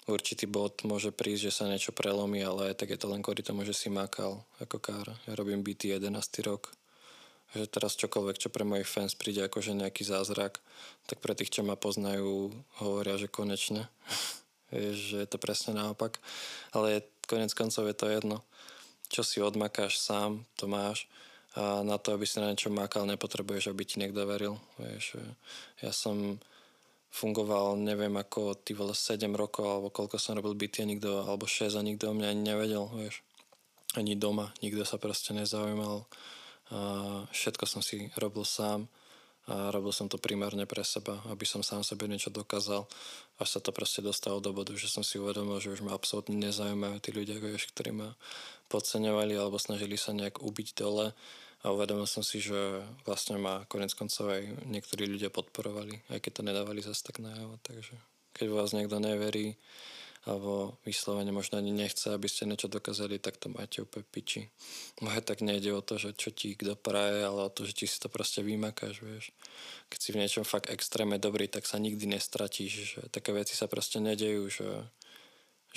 určitý bod môže prísť, že sa niečo prelomí, ale tak je to len kvôli tomu, že si makal ako kár. Ja robím byty 11. rok. Že teraz čokoľvek, čo pre mojich fans príde akože nejaký zázrak, tak pre tých, čo ma poznajú, hovoria, že konečne. Že je to presne naopak. Ale konec koncov je to jedno. Čo si odmakáš sám, to máš. A na to, aby si na niečo makal, nepotrebuješ, aby ti niekto veril. Vieš, ja som fungoval, neviem ako, ty vole 7 rokov, alebo koľko som robil byty a nikto, alebo 6 a nikto o mňa ani nevedel, vieš. Ani doma, nikto sa proste nezaujímal. A všetko som si robil sám a robil som to primárne pre seba, aby som sám sebe niečo dokázal. Až sa to proste dostalo do bodu, že som si uvedomil, že už ma absolútne nezaujímajú tí ľudia, vieš, ktorí ma podceňovali alebo snažili sa nejak ubiť dole a uvedomil som si, že vlastne ma konec koncov aj niektorí ľudia podporovali, aj keď to nedávali zase tak najavo. Takže keď vás niekto neverí, alebo vyslovene možno ani nechce, aby ste niečo dokázali, tak to máte úplne piči. Moje tak nejde o to, že čo ti kto praje, ale o to, že ti si to proste vymakáš, vieš. Keď si v niečom fakt extrémne dobrý, tak sa nikdy nestratíš, že také veci sa proste nedejú, že,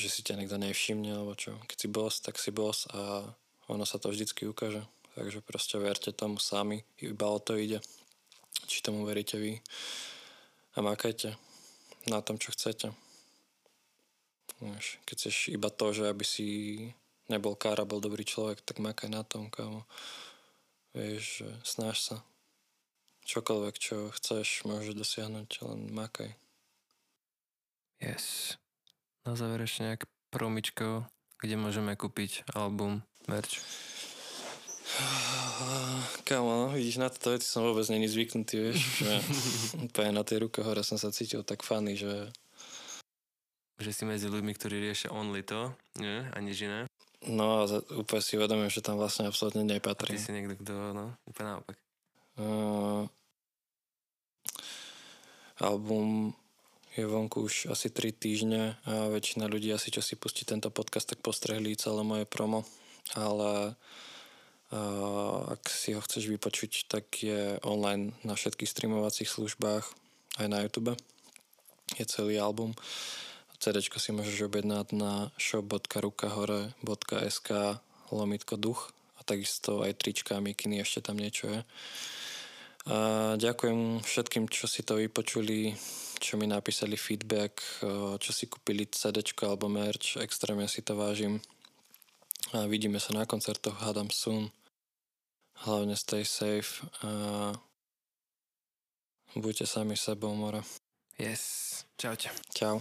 že si ťa niekto nevšimne, alebo čo. Keď si boss, tak si boss a ono sa to vždycky ukáže. Takže proste verte tomu sami, iba o to ide. Či tomu veríte vy. A makajte na tom, čo chcete. Keď chceš iba to, že aby si nebol kára, bol dobrý človek, tak makaj na tom, kámo. Vieš, snaž sa. Čokoľvek, čo chceš, môžeš dosiahnuť, len makaj. Yes. na záver ešte nejak promičko, kde môžeme kúpiť album, merch. Kámo, no, vidíš, na toto veci som vôbec není zvyknutý, vieš. Že úplne na tej ruke hore som sa cítil tak funny, že... Že si medzi ľuďmi, ktorí riešia only to, nie? A nič iné. No a za- úplne si uvedomím, že tam vlastne absolútne A ty nepatrí. si niekto, kto, no, úplne naopak. Uh, album je vonku už asi 3 týždne a väčšina ľudí asi, čo si pustí tento podcast, tak postrehli celé moje promo. Ale ak si ho chceš vypočuť, tak je online na všetkých streamovacích službách aj na YouTube. Je celý album. CD si môžeš objednať na shop.rukahore.sk lomitko duch a takisto aj trička, mikiny, ešte tam niečo je. A ďakujem všetkým, čo si to vypočuli, čo mi napísali feedback, eh, čo si kúpili CD alebo merch, extrémne si to vážim. A vidíme sa na koncertoch, hádam soon. Hlavne stay safe a buďte sami sebou, more. Yes. Čaute. Čau.